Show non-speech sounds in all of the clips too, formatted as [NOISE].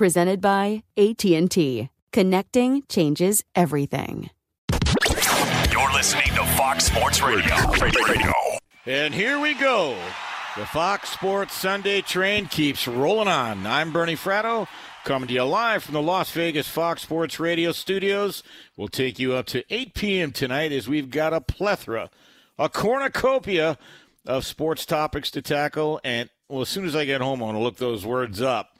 presented by AT&T. Connecting changes everything. You're listening to Fox Sports Radio. Radio. And here we go. The Fox Sports Sunday train keeps rolling on. I'm Bernie Fratto, coming to you live from the Las Vegas Fox Sports Radio studios. We'll take you up to 8 p.m. tonight as we've got a plethora, a cornucopia of sports topics to tackle. And well, as soon as I get home, I want to look those words up.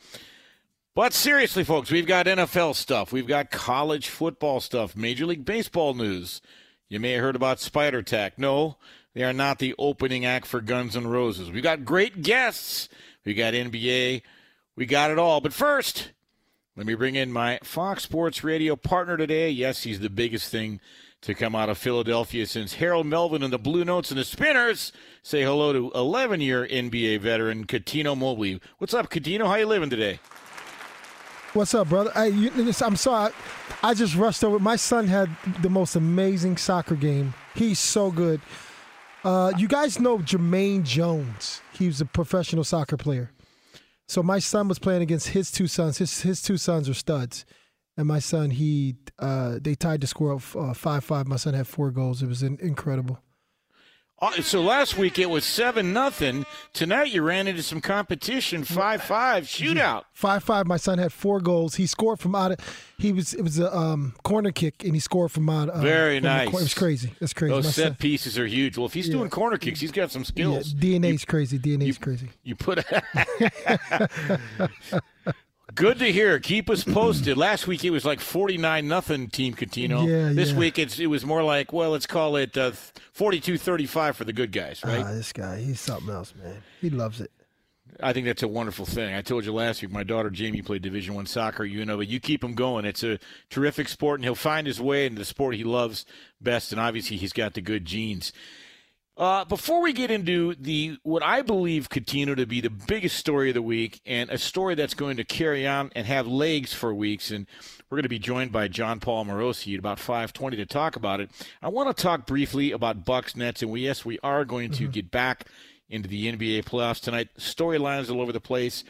But seriously, folks, we've got NFL stuff. We've got college football stuff, Major League Baseball news. You may have heard about Spider Tack. No, they are not the opening act for Guns N' Roses. We've got great guests. We got NBA. We got it all. But first, let me bring in my Fox Sports Radio partner today. Yes, he's the biggest thing to come out of Philadelphia since Harold Melvin and the Blue Notes and the Spinners. Say hello to 11-year NBA veteran Cuttino Mobley. What's up, Cuttino? How you living today? What's up, brother? I, you, I'm sorry. I just rushed over. My son had the most amazing soccer game. He's so good. Uh, you guys know Jermaine Jones. He was a professional soccer player. So my son was playing against his two sons. His his two sons are studs, and my son he uh, they tied the score up uh, five five. My son had four goals. It was in, incredible. Uh, so last week it was seven nothing. Tonight you ran into some competition, five five shootout. [LAUGHS] Five five. My son had four goals. He scored from out of. He was it was a um, corner kick and he scored from out. Uh, Very nice. it was crazy. That's crazy. Those my set son, pieces are huge. Well, if he's Yeah. doing corner kicks, he's got some skills. Yeah, DNA's crazy. DNA's crazy. You put. [LAUGHS] [LAUGHS] Good to hear. Keep us posted. Last week it was like forty nine nothing Team Cuttino. Yeah, this yeah. week it's it was more like well, let's call it uh, 42-35 for the good guys, right? Ah, this guy, he's something else, man. He loves it. I think that's a wonderful thing. I told you last week, my daughter Jamie played Division One soccer. You know, but you keep him going. It's a terrific sport, and he'll find his way into the sport he loves best. And obviously, he's got the good genes. Uh, before we get into the what I believe continue to be the biggest story of the week, and a story that's going to carry on and have legs for weeks, and we're going to be joined by Jon Paul Morosi at about 5:20 to talk about it. I want to talk briefly about Bucks Nets, and we yes, we are going to get back into the NBA playoffs tonight. Storylines all over the place.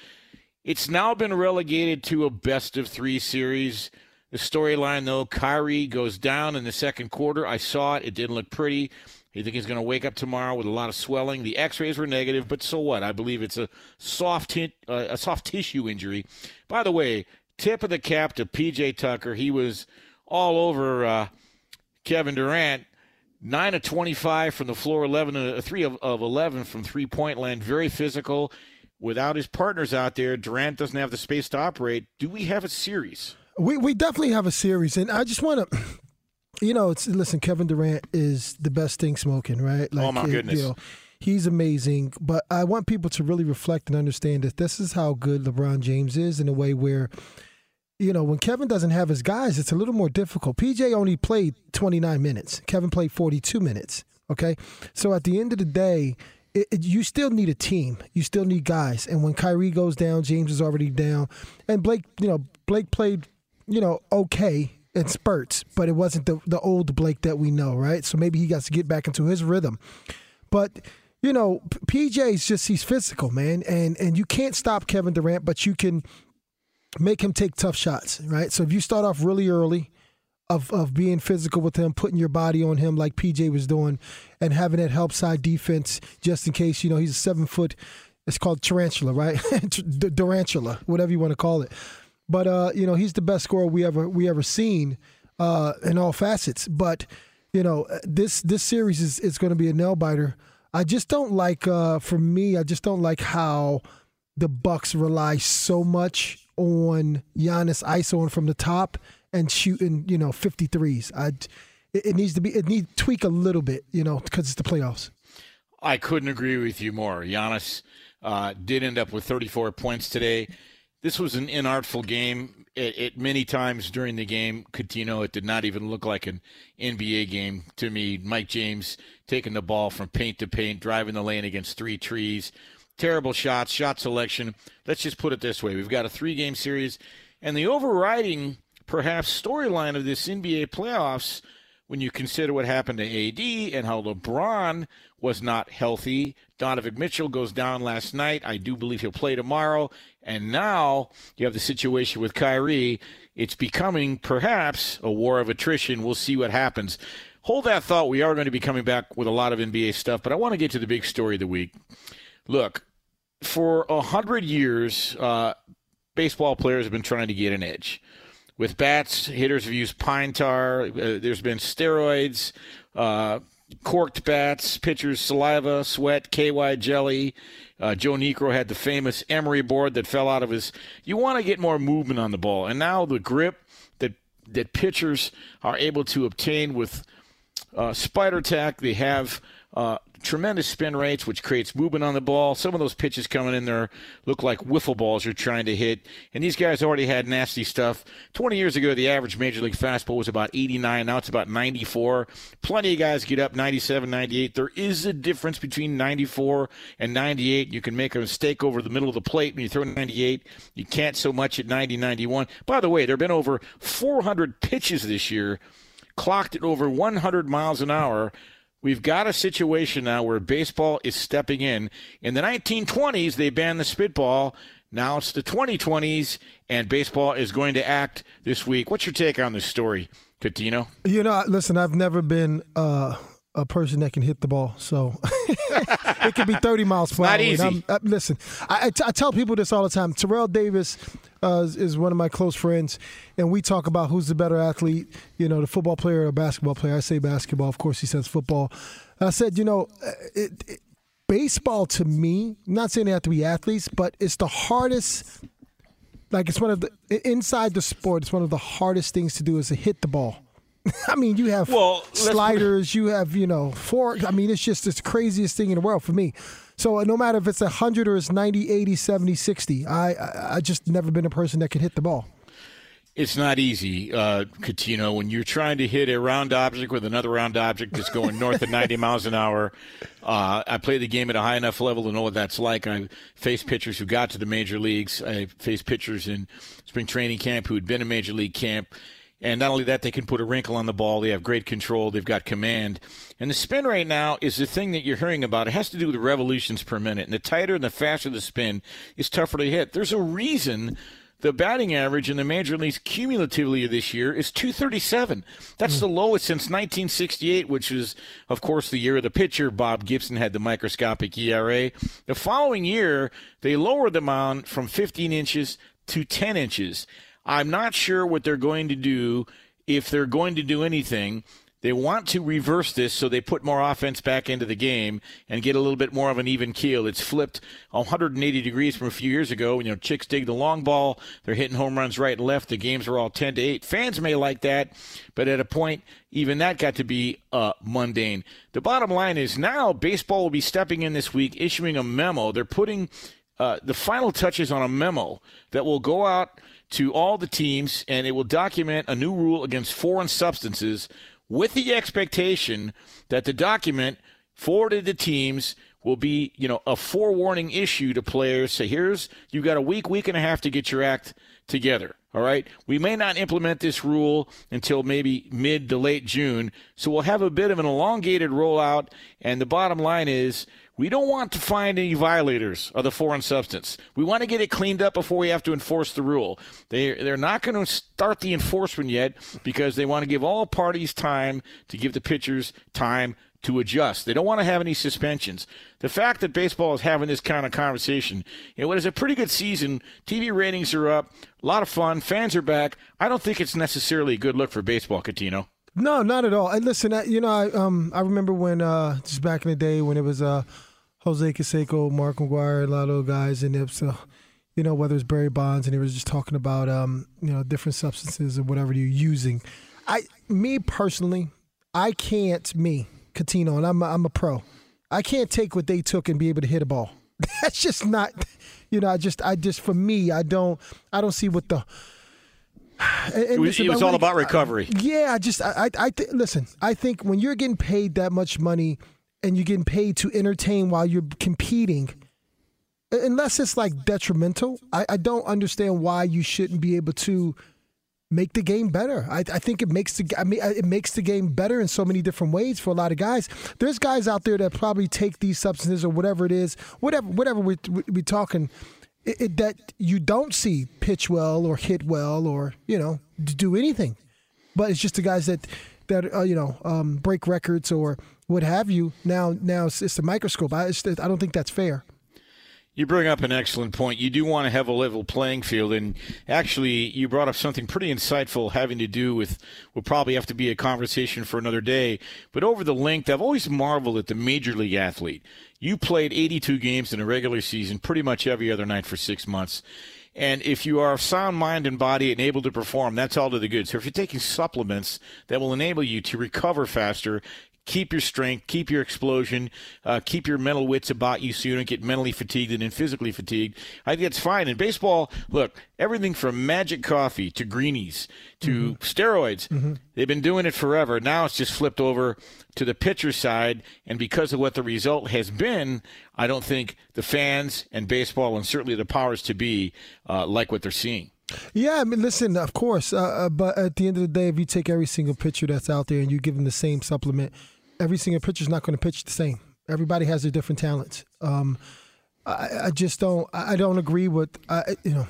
It's now been relegated to a best of three series. The storyline, though, Kyrie goes down in the second quarter. I saw it. It didn't look pretty. You think he's going to wake up tomorrow with a lot of swelling? The X-rays were negative, but so what? I believe it's a soft hint, uh, a soft [LAUGHS] tissue injury. By the way, tip of the cap to PJ Tucker. He was all over uh, Kevin Durant. Nine of twenty-five from the floor, eleven uh, three of, of eleven from three-point land. Very physical. Without his partners out there, Durant doesn't have the space to operate. Do we have a series? We we definitely have a series, and I just want to, you know, it's listen. Kevin Durant is the best thing smoking, right? Oh, my it- goodness. You know, he's amazing, but I want people to really reflect and understand that this is how good LeBron James is in a way where you know, when Kevin doesn't have his guys, it's a little more difficult. PJ only played 29 minutes. Kevin played 42 minutes. Okay. So at the end of the day, it, it, you still need a team. You still need guys. And when Kyrie goes down, James is already down. And Blake, you know, Blake played, you know, okay in spurts, but it wasn't the, the old Blake that we know, right? So maybe he got to get back into his rhythm. But you know, PJ's just he's physical, man, and and you can't stop Kevin Durant, but you can make him take tough shots, right? So if you start off really early of of being physical with him, putting your body on him like PJ was doing, and having that help side defense just in case, you know, he's a seven foot it's called tarantula, right? [LAUGHS] Durantula, whatever you want to call it. But uh, you know, he's the best scorer we ever we ever seen uh, in all facets. But you know, this this series is is going to be a nail biter. I just don't like uh, for me. I just don't like how the Bucks rely so much on Giannis isoing from the top and shooting, you know, 53s. I it, it needs to be it needs tweak a little bit, you know, because it's the playoffs. I couldn't agree with you more. Giannis uh, did end up with 34 points today. This was an inartful game. It, it, many times during the game, Cuttino, it did not even look like an NBA game to me. Mike James taking the ball from paint to paint, driving the lane against three trees. Terrible shots, shot selection. Let's just put it this way: we've got a three-game series, and the overriding, perhaps, storyline of this NBA playoffs when you consider what happened to AD and how LeBron was not healthy. Donovan Mitchell goes down last night. I do believe he'll play tomorrow. And now you have the situation with Kyrie. It's becoming perhaps a war of attrition. We'll see what happens. Hold that thought. We are going to be coming back with a lot of NBA stuff, but I want to get to the big story of the week. Look, for a hundred years, uh, baseball players have been trying to get an edge with bats, hitters have used pine tar. Uh, there's been steroids, uh, corked bats, pitchers' saliva, sweat, KY jelly. Uh, Joe Niekro had the famous emery board that fell out of his. You want to get more movement on the ball, and now the grip that that pitchers are able to obtain with uh, Spider Tack, they have uh, tremendous spin rates, which creates movement on the ball. Some of those pitches coming in there look like wiffle balls you're trying to hit. And these guys already had nasty stuff. 20 years ago, the average major league fastball was about 89. Now it's about 94. Plenty of guys get up 97, 98. There is a difference between 94 and 98. You can make a mistake over the middle of the plate when you throw 98. You can't so much at 90, 91. By the way, there have been over 400 pitches this year, clocked at over 100 miles an hour. We've got a situation now where baseball is stepping in. In the 1920s, they banned the spitball. Now it's the 2020s, and baseball is going to act this week. What's your take on this story, Cuttino? You know, listen, I've never been uh, a person that can hit the ball, so [LAUGHS] it could be 30 miles per hour. Not easy. I, listen, I, I, t- I tell people this all the time. Terrell Davis uh, is, is, one of my close friends, and we talk about who's the better athlete, you know, the football player or basketball player. I say basketball. Of course, he says football. I said, you know, uh, it, it, baseball to me, I'm not saying they have to be athletes, but it's the hardest. Like it's one of the inside the sport. It's one of the hardest things to do is to hit the ball. [LAUGHS] I mean, you have well, sliders, you have, you know, four. I mean, it's just the craziest thing in the world for me. So uh, no matter if it's 100 or it's 90, 80, 70, 60, I, I, I just never been a person that can hit the ball. It's not easy, uh, Cuttino, when you're trying to hit a round object with another round object that's going north at [LAUGHS] 90 miles an hour. Uh, I play the game at a high enough level to know what that's like. I faced pitchers who got to the major leagues. I faced pitchers in spring training camp who had been in major league camp. And not only that, they can put a wrinkle on the ball. They have great control. They've got command. And the spin right now is the thing that you're hearing about. It has to do with revolutions per minute. And the tighter and the faster the spin is tougher to hit. There's a reason the batting average in the major leagues cumulatively this year is 237. That's mm. the lowest since 1968, which is, of course, the year of the pitcher. Bob Gibson had the microscopic ERA. The following year, they lowered the mound from 15 inches to 10 inches. I'm not sure what they're going to do if they're going to do anything. They want to reverse this so they put more offense back into the game and get a little bit more of an even keel. It's flipped 180 degrees from a few years ago. You know, chicks dig the long ball. They're hitting home runs right and left. The games are all 10 to 8. Fans may like that, but at a point, even that got to be uh, mundane. The bottom line is now baseball will be stepping in this week, issuing a memo. They're putting uh, the final touches on a memo that will go out to all the teams and it will document a new rule against foreign substances with the expectation that the document forwarded to teams will be, you know, a forewarning issue to players. Say, here's you've got a week, week and a half to get your act together. All right. We may not implement this rule until maybe mid to late June. So we'll have a bit of an elongated rollout. And the bottom line is we don't want to find any violators of the foreign substance. We want to get it cleaned up before we have to enforce the rule. They, they're not going to start the enforcement yet because they want to give all parties time to give the pitchers time to adjust. They don't want to have any suspensions. The fact that baseball is having this kind of conversation, you know, what is a pretty good season, TV ratings are up, a lot of fun, fans are back. I don't think it's necessarily a good look for baseball, Cuttino. No, not at all. And listen, you know, I um I remember when uh just back in the day when it was uh Jose Canseco, Mark McGwire, a lot of those guys, and it uh, you know whether it's Barry Bonds, and he was just talking about um you know different substances or whatever you're using. I me personally, I can't me Cuttino, and I'm a, I'm a pro. I can't take what they took and be able to hit a ball. [LAUGHS] That's just not, you know. I just, I just, for me, I don't, I don't see what the. And, and it was, it was all about recovery. I, yeah, I just, I, I, I th- listen. I think when you're getting paid that much money and you're getting paid to entertain while you're competing, unless it's like detrimental, I, I don't understand why you shouldn't be able to make the game better. I, I, think it makes the I mean it makes the game better in so many different ways for a lot of guys. There's guys out there that probably take these substances or whatever it is, whatever whatever we we talking. It, it, that you don't see pitch well or hit well or you know do anything, but it's just the guys that that uh, you know um, break records or what have you. Now now it's, it's the microscope. I I don't think that's fair. You bring up an excellent point. You do want to have a level playing field, and actually, you brought up something pretty insightful having to do with will probably have to be a conversation for another day. But over the length, I've always marveled at the major league athlete. You played 82 games in a regular season, pretty much every other night for six months. And if you are of sound mind and body and able to perform, that's all to the good. So if you're taking supplements that will enable you to recover faster, keep your strength, keep your explosion, uh, keep your mental wits about you so you don't get mentally fatigued and then physically fatigued. I think that's fine. In baseball, look, everything from magic coffee to greenies to mm-hmm. steroids, mm-hmm. they've been doing it forever. Now it's just flipped over to the pitcher side. And because of what the result has been, I don't think the fans and baseball and certainly the powers to be uh, like what they're seeing. Yeah, I mean, listen, of course, uh, uh, but at the end of the day, if you take every single pitcher that's out there and you give them the same supplement, every single pitcher is not going to pitch the same. Everybody has their different talents. Um, I, I, just don't. I don't agree with. I, you know,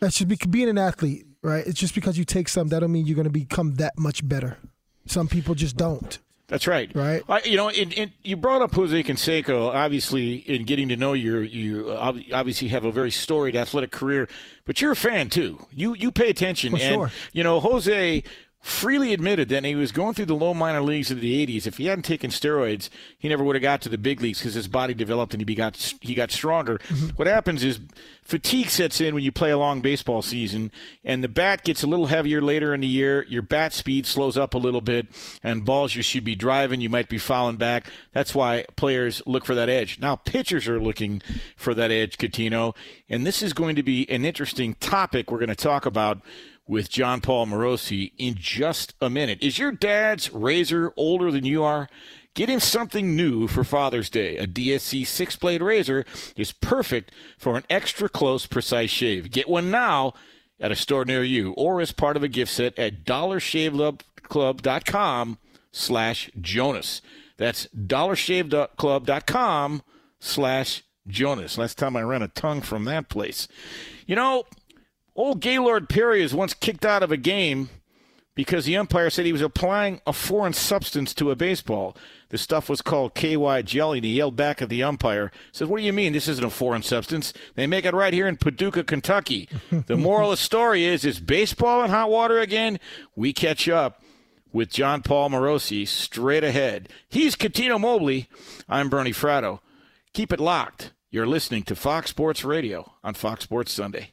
that should be being an athlete, right? It's just because you take some that don't mean you're going to become that much better. Some people just don't. That's right. Right. I, you know, and, and, you brought up Jose Canseco. Obviously, in getting to know you, you obviously have a very storied athletic career, but you're a fan too. You you pay attention, For and sure. you know Jose freely admitted that he was going through the low minor leagues of the 80s. If he hadn't taken steroids, he never would have got to the big leagues because his body developed and he got he got stronger. Mm-hmm. What happens is fatigue sets in when you play a long baseball season, and the bat gets a little heavier later in the year. Your bat speed slows up a little bit, and balls you should be driving, you might be fouling back. That's why players look for that edge. Now pitchers are looking for that edge, Cuttino, and this is going to be an interesting topic we're going to talk about with Jon Paul Morosi in just a minute. Is your dad's razor older than you are? Get him something new for Father's Day. A DSC six blade razor is perfect for an extra close, precise shave. Get one now at a store near you or as part of a gift set at dollarshaveclub.com slash Jonas. That's dollarshaveclub.com slash Jonas. Last time I ran a tongue from that place. You know, Old Gaylord Perry is once kicked out of a game because the umpire said he was applying a foreign substance to a baseball. The stuff was called KY jelly, and he yelled back at the umpire. Says, "What do you mean? This isn't a foreign substance. They make it right here in Paducah, Kentucky." [LAUGHS] the moral of the story is: is baseball in hot water again? We catch up with Jon Paul Morosi straight ahead. He's Cuttino Mobley. I'm Bernie Fratto. Keep it locked. You're listening to Fox Sports Radio on Fox Sports Sunday.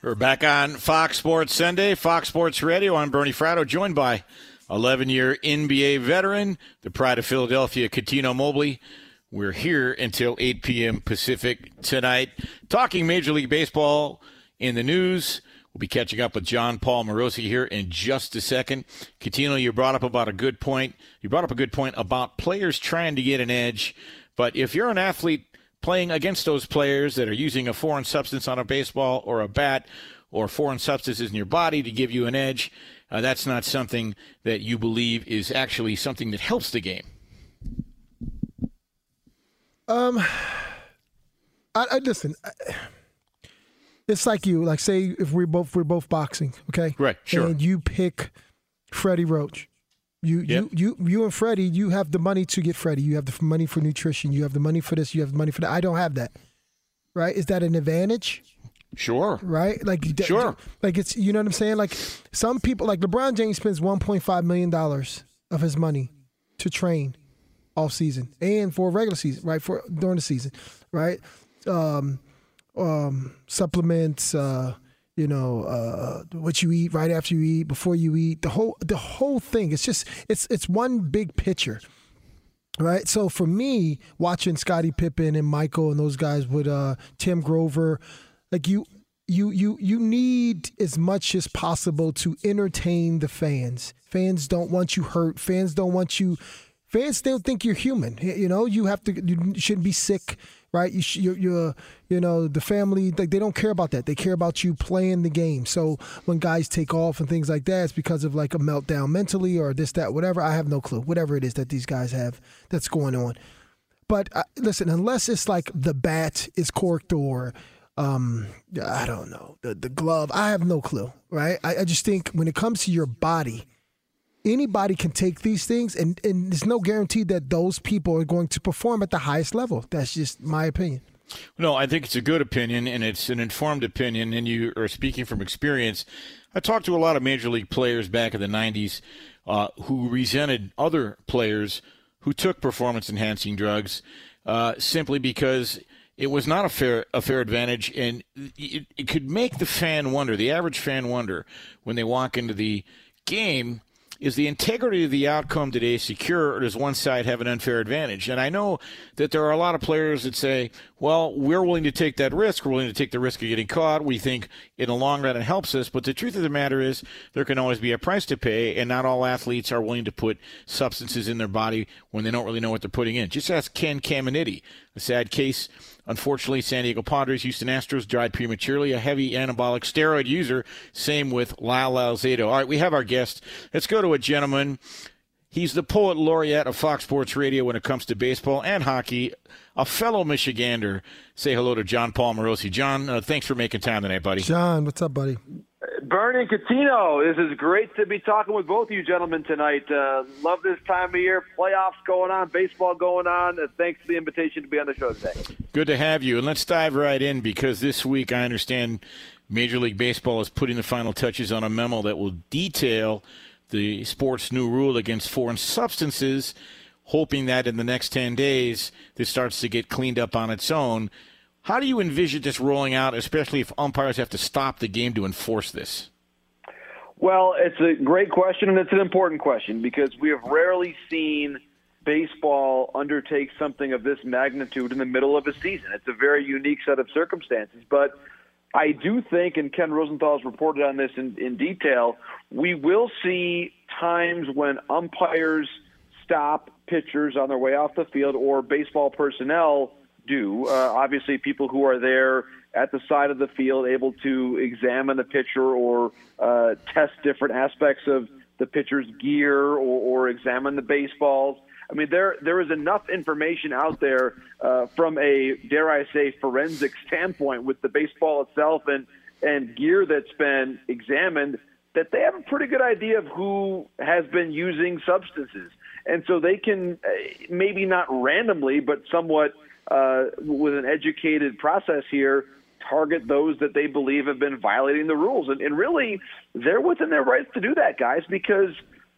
We're back on Fox Sports Sunday, Fox Sports Radio. I'm Bernie Fratto, joined by 11 year NBA veteran, the pride of Philadelphia, Cuttino Mobley. We're here until 8 p.m. Pacific tonight, talking Major League Baseball in the news. We'll be catching up with Jon Paul Morosi here in just a second. Cuttino, you brought up about a good point. You brought up a good point about players trying to get an edge. But if you're an athlete playing against those players that are using a foreign substance on a baseball or a bat or foreign substances in your body to give you an edge, uh, that's not something that you believe is actually something that helps the game. Um, I, I listen. I, it's like you, like say if we're both we're both boxing, okay? Right, sure. And you pick Freddie Roach. You Yep. you you you and Freddie, you have the money to get Freddie. You have the money for nutrition. You have the money for this. You have the money for that. I don't have that. Right? Is that an advantage? Sure. Right? Like Sure. Like it's you know what I'm saying? Like some people like LeBron James spends 1.5 million dollars of his money to train off season and for regular season, right? For during the season, right? Um, um, supplements, uh, you know, uh, what you eat right after you eat, before you eat, the whole the whole thing. It's just it's it's one big picture. Right. So for me, watching Scottie Pippen and Michael and those guys with uh, Tim Grover, like you you you you need as much as possible to entertain the fans. Fans don't want you hurt. Fans don't want you. Fans still think you're human. You know, you have to. You shouldn't be sick, right? You you're, you're you know the family like they don't care about that. They care about you playing the game. So when guys take off and things like that, it's because of like a meltdown mentally or this that whatever. I have no clue. Whatever it is that these guys have that's going on. But uh, listen, unless it's like the bat is corked or um, I don't know the the glove, I have no clue. Right? I, I just think when it comes to your body, anybody can take these things, and and there's no guarantee that those people are going to perform at the highest level. That's just my opinion. No, I think it's a good opinion and it's an informed opinion, and you are speaking from experience. I talked to a lot of major league players back in the 90s uh, who resented other players who took performance enhancing drugs uh, simply because it was not a fair a fair advantage, and it, it could make the fan wonder, the average fan wonder, when they walk into the game is the integrity of the outcome today secure, or does one side have an unfair advantage? And I know that there are a lot of players that say, well, we're willing to take that risk. We're willing to take the risk of getting caught. We think in the long run it helps us. But the truth of the matter is, there can always be a price to pay, and not all athletes are willing to put substances in their body when they don't really know what they're putting in. Just ask Ken Caminiti, a sad case. Unfortunately, San Diego Padres, Houston Astros died prematurely. A heavy anabolic steroid user. Same with Lyle Alzado. All right, we have our guest. Let's go to a gentleman. He's the poet laureate of Fox Sports Radio when it comes to baseball and hockey. A fellow Michigander. Say hello to Jon Paul Morosi. John, uh, thanks for making time tonight, buddy. John, what's up, buddy? Bernie Cuttino, this is great to be talking with both of you gentlemen tonight. Uh, love this time of year. Playoffs going on, baseball going on. Uh, thanks for the invitation to be on the show today. Good to have you. And let's dive right in because this week I understand Major League Baseball is putting the final touches on a memo that will detail the sport's new rule against foreign substances, hoping that in the next 10 days this starts to get cleaned up on its own. How do you envision this rolling out, especially if umpires have to stop the game to enforce this? Well, it's a great question, and it's an important question because we have rarely seen baseball undertake something of this magnitude in the middle of a season. It's a very unique set of circumstances, but I do think, and Ken Rosenthal has reported on this in, in detail, we will see times when umpires stop pitchers on their way off the field or baseball personnel do. Uh, obviously, people who are there at the side of the field able to examine the pitcher or uh, test different aspects of the pitcher's gear or, or examine the baseballs. I mean, there there is enough information out there uh, from a dare I say forensic [LAUGHS] standpoint with the baseball itself and and gear that's been examined that they have a pretty good idea of who has been using substances, and so they can uh, maybe not randomly, but somewhat uh, with an educated process here target those that they believe have been violating the rules. And, and really, they're within their rights to do that, guys, because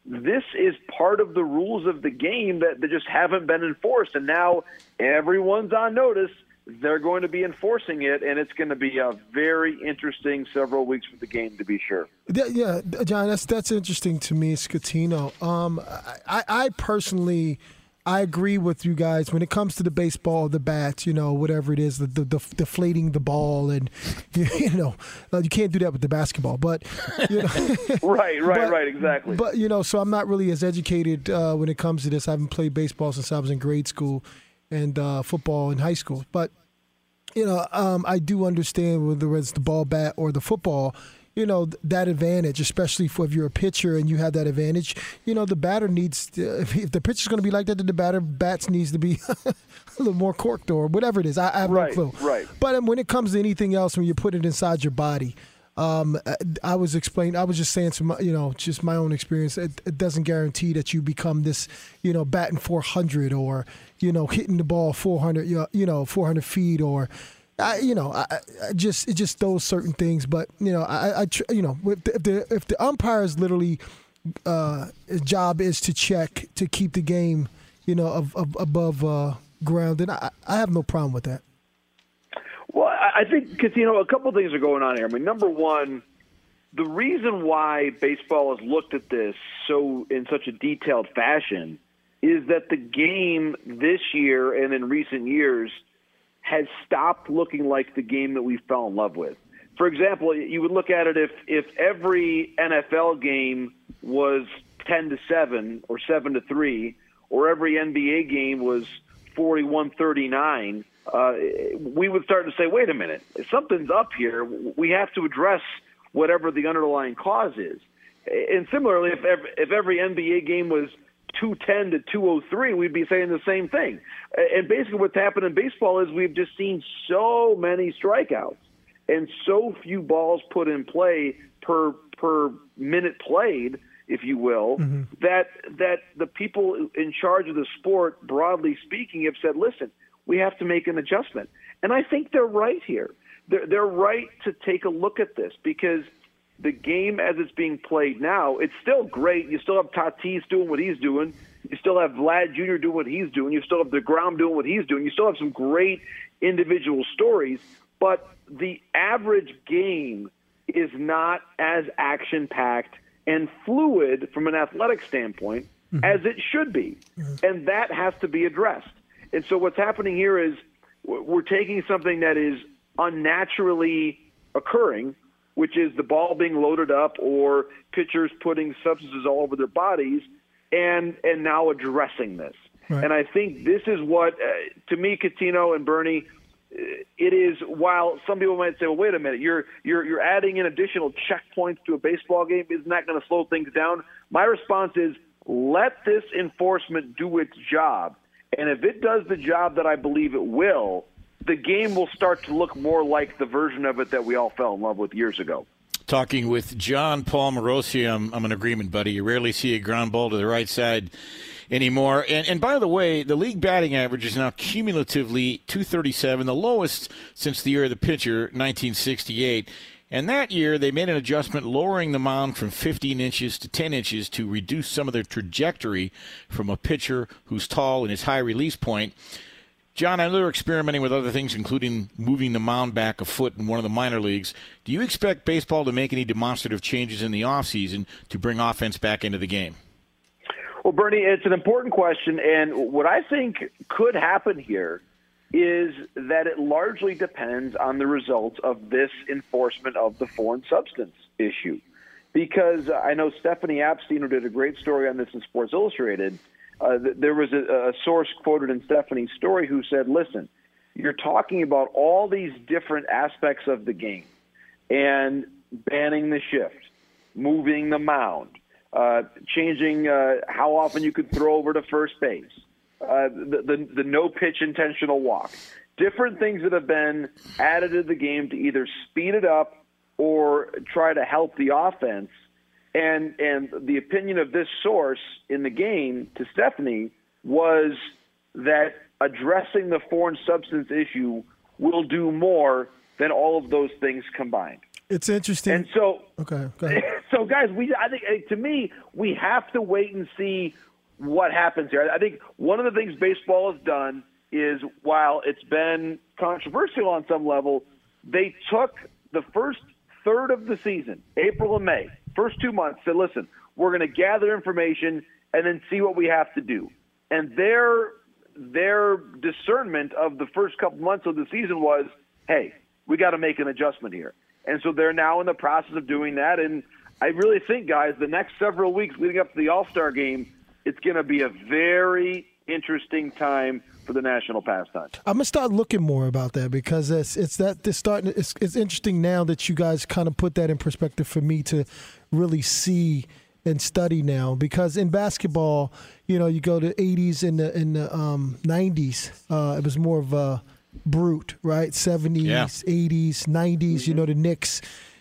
this is part of the rules of the game that, that just haven't been enforced. And now everyone's on notice. They're going to be enforcing it, and it's going to be a very interesting several weeks for the game, to be sure. Yeah, John, that's that's interesting to me, Scatino. Um, I, I personally I agree with you guys when it comes to the baseball, the bats, you know, whatever it is, the, the, the deflating the ball, and you, [LAUGHS] you, know, you can't do that with the basketball. But you know, [LAUGHS] right, right, but, right, exactly. But you know, so I'm not really as educated uh, when it comes to this. I haven't played baseball since I was in grade school and uh, football in high school. But you know, um, I do understand whether it's the ball bat or the football you know that advantage, especially for if you're a pitcher and you have that advantage. You know the batter needs uh, to, if the pitcher's going to be like that, then the batter bats needs to be [LAUGHS] a little more corked or whatever it is. I, I have right, no clue. Right. But um, when it comes to anything else, when you put it inside your body. Um, uh, I was explaining. I was just saying some, you know, just my own experience. It, it, doesn't guarantee that you become this, you know, batting 400 or, you know, hitting the ball 400, you know, 400 feet or, I, you know, I, I just it just those certain things. But you know, I, I you know, if the if the, if the umpire's literally uh, job is to check to keep the game, you know, of, of above uh, ground, then I, I have no problem with that. Well, I think because you know a couple things are going on here. I mean, number one, the reason why baseball has looked at this so in such a detailed fashion is that the game this year and in recent years has stopped looking like the game that we fell in love with. For example, you would look at it if if every NFL game was 10 to 7 or 7 to 3 or every NBA game was 41-39, uh, we would start to say, wait a minute, something's up here. We have to address whatever the underlying cause is. And similarly, if every, if every NBA game was 210 to 203, we'd be saying the same thing. And basically, what's happened in baseball is we've just seen so many strikeouts and so few balls put in play per per minute played, if you will, mm-hmm. that that the people in charge of the sport, broadly speaking, have said, "Listen, we have to make an adjustment." And I think they're right here. They're, they're right to take a look at this because – the game as it's being played now, it's still great. You still have Tatis doing what he's doing. You still have Vlad Jr. doing what he's doing. You still have DeGrom doing what he's doing. You still have some great individual stories, but the average game is not as action packed and fluid from an athletic standpoint mm-hmm. as it should be. Mm-hmm. And that has to be addressed. And so what's happening here is we're taking something that is unnaturally occurring which is the ball being loaded up or pitchers putting substances all over their bodies, and and now addressing this. Right. And I think this is what, uh, to me, Cuttino and Bernie, uh, it is. While some people might say, "Well, wait a minute, you're you're you're adding in additional checkpoints to a baseball game. Isn't that going to slow things down?" My response is, let this enforcement do its job. And if it does the job that I believe it will, the game will start to look more like the version of it that we all fell in love with years ago. Talking with Jon Paul Morosi, I'm, I'm in agreement, buddy. You rarely see a ground ball to the right side anymore. And, and by the way, the league batting average is now cumulatively 237, the lowest since the year of the pitcher, 1968. And that year, they made an adjustment lowering the mound from 15 inches to 10 inches to reduce some of the trajectory from a pitcher who's tall and his high release point. Jon, I know they're experimenting with other things, including moving the mound back a foot in one of the minor leagues. Do you expect baseball to make any demonstrative changes in the offseason to bring offense back into the game? Well, Bernie, it's an important question. And what I think could happen here is that it largely depends on the results of this enforcement of the foreign substance issue. Because I know Stephanie Apstein, who did a great story on this in Sports Illustrated, uh, there was a, a source quoted in Stephanie's story who said, listen, you're talking about all these different aspects of the game and banning the shift, moving the mound, uh, changing uh, how often you could throw over to first base, uh, the, the, the no pitch intentional walk. Different things that have been added to the game to either speed it up or try to help the offense. And and the opinion of this source in the game to Stephanie was that addressing the foreign substance issue will do more than all of those things combined. It's interesting. And so, okay, [LAUGHS] so guys, we I think to me we have to wait and see what happens here. I think one of the things baseball has done is while it's been controversial on some level, they took the first third of the season, April and May, first two months, said, listen, we're going to gather information and then see what we have to do. And their their discernment of the first couple months of the season was, hey, we got to make an adjustment here. And so they're now in the process of doing that. And I really think, guys, the next several weeks leading up to the All Star game, it's going to be a very interesting time for the national pastime. I'm gonna start looking more about that because it's it's that this starting. It's, it's interesting now that you guys kind of put that in perspective for me to really see and study now because in basketball, you know, you go to 80s and the in the um, 90s, uh, it was more of a brute, right? 70s, yeah. 80s, 90s. Mm-hmm. You know, the Knicks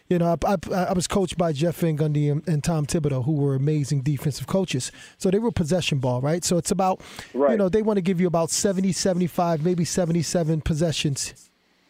you know, I, I, I, was coached by Jeff Van Gundy and, and, Tom Thibodeau, who were amazing defensive coaches. So they were possession ball, right? So it's about, right. you know, they want to give you about 70, 75, maybe 77 possessions,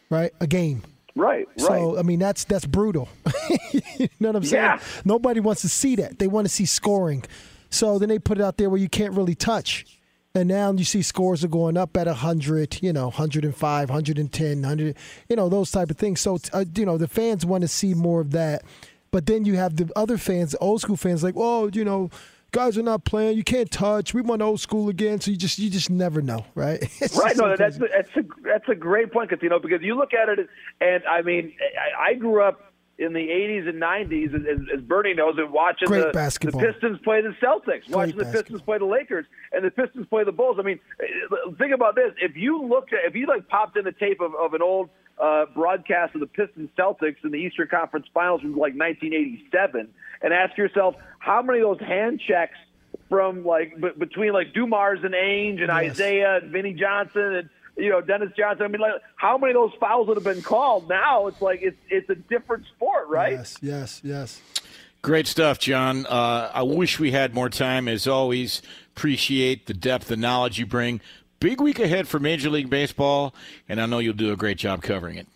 right? A game. Right, right. So I mean that's that's brutal. [LAUGHS] you know what I'm saying? Yeah. Nobody wants to see that. They want to see scoring. So then they put it out there where you can't really touch. And now you see scores are going up at 100, you know, 105, 110, 100, you know, those type of things. So, uh, you know, the fans want to see more of that. But then you have the other fans, the old school fans, like, oh, you know, guys are not playing. You can't touch. We want old school again. So you just you just never know, [LAUGHS] right? It's right. No, that's a, that's a that's a great point, you know, because you look at it, and I mean, I, I grew up in the 80s and 90s, as, as Bernie knows, and watching the, the, Pistons play the Celtics, Great watching the basketball. Pistons play the Lakers, and the Pistons play the Bulls. I mean, think about this: if you looked at, if you like popped in the tape of, of an old uh, broadcast of the Pistons Celtics in the Eastern Conference Finals from like 1987, and ask yourself how many of those hand checks from like b- between like Dumars and Ainge and yes. Isiah and Vinnie Johnson and you know, Dennis Johnson. I mean, like, how many of those fouls would have been called? Now it's like it's it's a different sport, right? Yes, yes, yes. Great stuff, John. Uh, I wish we had more time. As always, appreciate the depth and knowledge you bring. Big week ahead for Major League Baseball, and I know you'll do a great job covering it.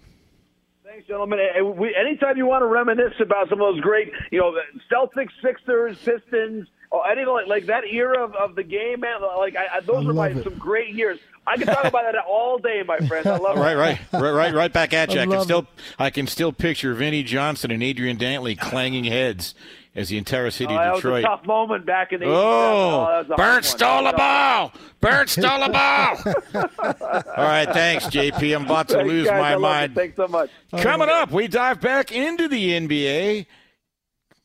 Thanks, gentlemen. We, anytime you want to reminisce about some of those great, you know, Celtics, Sixers, Pistons, oh, anything like, like that era of, of the game, man. Like I, I, those I are my it. some great years. I can talk about that all day, my friend. I love [LAUGHS] it. Right, right, right, right, right back at you. I, I can still, it. I can still picture Vinnie Johnson and Adrian Dantley clanging heads as the entire city oh, of Detroit. That was a tough moment back in the. Oh, oh Bird stole a ball. Bird stole a ball. All right, thanks, JP. I'm about to thanks, lose guys, my mind. Thanks so much. Coming up, we dive back into the NBA.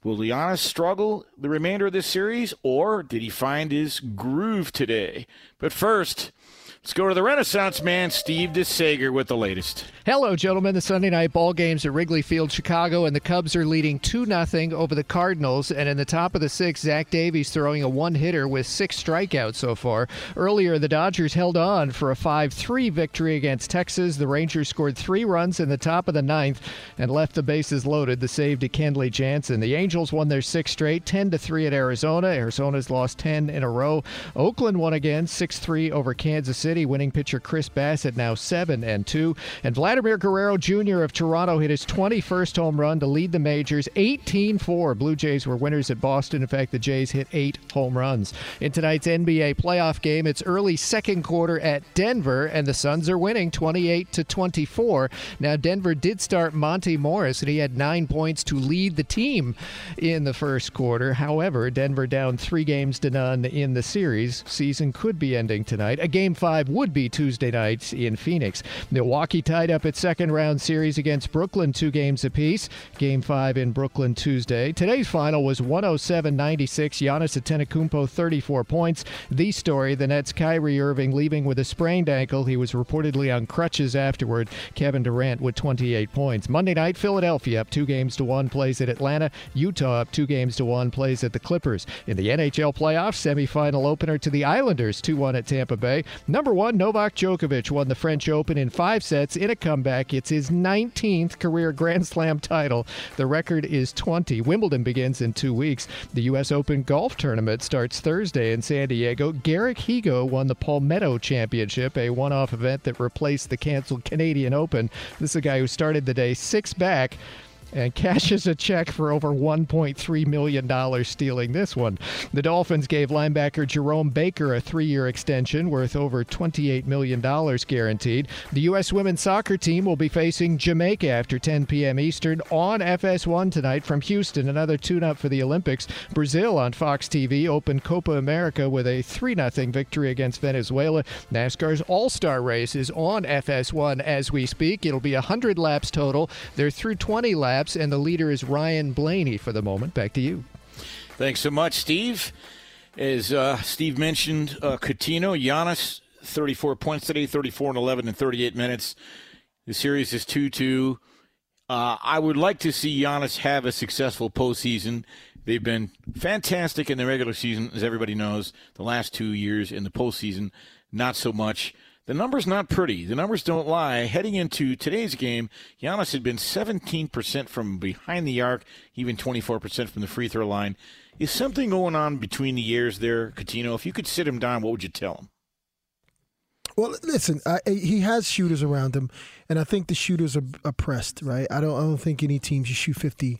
Will Giannis struggle the remainder of this series, or did he find his groove today? But first. Let's go to the Renaissance man, Steve DeSager, with the latest. Hello, gentlemen. The Sunday night ball games at Wrigley Field, Chicago, and the Cubs are leading 2 0 over the Cardinals. And in the top of the sixth, Zach Davies throwing a one hitter with six strikeouts so far. Earlier, the Dodgers held on for a 5 3 victory against Texas. The Rangers scored three runs in the top of the ninth and left the bases loaded. The save to Kenley Jansen. The Angels won their sixth straight, 10 3 at Arizona. Arizona's lost 10 in a row. Oakland won again, 6 3 over Kansas City. Winning pitcher Chris Bassitt now 7 and 2. And Vladimir Guerrero Jr. of Toronto hit his 21st home run to lead the majors 18 4. Blue Jays were winners at Boston. In fact, the Jays hit eight home runs. In tonight's NBA playoff game, it's early second quarter at Denver, and the Suns are winning 28 to 24. Now, Denver did start Monte Morris, and he had nine points to lead the team in the first quarter. However, Denver down three games to none in the series. Season could be ending tonight. A game five would be Tuesday night in Phoenix. Milwaukee tied up its second round series against Brooklyn, two games apiece. Game five in Brooklyn Tuesday. Today's final was 107 96. Giannis Antetokounmpo 34 points. The story: the Nets' Kyrie Irving leaving with a sprained ankle. He was reportedly on crutches afterward. Kevin Durant with 28 points. Monday night, Philadelphia up two games to one plays at Atlanta. Utah up two games to one plays at the Clippers. In the NHL playoffs, semifinal opener to the Islanders 2 1 at Tampa Bay. Number one, Novak Djokovic won the French Open in five sets in a comeback. It's his 19th career Grand Slam title. The record is 20. Wimbledon begins in two weeks. The U.S. Open golf tournament starts Thursday in San Diego. Garrick Higgo won the Palmetto Championship, a one off event that replaced the canceled Canadian Open. This is a guy who started the day six back and cashes a check for over $1.3 million stealing this one. The Dolphins gave linebacker Jerome Baker a three year extension worth over $28 million guaranteed. The U.S. women's soccer team will be facing Jamaica after 10 p.m. Eastern on FS1 tonight from Houston. Another tune up for the Olympics. Brazil on Fox TV opened Copa America with a 3 0 victory against Venezuela. NASCAR's All Star race is on FS1 as we speak. It'll be 100 laps total. They're through 20 laps, and the leader is Ryan Blaney for the moment. Back to you. Thanks so much, Steve. As uh, Steve mentioned, uh, Cuttino, Giannis, 34 points today, 34 and 11 in 38 minutes. The series is 2 2. Uh, I would like to see Giannis have a successful postseason. They've been fantastic in the regular season, as everybody knows. The last two years in the postseason, not so much. The number's not pretty. The numbers don't lie. Heading into today's game, Giannis had been 17% from behind the arc, even 24% from the free throw line. Is something going on between the years there, Cuttino? If you could sit him down, what would you tell him? Well, listen, I, he has shooters around him, and I think the shooters are oppressed, right? I don't, I don't think any team should shoot 50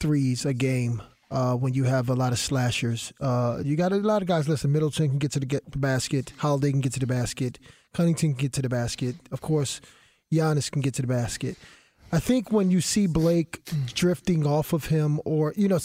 threes a game uh, when you have a lot of slashers. Uh, you got a lot of guys. Listen, Middleton can get to the, get the basket. Holiday can get to the basket. Connaughton can get to the basket. Of course, Giannis can get to the basket. I think when you see Blake drifting off of him, or you know,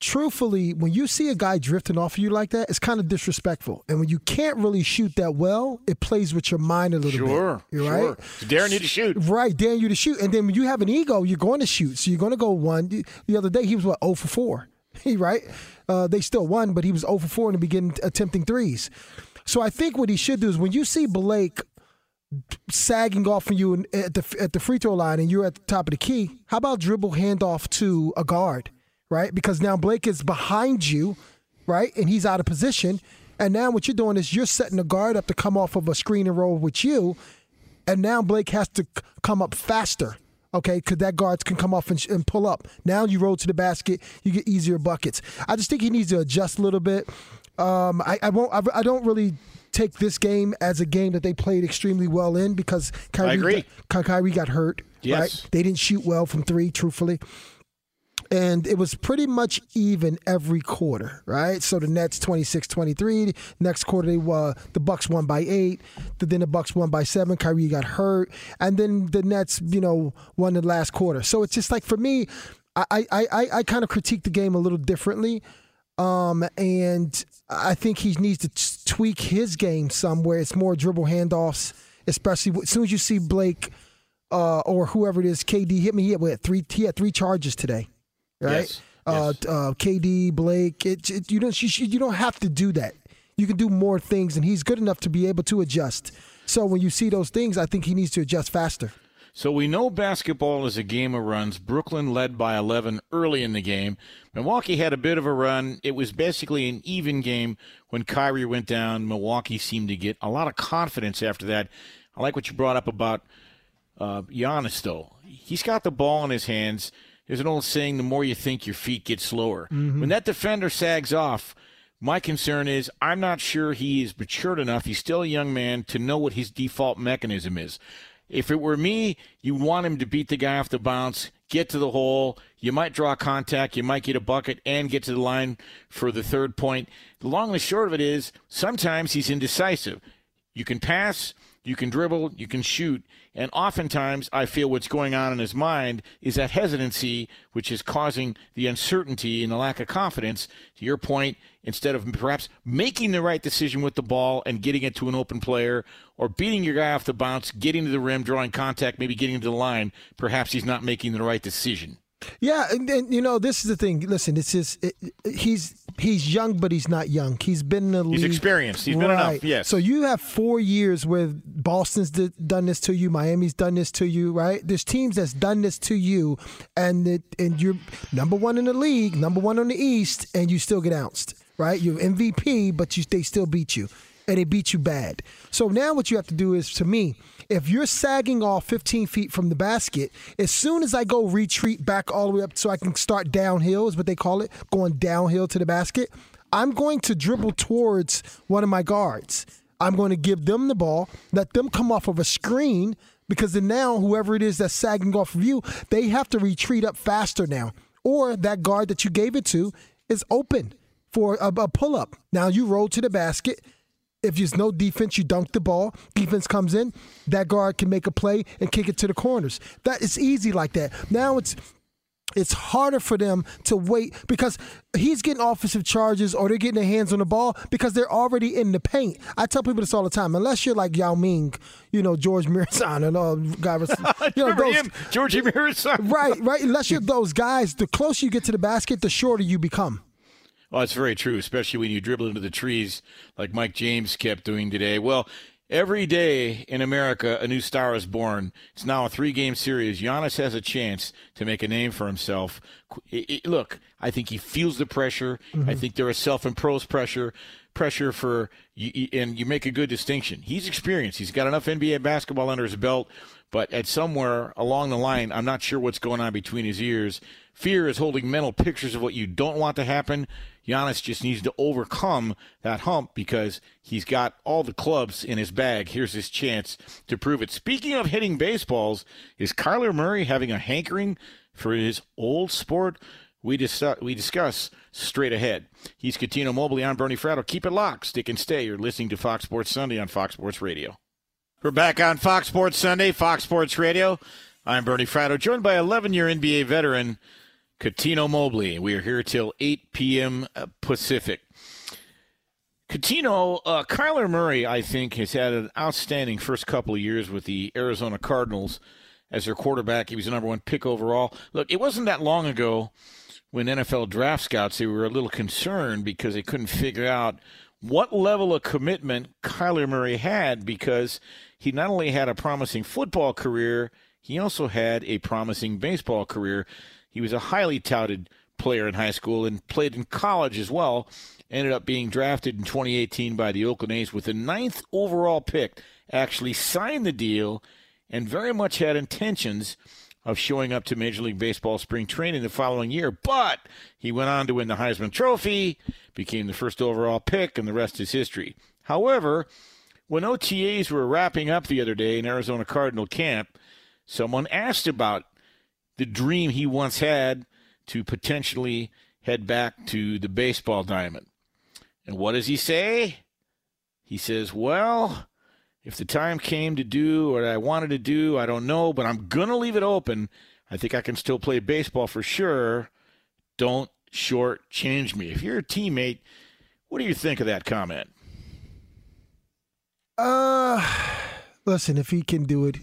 truthfully, when you see a guy drifting off of you like that, it's kind of disrespectful. And when you can't really shoot that well, it plays with your mind a little sure, bit. You're sure. right. Daring you to shoot. Right, daring you to shoot. And then when you have an ego, you're going to shoot. So you're going to go one. The other day, he was, what, 0 for 4? He [LAUGHS] right? Uh, they still won, but he was 0 for 4 in the beginning, attempting threes. So I think what he should do is when you see Blake sagging off from you at the at the free throw line and you're at the top of the key, how about dribble handoff to a guard, right? Because now Blake is behind you, right, and he's out of position. And now what you're doing is you're setting the guard up to come off of a screen and roll with you, and now Blake has to come up faster. Okay, because that guards can come off and, and, pull up. Now you roll to the basket, you get easier buckets. I just think he needs to adjust a little bit. Um, I, I won't. I, I, don't really take this game as a game that they played extremely well in because Kyrie. Got, Kyrie got hurt. Yes. Right? They didn't shoot well from three, truthfully. And it was pretty much even every quarter, right? So the Nets 26-23. Next quarter, they uh, the Bucks won by eight. Then the Bucks won by seven. Kyrie got hurt, and then the Nets, you know, won the last quarter. So it's just like for me, I I I, I kind of critique the game a little differently. Um, and I think he needs to t- tweak his game somewhere. It's more dribble handoffs, especially as soon as you see Blake uh, or whoever it is, KD hit me. He had, what, three, he had three charges today, right? Yes. Uh, yes. uh, KD, Blake. It, it, you don't you, you don't have to do that. You can do more things, and he's good enough to be able to adjust. So when you see those things, I think he needs to adjust faster. So we know basketball is a game of runs. Brooklyn led by 11 early in the game. Milwaukee had a bit of a run. It was basically an even game when Kyrie went down. Milwaukee seemed to get a lot of confidence after that. I like what you brought up about uh, Giannis, though. He's got the ball in his hands. There's an old saying: the more you think, your feet get slower. Mm-hmm. When that defender sags off, my concern is I'm not sure he is matured enough. He's still a young man to know what his default mechanism is. If it were me, you want him to beat the guy off the bounce, get to the hole. You might draw contact, you might get a bucket, and get to the line for the third point. The long and the short of it is sometimes he's indecisive. You can pass, you can dribble, you can shoot, and oftentimes I feel what's going on in his mind is that hesitancy, which is causing the uncertainty and the lack of confidence. To your point, instead of perhaps making the right decision with the ball and getting it to an open player or beating your guy off the bounce, getting to the rim, drawing contact, maybe getting to the line, perhaps he's not making the right decision. Yeah, and, and, you know this is the thing. Listen, it's just it, he's he's young, but he's not young. He's been in the He's league. experienced. He's been right. enough, yes. So you have four years where Boston's done this to you, Miami's done this to you, right? There's teams that's done this to you, and it, and you're number one in the league, number one on the East, and you still get ounced, right? You're MVP, but you they still beat you, and they beat you bad. So now what you have to do is, to me, if you're sagging off 15 feet from the basket, as soon as I go retreat back all the way up so I can start downhill, is what they call it, going downhill to the basket, I'm going to dribble towards one of my guards. I'm going to give them the ball, let them come off of a screen, because then now whoever it is that's sagging off of you, they have to retreat up faster now. Or that guard that you gave it to is open for a, a pull up. Now you roll to the basket. If there's no defense, you dunk the ball. Defense comes in, that guard can make a play and kick it to the corners. That is easy like that. Now it's it's harder for them to wait because he's getting offensive charges or they're getting their hands on the ball because they're already in the paint. I tell people this all the time. Unless you're like Yao Ming, you know, George [LAUGHS] Muresan and all guys, [LAUGHS] you know, those, him, Georgie [LAUGHS] Muresan. right, right. Unless you're those guys, the closer you get to the basket, the shorter you become. Well, it's very true, especially when you dribble into the trees like Mike James kept doing today. Well, every day in America, a new star is born. It's now a three game series. Giannis has a chance to make a name for himself. It- it- look, I think he feels the pressure. Mm-hmm. I think there is self imposed pressure. Pressure for, and you make a good distinction. He's experienced. He's got enough NBA basketball under his belt, but at somewhere along the line, I'm not sure what's going on between his ears. Fear is holding mental pictures of what you don't want to happen. Giannis just needs to overcome that hump because he's got all the clubs in his bag. Here's his chance to prove it. Speaking of hitting baseballs, is Kyler Murray having a hankering for his old sport? We, dis- we discuss straight ahead. He's Cuttino Mobley. I'm Bernie Fratto. Keep it locked. Stick and stay. You're listening to Fox Sports Sunday on Fox Sports Radio. We're back on Fox Sports Sunday, Fox Sports Radio. I'm Bernie Fratto, joined by 11 year NBA veteran Cuttino Mobley. We are here till 8 p.m. Pacific. Cuttino, uh, Kyler Murray, I think, has had an outstanding first couple of years with the Arizona Cardinals as their quarterback. He was the number one pick overall. Look, it wasn't that long ago when NFL draft scouts they were a little concerned because they couldn't figure out what level of commitment Kyler Murray had because he not only had a promising football career, he also had a promising baseball career. He was a highly touted player in high school and played in college as well. Ended up being drafted in 2018 by the Oakland A's with the ninth overall pick. Actually signed the deal and very much had intentions of showing up to Major League Baseball spring training the following year. But he went on to win the Heisman Trophy, became the first overall pick, and the rest is history. However, when OTAs were wrapping up the other day in Arizona Cardinal camp, someone asked about the dream he once had to potentially head back to the baseball diamond. And what does he say? He says, Well, if the time came to do what I wanted to do, I don't know, but I'm going to leave it open. I think I can still play baseball for sure. Don't short change me. If you're a teammate, what do you think of that comment? Uh, [SIGHS] listen, if he can do it,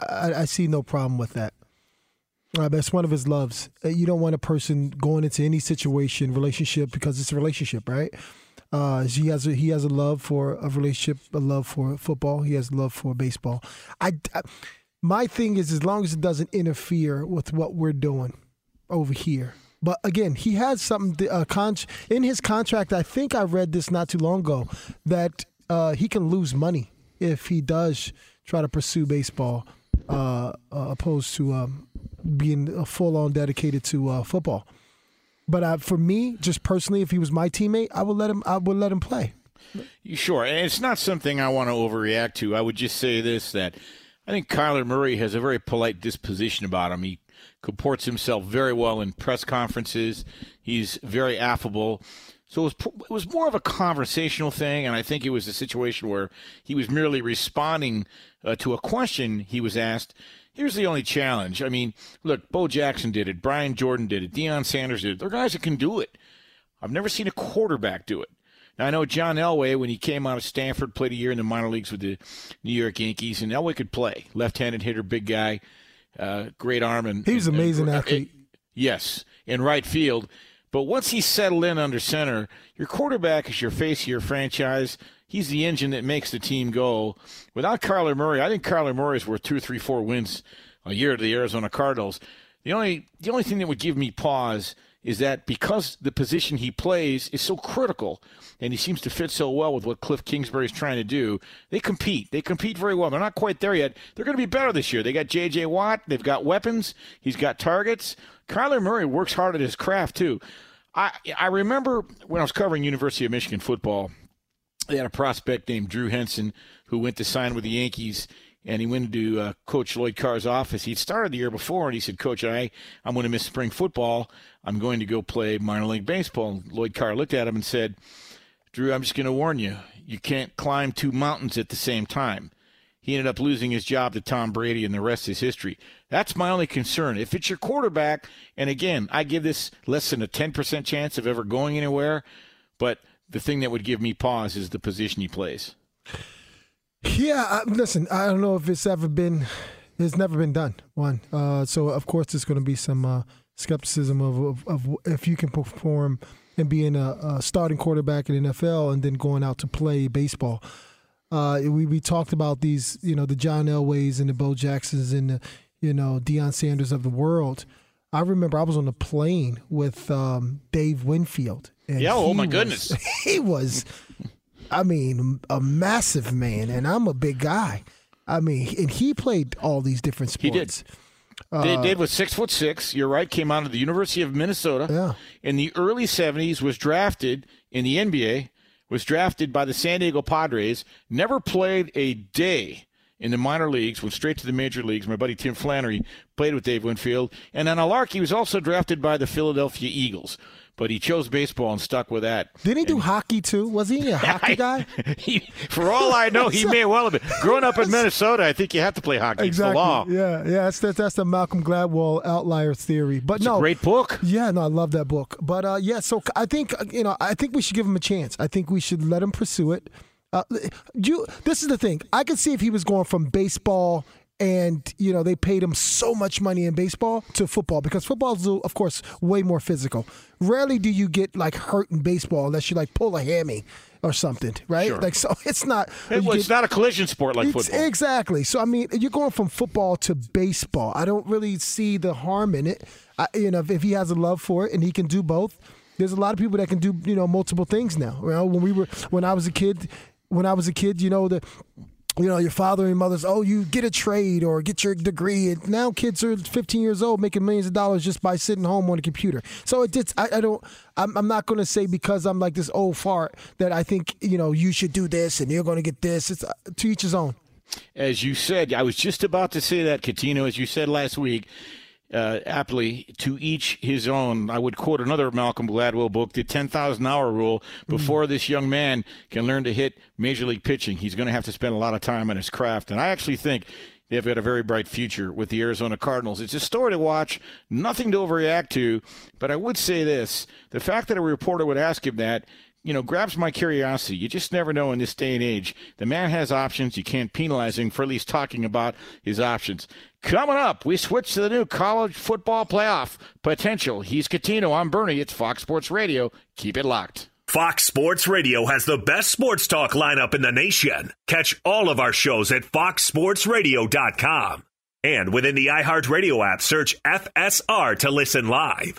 I, I see no problem with that. Uh, that's one of his loves. Uh, You don't want a person going into any situation, relationship, because it's a relationship, right? Uh, he has a, he has a love for a relationship, a love for football. He has love for baseball. I, I my thing is as long as it doesn't interfere with what we're doing over here. But again, he has something uh, con- in his contract. I think I read this not too long ago that uh, he can lose money if he does try to pursue baseball, uh, uh opposed to um, being full on dedicated to uh, football. But uh, for me, just personally, if he was my teammate, I would let him. I would let him play. Sure, and it's not something I want to overreact to. I would just say this: that I think Kyler Murray has a very polite disposition about him. He comports himself very well in press conferences. He's very affable. So it was, it was more of a conversational thing, and I think it was a situation where he was merely responding uh, to a question he was asked. Here's the only challenge. I mean, look, Bo Jackson did it, Brian Jordan did it, Deion Sanders did it. They're guys that can do it. I've never seen a quarterback do it. Now, I know John Elway, when he came out of Stanford, played a year in the minor leagues with the New York Yankees, and Elway could play. Left-handed hitter, big guy, uh, great arm, and he was an amazing athlete. yes, in right field. But once he settled in under center, your quarterback is your face of your franchise. He's the engine that makes the team go. Without Kyler Murray, I think Kyler Murray is worth two, three, four wins a year to the Arizona Cardinals. The only the only thing that would give me pause is that because the position he plays is so critical and he seems to fit so well with what Cliff Kingsbury is trying to do, they compete. They compete very well. They're not quite there yet. They're going to be better this year. They got J.J. Watt. They've got weapons. He's got targets. Kyler Murray works hard at his craft, too. I, I remember when I was covering University of Michigan football, they had a prospect named Drew Henson who went to sign with the Yankees – and he went into uh, Coach Lloyd Carr's office. He'd started the year before, and he said, "Coach, I I'm going to miss spring football. I'm going to go play minor league baseball." And Lloyd Carr looked at him and said, "Drew, I'm just going to warn you. You can't climb two mountains at the same time." He ended up losing his job to Tom Brady, and the rest is history. That's my only concern. If it's your quarterback, and again, I give this less than a 10% chance of ever going anywhere, but the thing that would give me pause is the position he plays. Yeah, I, listen, I don't know if it's ever been, it's never been done. One, uh, so of course there's going to be some uh, skepticism of, of, of, if you can perform and being a, a, starting quarterback in NFL and then going out to play baseball. Uh, we we talked about these, you know, the John Elways and the Bo Jacksons and the, you know, Deion Sanders of the world. I remember I was on a plane with um, Dave Winfield. Yeah, oh my was, goodness. [LAUGHS] He was I mean, a massive man, and I'm a big guy. I mean, and he played all these different sports. He did. Uh, Dave was six foot six. You're right. Came out of the University of Minnesota. Yeah. In the early '70s, was drafted in the NBA. Was drafted by the San Diego Padres. Never played a day in the minor leagues. Went straight to the major leagues. My buddy Tim Flannery played with Dave Winfield. And on a lark, he was also drafted by the Philadelphia Eagles but he chose baseball and stuck with that. Didn't he do and, hockey too? Was he a [LAUGHS] hockey guy? [LAUGHS] he, for all I know, he [LAUGHS] may well have been. Growing up in Minnesota, I think you have to play hockey. Exactly. law. Yeah, yeah. That's, that's that's the Malcolm Gladwell outlier theory. But it's no, great book. Yeah, no, I love that book. But uh, yeah, so I think you know, I think we should give him a chance. I think we should let him pursue it. Uh, you, this is the thing. I could see if he was going from baseball and you know they paid him so much money in baseball to football because football is of course way more physical. Rarely do you get like hurt in baseball unless you like pull a hammy or something right? Sure. like so [LAUGHS] it's not it, well, it's not a collision sport like football. exactly. So i mean you're going from football to baseball. I don't really see the harm in it. I, you know if he has a love for it and he can do both there's a lot of people that can do you know multiple things now. You know when we were when i was a kid when i was a kid you know the you know, your father and mother's, oh, you get a trade or get your degree. And now kids are 15 years old making millions of dollars just by sitting home on a computer. So it just, I, I don't, I'm, I'm not going to say because I'm like this old fart that I think, you know, you should do this and you're going to get this. It's uh, to each his own. As you said, I was just about to say that, Cuttino, as you said last week uh, aptly, to each his own. I would quote another Malcolm Gladwell book, The 10,000 Hour Rule. Before mm. this young man can learn to hit major league pitching, he's going to have to spend a lot of time on his craft. And I actually think they've got a very bright future with the Arizona Cardinals. It's a story to watch, nothing to overreact to. But I would say this the fact that a reporter would ask him that you know, grabs my curiosity. You just never know in this day and age. The man has options. You can't penalize him for at least talking about his options. Coming up, we switch to the new college football playoff potential. He's Cuttino. I'm Bernie. It's Fox Sports Radio. Keep it locked. Fox Sports Radio has the best sports talk lineup in the nation. Catch all of our shows at foxsportsradio.com. And within the iHeartRadio app, search FSR to listen live.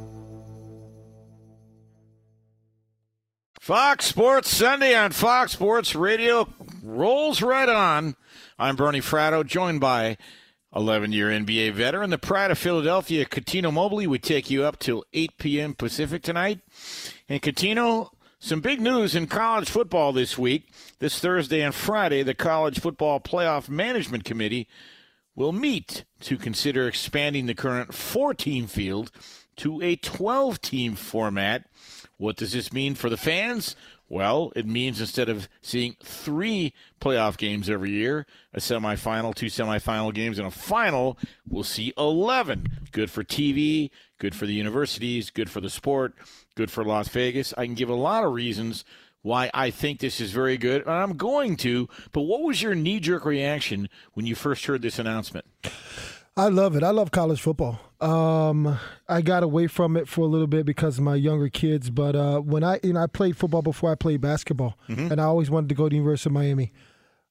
Fox Sports Sunday on Fox Sports Radio rolls right on. I'm Bernie Fratto, joined by 11 year NBA veteran, the pride of Philadelphia, Cuttino Mobley. We take you up till 8 p.m. Pacific tonight. And Cuttino, some big news in college football this week. This Thursday and Friday, the College Football Playoff Management Committee will meet to consider expanding the current four team field to a 12 team format. What does this mean for the fans? Well, it means instead of seeing three playoff games every year, a semifinal, two semifinal games, and a final, we'll see 11. Good for TV, good for the universities, good for the sport, good for Las Vegas. I can give a lot of reasons why I think this is very good, and I'm going to. But what was your knee jerk reaction when you first heard this announcement? I love it. I love college football. Um, I got away from it for a little bit because of my younger kids. But uh, when I you know I played football before I played basketball, Mhm. and I always wanted to go to the University of Miami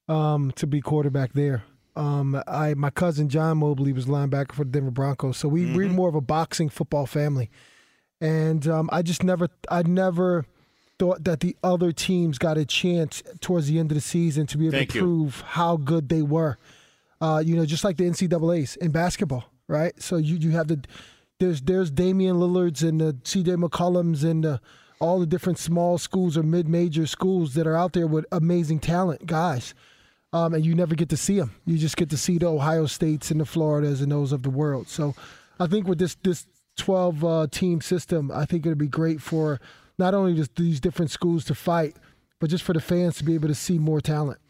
um, to be quarterback there. Um, I my cousin John Mobley was linebacker for the Denver Broncos, so we we're Mhm. more of a boxing football family. And um, I just never I never thought that the other teams got a chance towards the end of the season to be able Thank to you. prove how good they were. Uh, you know, just like the NCAA's in basketball, right? So you, you have the there's there's Damian Lillards and the CJ McCollums and the, all the different small schools or mid major schools that are out there with amazing talent guys. Um, and you never get to see them. You just get to see the Ohio States and the Floridas and those of the world. So I think with this this 12 uh, team system, I think it'd be great for not only just these different schools to fight, but just for the fans to be able to see more talent.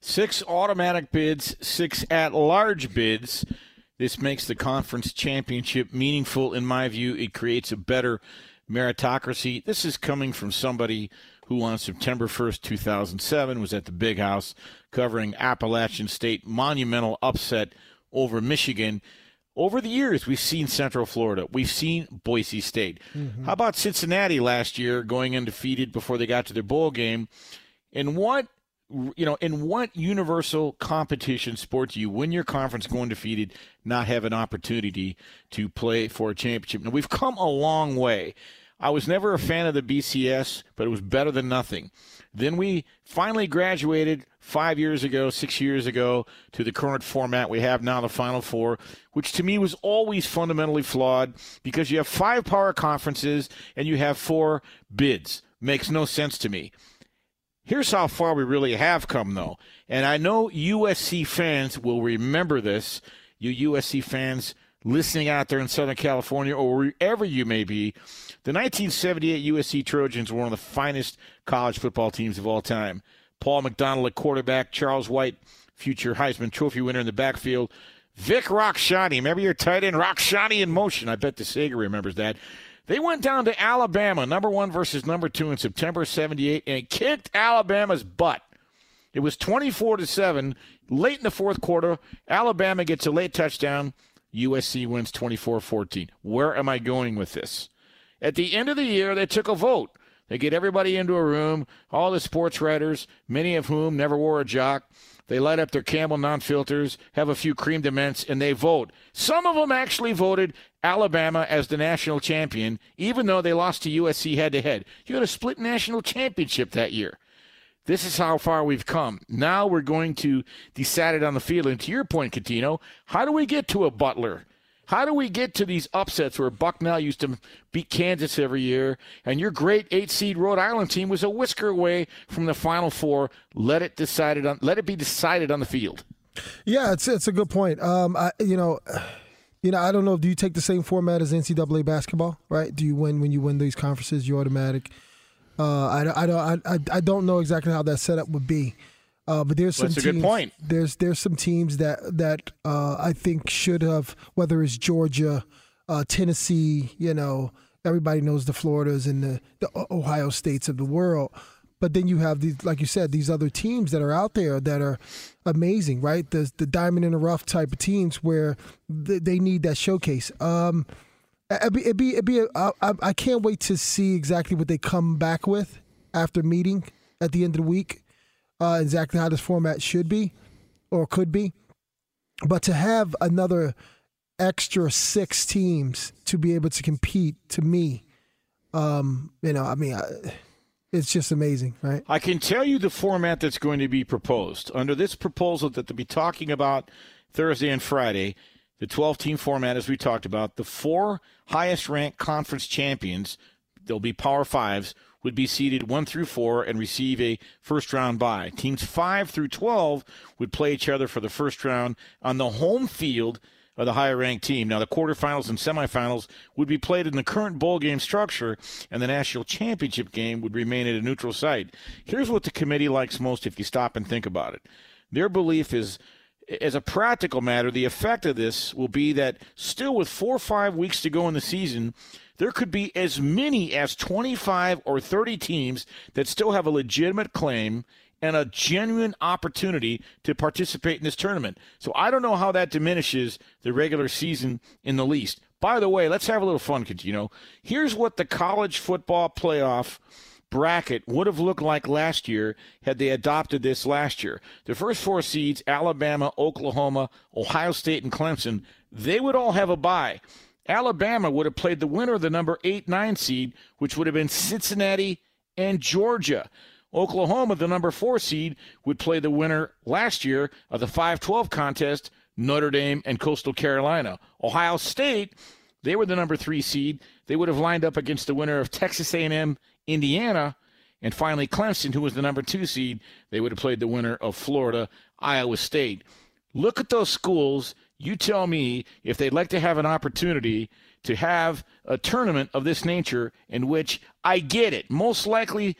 Six automatic bids, six at large bids. This makes the conference championship meaningful, in my view. It creates a better meritocracy. This is coming from somebody who, on September 1st, 2007, was at the Big House covering Appalachian State monumental upset over Michigan. Over the years, we've seen Central Florida. We've seen Boise State. Mm-hmm. How about Cincinnati last year going undefeated before they got to their bowl game? And what you know, in what universal competition sport do you win your conference, go undefeated, not have an opportunity to play for a championship? Now we've come a long way. I was never a fan of the BCS, but it was better than nothing. Then we finally graduated five years ago, six years ago, to the current format we have now, the Final Four, which to me was always fundamentally flawed because you have five power conferences and you have four bids. Makes no sense to me. Here's how far we really have come, though. And I know USC fans will remember this. You USC fans listening out there in Southern California or wherever you may be, the 1978 USC Trojans were one of the finest college football teams of all time. Paul McDonald at quarterback, Charles White, future Heisman Trophy winner in the backfield. Vic Rakhshani, remember your tight end Rakhshani in motion. I bet the Sega remembers that. They went down to Alabama, number one versus number two in September 78, and kicked Alabama's butt. It was 24 to 7. Late in the fourth quarter, Alabama gets a late touchdown. USC wins 24 14. Where am I going with this? At the end of the year, they took a vote. They get everybody into a room, all the sports writers, many of whom never wore a jock. They light up their Campbell non filters, have a few cream de mints, and they vote. Some of them actually voted Alabama as the national champion, even though they lost to USC head to head. You had a split national championship that year. This is how far we've come. Now we're going to decide it on the field. And to your point, Cuttino, how do we get to a Butler? How do we get to these upsets where Bucknell used to beat Kansas every year, and your great eight seed Rhode Island team was a whisker away from the Final Four? Let it decided on. Let it be decided on the field. Yeah, it's it's a good point. Um, I you know. You know, I don't know. Do you take the same format as NCAA basketball? Right? Do you win when you win these conferences? You automatic. Uh, I, I don't I, I don't know exactly how that setup would be. Uh, but there's some That's teams, a good point. There's there's some teams that that uh, I think should have whether it's Georgia, uh, Tennessee, you know, everybody knows the Floridas and the, the Ohio states of the world. But then you have these, like you said, these other teams that are out there that are amazing, right? The the diamond in the rough type of teams where they, they need that showcase. Um, It'd be, it'd be, it'd be a, I, I can't wait to see exactly what they come back with after meeting at the end of the week. Uh, exactly how this format should be or could be. But to have another extra six teams to be able to compete, to me, um, you know, I mean, I, it's just amazing, right? I can tell you the format that's going to be proposed. Under this proposal that they'll be talking about Thursday and Friday, the 12 team format, as we talked about, the four highest ranked conference champions, they'll be Power Fives, would be seeded 1 through 4 and receive a first round bye. Teams 5 through 12 would play each other for the first round on the home field of the higher ranked team. Now, the quarterfinals and semifinals would be played in the current bowl game structure, and the national championship game would remain at a neutral site. Here's what the committee likes most if you stop and think about it. Their belief is as a practical matter, the effect of this will be that still with four or five weeks to go in the season, there could be as many as 25 or 30 teams that still have a legitimate claim and a genuine opportunity to participate in this tournament. So I don't know how that diminishes the regular season in the least. By the way, let's have a little fun, know. Here's what the college football playoff bracket would have looked like last year had they adopted this last year. The first four seeds, Alabama, Oklahoma, Ohio State, and Clemson, they would all have a bye. Alabama would have played the winner of the number 8 9 seed, which would have been Cincinnati and Georgia. Oklahoma, the number 4 seed, would play the winner last year of the 5 12 contest, Notre Dame and Coastal Carolina. Ohio State, they were the number 3 seed. They would have lined up against the winner of Texas A&M, Indiana, and finally Clemson, who was the number 2 seed. They would have played the winner of Florida, Iowa State. Look at those schools you tell me if they'd like to have an opportunity to have a tournament of this nature in which I get it. Most likely,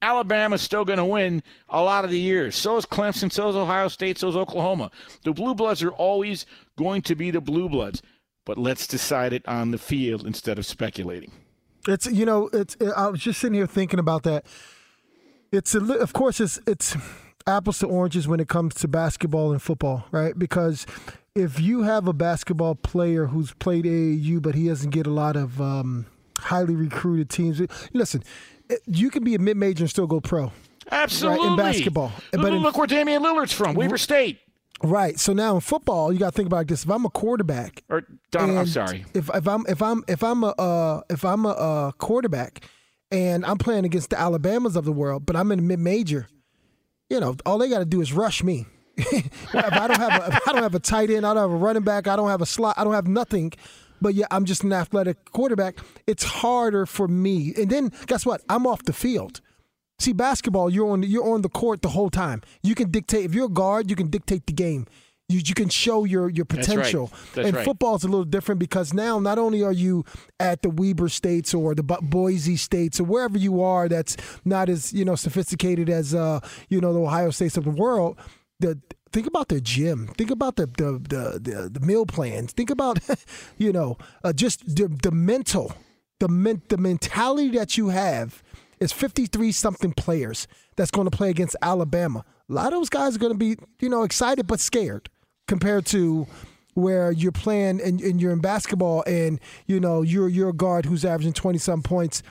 Alabama's still going to win a lot of the years. So is Clemson, so is Ohio State, so is Oklahoma. The Blue Bloods are always going to be the Blue Bloods. But let's decide it on the field instead of speculating. It's you know it's I was just sitting here thinking about that. It's a, of course it's it's apples to oranges when it comes to basketball and football, right? Because if you have a basketball player who's played AAU but he doesn't get a lot of um, highly recruited teams, listen, you can be a mid major and still go pro. Absolutely. Right, in basketball. Look, But in- look where Damian Lillard's from, Weber State. Right. So now in football, you got to think about this. If I'm a quarterback, or Don, I'm sorry. If if I'm if I'm if I'm a uh, if I'm a uh, quarterback and I'm playing against the Alabamas of the world, but I'm in a mid major, you know, all they got to do is rush me. [LAUGHS] if I don't have a, if I don't have a tight end, I don't have a running back, I don't have a slot, I don't have nothing. But yeah, I'm just an athletic quarterback. It's harder for me. And then guess what? I'm off the field. See, basketball, you're on you're on the court the whole time. You can dictate if you're a guard, you can dictate the game. You, you can show your your That's right. potential. That's and right. football is a little different because now not only are you at the Weber states or the Bo- Boise states or wherever you are that's not as you know sophisticated as uh you know the Ohio states of the world. The think about the gym. Think about the the the the, the meal plans. Think about [LAUGHS] you know uh, just the the mental the men, the mentality that you have is 53 something players that's going to play against Alabama. A lot of those guys are going to be, you know, excited but scared compared to where you're playing and, and you're in basketball and, you know, you're you're a guard who's averaging 20 some points.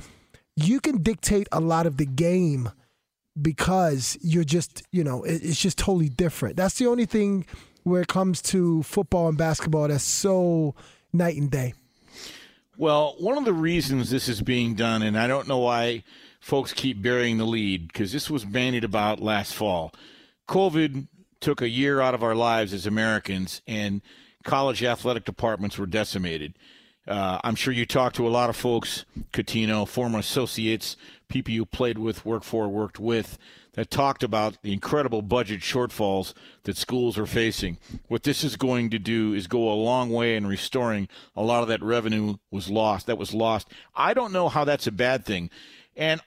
You can dictate a lot of the game because you're just, you know, it, it's just totally different. That's the only thing where it comes to football and basketball that's so night and day. Well, one of the reasons this is being done, and I don't know why folks keep burying the lead, because this was bandied about last fall. COVID took a year out of our lives as Americans, and college athletic departments were decimated. Uh, I'm sure you talked to a lot of folks, Cuttino, former associates, people you played with, worked for, worked with, that talked about the incredible budget shortfalls that schools are facing. What this is going to do is go a long way in restoring a lot of that revenue was lost. That was lost. I don't know how that's a bad thing, and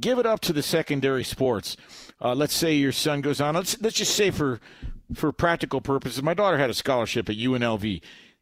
give it up to the secondary sports. Uh, let's say your son goes on. Let's let's just say for for practical purposes, my daughter had a scholarship at UNLV.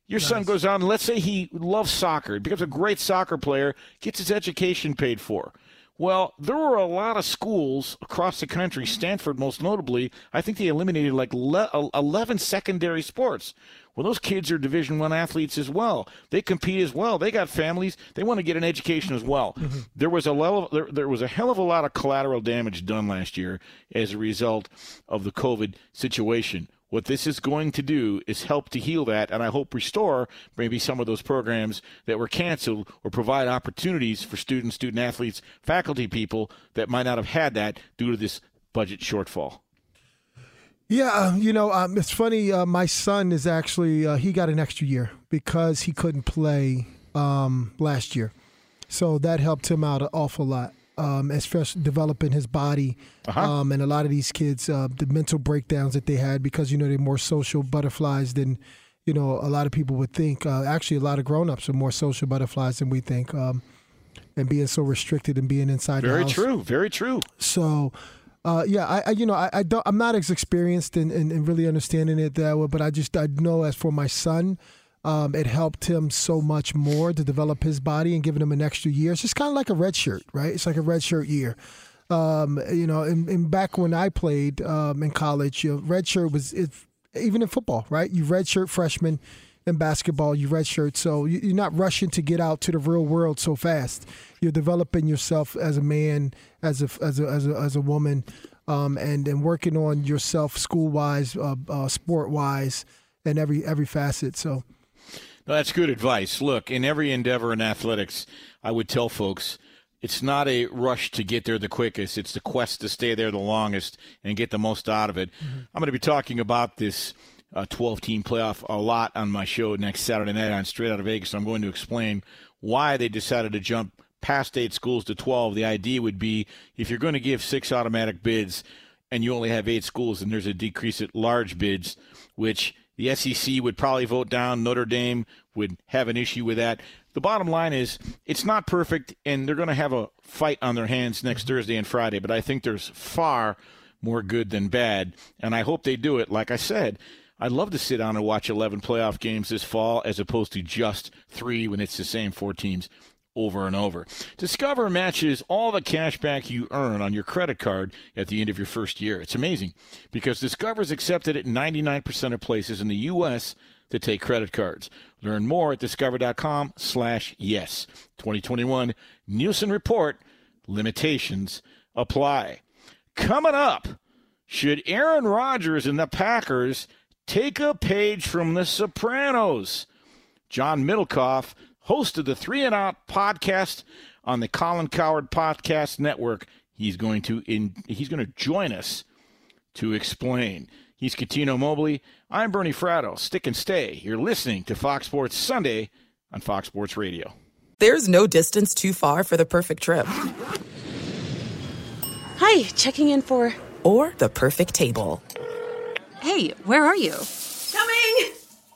Your son goes on, let's say he loves soccer, becomes a great soccer player, gets his education paid for. Well, there were a lot of schools across the country, mm-hmm. Stanford most notably. I think they eliminated like uh, 11 secondary sports. Well, those kids are Division One athletes as well. They compete as well. They got families. They want to get an education as well. Mm-hmm. There was a level, there, there was a hell of a lot of collateral damage done last year as a result of the COVID situation. What this is going to do is help to heal that, and I hope restore maybe some of those programs that were canceled or provide opportunities for students, student athletes, faculty people that might not have had that due to this budget shortfall. Yeah, uh, you know, um, it's funny. Uh, my son is actually uh, he got an extra year because he couldn't play um, last year, so that helped him out an awful lot. Um, as as developing his body, um, and a lot of these kids, uh, the mental breakdowns that they had because you know they're more social butterflies than you know a lot of people would think. Uh, actually, a lot of grown-ups are more social butterflies than we think, um, and being so restricted and being inside. the Very true. Very true. So, uh, yeah, I, I you know I, I don't I'm not as experienced in, in, in really understanding it that way, but I just I know as for my son, um, it helped him so much more to develop his body and giving him an extra year. It's just kind of like a red shirt, right? It's like a red shirt year. Um, you know, and, and back when I played um, in college, you know, red shirt was it, even in football, right? You red shirt freshman in basketball, you red shirt, so you- you're not rushing to get out to the real world so fast. You're developing yourself as a man, as a as a as a, as a woman, um, and and working on yourself school wise, uh, uh, sport wise, and every every facet. So. No, that's good advice. Look, in every endeavor in athletics, I would tell folks it's not a rush to get there the quickest. It's the quest to stay there the longest and get the most out of it. Mm-hmm. I'm going to be talking about this uh, 12 team playoff a lot on my show next Saturday night on Straight Out of Vegas. I'm going to explain why they decided to jump past eight schools to 12. The idea would be if you're going to give six automatic bids and you only have eight schools, and there's a decrease at large bids, which the SEC would probably vote down. Notre Dame would have an issue with that. The bottom line is it's not perfect, and they're going to have a fight on their hands next mm-hmm. Thursday and Friday, but I think there's far more good than bad, and I hope they do it. Like I said, I'd love to sit down and watch 11 playoff games this fall as opposed to just three when it's the same four teams over and over. Discover matches all the cash back you earn on your credit card at the end of your first year. It's amazing because Discover is accepted at 99% of places in the U.S. that take credit cards. Learn more at discover.com slash yes. 2021 Nielsen Report. Limitations apply. Coming up, should Aaron Rodgers and the Packers take a page from The Sopranos? John Middlekauff hosted the Three and Out podcast on the Colin Cowherd Podcast Network. He's going to in, he's going to join us to explain. He's Cuttino Mobley. I'm Bernie Fratto. Stick and stay. You're listening to Fox Sports Sunday on Fox Sports Radio. There's no distance too far for the perfect trip. Hi, checking in for. Or the perfect table. Hey, where are you?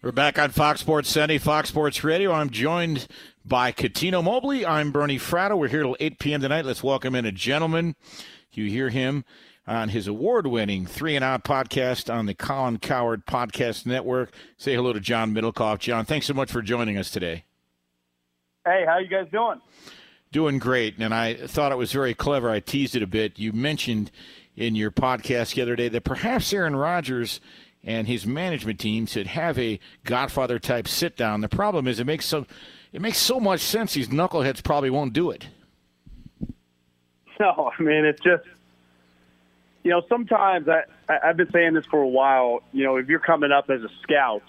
We're back on Fox Sports Sunday, Fox Sports Radio. I'm joined by Cuttino Mobley. I'm Bernie Fratto. We're here till 8 p.m. tonight. Let's welcome in a gentleman. You hear him on his award-winning Three and Out podcast on the Colin Cowherd Podcast Network. Say hello to John Middlekauff. John, thanks so much for joining us today. Hey, how you guys doing? Doing great. And I thought it was very clever. I teased it a bit. You mentioned in your podcast the other day that perhaps Aaron Rodgers – and his management team should have a Godfather type sit down. The problem is it makes so it makes so much sense these knuckleheads probably won't do it. [LAUGHS] No, I mean it's just you know sometimes I I've been saying this for a while. You know if you're coming up as a scout,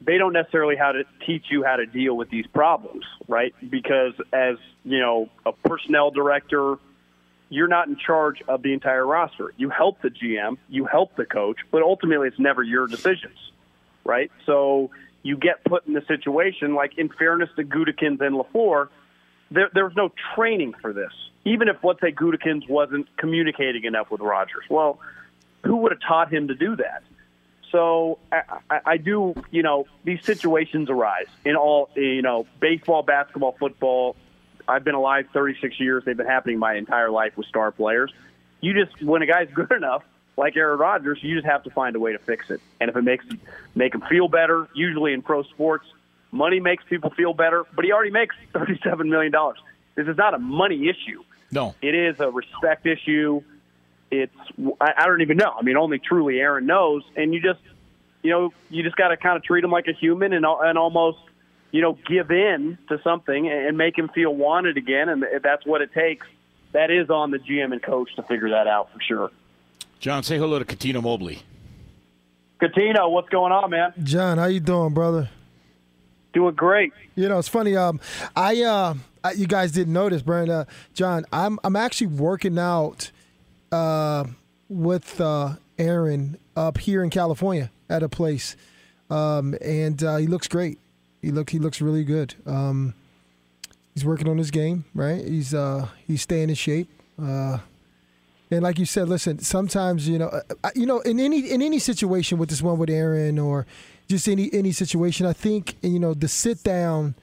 they don't necessarily how to teach you how to deal with these problems, right? Because as you know a personnel director you're not in charge of the entire roster. You help the GM, you help the coach, but ultimately it's never your decisions, right? So you get put in the situation, like in fairness to Gutekunst and LaFleur, there, there was no training for this. Even if, let's say, Gutekunst wasn't communicating enough with Rodgers, Well, who would have taught him to do that? So I, I, I do, you know, these situations arise in all, you know, baseball, basketball, football, I've been alive 36 years. They've been happening my entire life with star players. You just when a guy's [LAUGHS] good enough, like Aaron Rodgers, you just have to find a way to fix it. And if it makes make him feel better, usually in pro sports, money makes people feel better. But he already makes [LAUGHS] 37 million dollars. This is not a money issue. No, it is a respect issue. It's I, I don't even know. I mean, only truly Aaron knows. And you just you know you just got to kind of treat him like a human and and almost you know, give in to something and make him feel wanted again. And if that's what it takes, that is on the GM and coach to figure that out for sure. John, say hello to Cuttino Mobley. Cuttino, what's going on, man? John, how you doing, brother? Doing great. You know, it's funny. Um, I, uh, I, you guys didn't notice, Brenda, uh, John. I'm, I'm actually working out, uh, with uh, Aaron up here in California at a place, um, and uh, he looks great. He look he looks really good. Um, he's working on his game, right? He's uh, he's staying in shape. Uh, and like you said, listen. Sometimes you know, uh, you know, in any in any situation with this one with Aaron or just any any situation, I think you know the sit down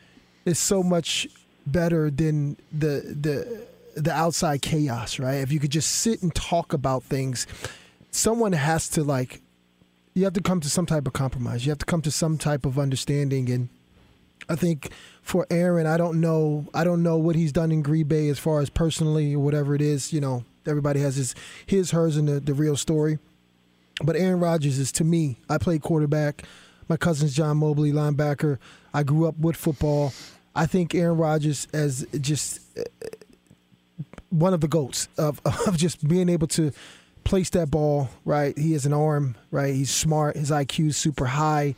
is so much better than the the the outside chaos, right? If you could just sit and talk about things, someone has to like you have to come to some type of compromise. You have to come to some type of understanding and I think for Aaron, I don't know I don't know what he's done in Green Bay as far as personally or whatever it is, you know, everybody has his his hers and the, the real story. But Aaron Rodgers is to me, I played quarterback. My cousin's John Mobley, linebacker. I grew up with football. I think Aaron Rodgers as just one of the goats of [LAUGHS] of just being able to place that ball right. He has an arm right. He's smart. His IQ is super high.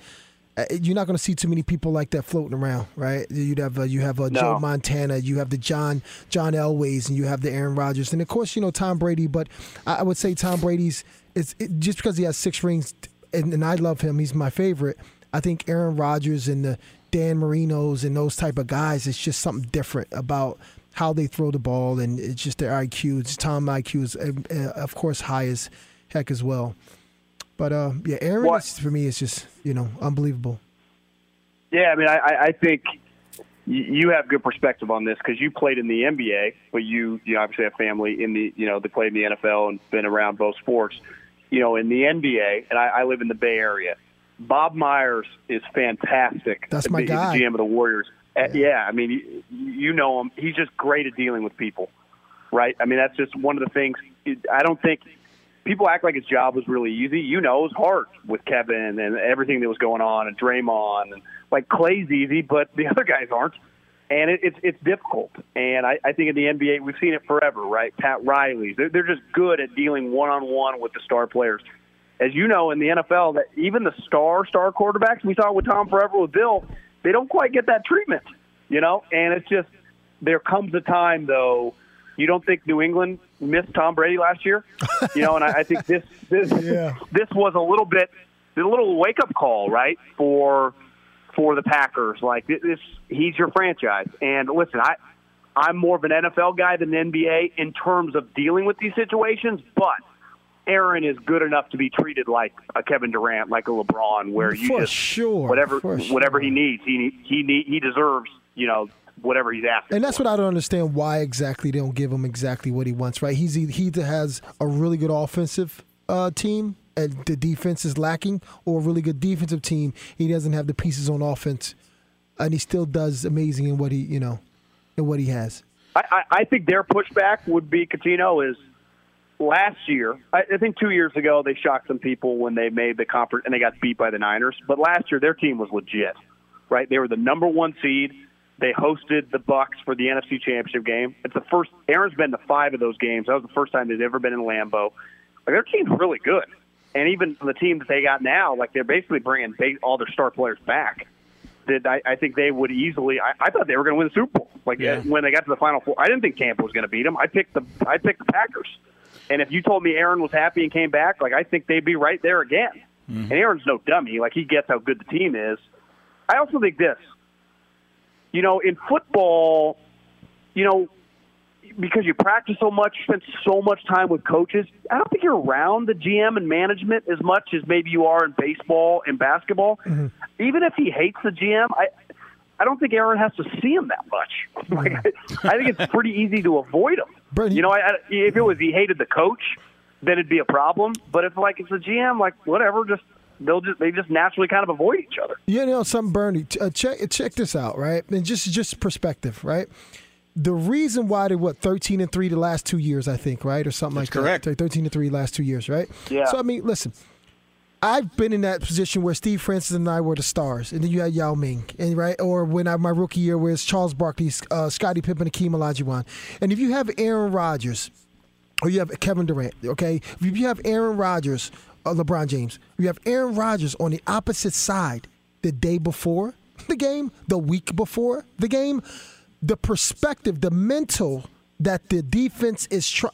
Uh, You're not going to see too many people like that floating around, right? You'd have uh, you have uh, Joe Montana, you have the John John Elways, and you have the Aaron Rodgers, and of course you know Tom Brady. But I, would say Tom Brady's is it, just because he has six rings, and, and I love him. He's my favorite. I think Aaron Rodgers and the Dan Marinos and those type of guys, it's just something different about how they throw the ball, and it's just their IQ. It's Tom IQ is uh, of course high as heck as well. But uh, yeah, Aaron is, for me is just you know unbelievable. Yeah, I mean, I, I- think you have good perspective on this because you played in the NBA, but you you obviously have family in the you know that played in the NFL and been around both sports. You know, in the NBA, and I, I live in the Bay Area. Bob Myers is fantastic. That's The- my he's guy. the GM of the Warriors. Uh, yeah, I mean, you, you know him. He's just great at dealing with people, right? I mean, that's just one of the things. I don't think people act like his job was really easy. You know, it was hard with Kevin and everything that was going on, and Draymond, and like Clay's easy, but the [LAUGHS] other guys aren't. And it, it's it's difficult. And I, I think in the NBA, we've seen it forever, right? Pat Riley's, they're, they're just good at dealing one on one with the star players. As you know, in the NFL, that even the star star quarterbacks we saw with Tom Forever with Bill, they don't quite get that treatment, you know. And it's just there comes a time though. You don't think New England missed Tom Brady last year, you know? And I, I think this this [LAUGHS] this was a little bit a little wake up call, right? For for the Packers, like this, he's your franchise. And listen, I I'm more of an NFL guy than an NBA in terms of dealing with these situations, but Aaron is good enough to be treated like a Kevin Durant, like a LeBron, where you For just sure, whatever sure. whatever he needs, he he need, he deserves, you know, whatever he's asking. And that's what I don't understand why exactly they don't give him exactly what he wants, right? He's he either has a really good offensive uh, team and the defense is lacking, or a really good defensive team. He doesn't have the pieces on offense, and he still does amazing in what he you know, in what he has. I, I, I think their pushback would be Cuttino is last year. I, I think two years ago they shocked some people when they made the conference and they got beat by the Niners. But last year their team was legit, right? They were the number one seed. They hosted the Bucs for the NFC Championship game. It's the first. Aaron's been to five of those games. That was the first time they'd ever been in Lambeau. Like, their team's really good, and even the team that they got now, like they're basically bringing all their star players back that I, I think they would easily. I, I thought they were going to win the Super Bowl. Like Yeah. uh, when they got to the Final Four, I didn't think Tampa was going to beat them. I picked the I picked the Packers. And if you told me Aaron was happy and came back, like I think they'd be right there again. And Aaron's no dummy. Like he gets how good the team is. I also think this. You know, in football, you know, because you practice so much, spend so much time with coaches. I don't think you're around the GM and management as much as maybe you are in baseball and basketball. Mm-hmm. Even if he hates the GM, I I don't think Aaron has to see him that much. [LAUGHS] Like, mm-hmm. I think it's pretty easy to avoid him. you know, I, I, if it was he hated the coach, then it'd be a problem. But if like it's the GM, like whatever, just they'll just they just naturally kind of avoid each other. Yeah, you know, some Bernie. Uh, check check this out, right? And just just perspective, right? The reason why they what thirteen and three the last two years, I think, right, or something like correct. that. Thirteen and three last two years, right? Yeah. So I mean, listen, I've been in that position where Steve Francis and I were the stars, and then you had Yao Ming, and right, or when I my rookie year, where it's Charles Barkley, uh, Scottie Pippen, Akeem Olajuwon, and if you have Aaron Rodgers, or you have Kevin Durant, okay? If you have Aaron Rodgers, uh, LeBron James, you have Aaron Rodgers on the opposite side the day before the game, the week before the game, the perspective, the mental that the defense is trying.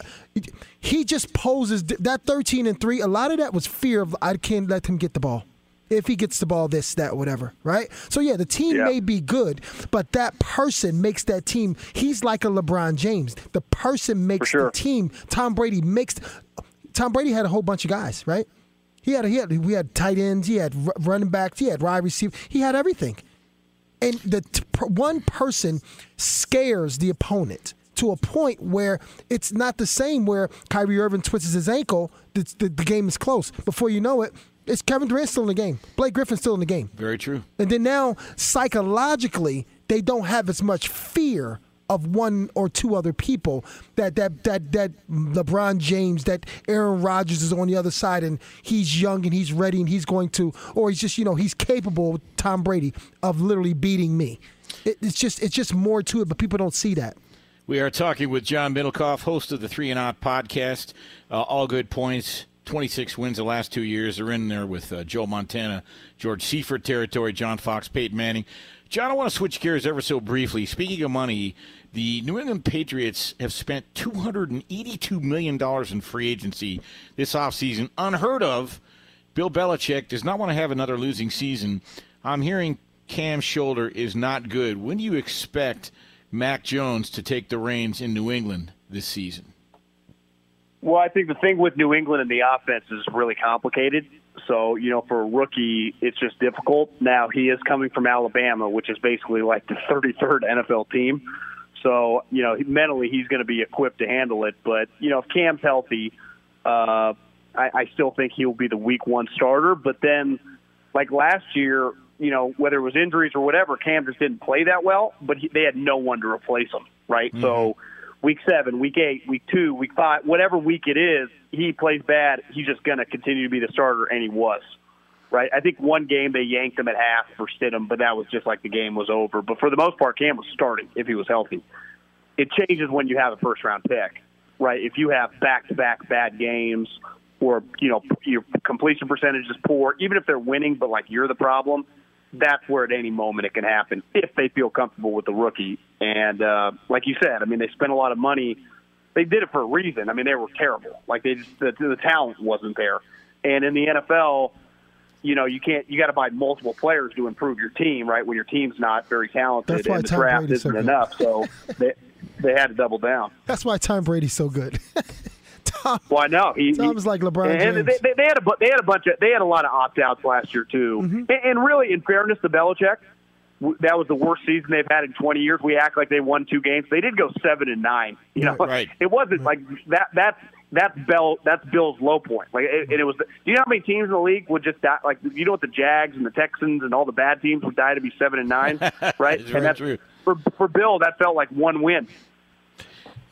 He just poses that 13 and 3. A lot of that was fear of I can't let him get the ball. If he gets the ball, this, that, whatever, right? So, yeah, the team may be good, but that person makes that team. He's like a LeBron James. The person makes the team. Tom Brady makes. Tom Brady had a whole bunch of guys, right? He had, he had, we had tight ends, he had running backs, he had wide receivers, he had everything. and the t- one person scares the opponent to a point where it's not the same where Kyrie Irving twists his ankle, the, the, the game is close. Before you know it, it's Kevin Durant still in the game. Blake Griffin's still in the game. Very true. And then now, psychologically, they don't have as much fear of one or two other people that that that that LeBron James, that Aaron Rodgers is on the other side and he's young and he's ready and he's going to, or he's just you know he's capable, Tom Brady, of literally beating me. It, it's just it's just more to it, but people don't see that. We are talking with John Middlekauff, host of the Three and Out podcast. Uh, all good points. 26 wins the last two years. They're in there with uh, Joe Montana, George Seifert territory, John Fox, Peyton Manning. John, I want to switch gears ever so briefly. Speaking of money, the New England Patriots have spent $282 million in free agency this offseason. Unheard of. Bill Belichick does not want to have another losing season. I'm hearing Cam's shoulder is not good. When do you expect Mac Jones to take the reins in New England this season? Well, I think the thing with New England and the offense is really complicated. So, you know, for a rookie, it's just difficult. Now, he is coming from Alabama, which is basically like the 33rd NFL team. So, you know, mentally he's going to be equipped to handle it. But, you know, if Cam's healthy, uh, I, I still think he'll be the week one starter. But then, like last year, you know, whether it was injuries or whatever, Cam just didn't play that well, but he, they had no one to replace him, right? Mm-hmm. So, week seven, week eight, week two, week five, whatever week it is, he plays bad. He's just going to continue to be the starter, and he was. Right, I think one game they yanked him at half for Stidham, but that was just like the game was over. But for the most part, Cam was starting if he was healthy. It changes when you have a first round pick, right? If you have back to back bad games, or you know your completion percentage is poor, even if they're winning, but like you're the problem, that's where at any moment it can happen if they feel comfortable with the rookie. And uh, like you said, I mean, they spent a lot of money. They did it for a reason. I mean, they were terrible. Like they just the, the talent wasn't there. And in the NFL, you know, you can't. You got to buy multiple players to improve your team, right? When your team's not very talented That's why and the Tom draft Brady's isn't good. enough, so [LAUGHS] they they had to double down. That's why Tom Brady's so good. [LAUGHS] Tom, Well, I know he, Tom's like LeBron and James. They, they, they had a they had a bunch of they had a lot of opt outs last year too. Mm-hmm. And, and really, in fairness to Belichick, that was the worst season they've had in 20 years. We act like they won two games. They did go seven and nine. You know, [LAUGHS] Right. it wasn't like that. That's that's Bell. That's Bill's low point. Like, it, and it was. Do you know how many teams in the league would just die? Like, you know what the Jags and the Texans and all the bad teams would die to be seven and nine, [LAUGHS] right? It's and that's true. for for Bill. That felt like one win.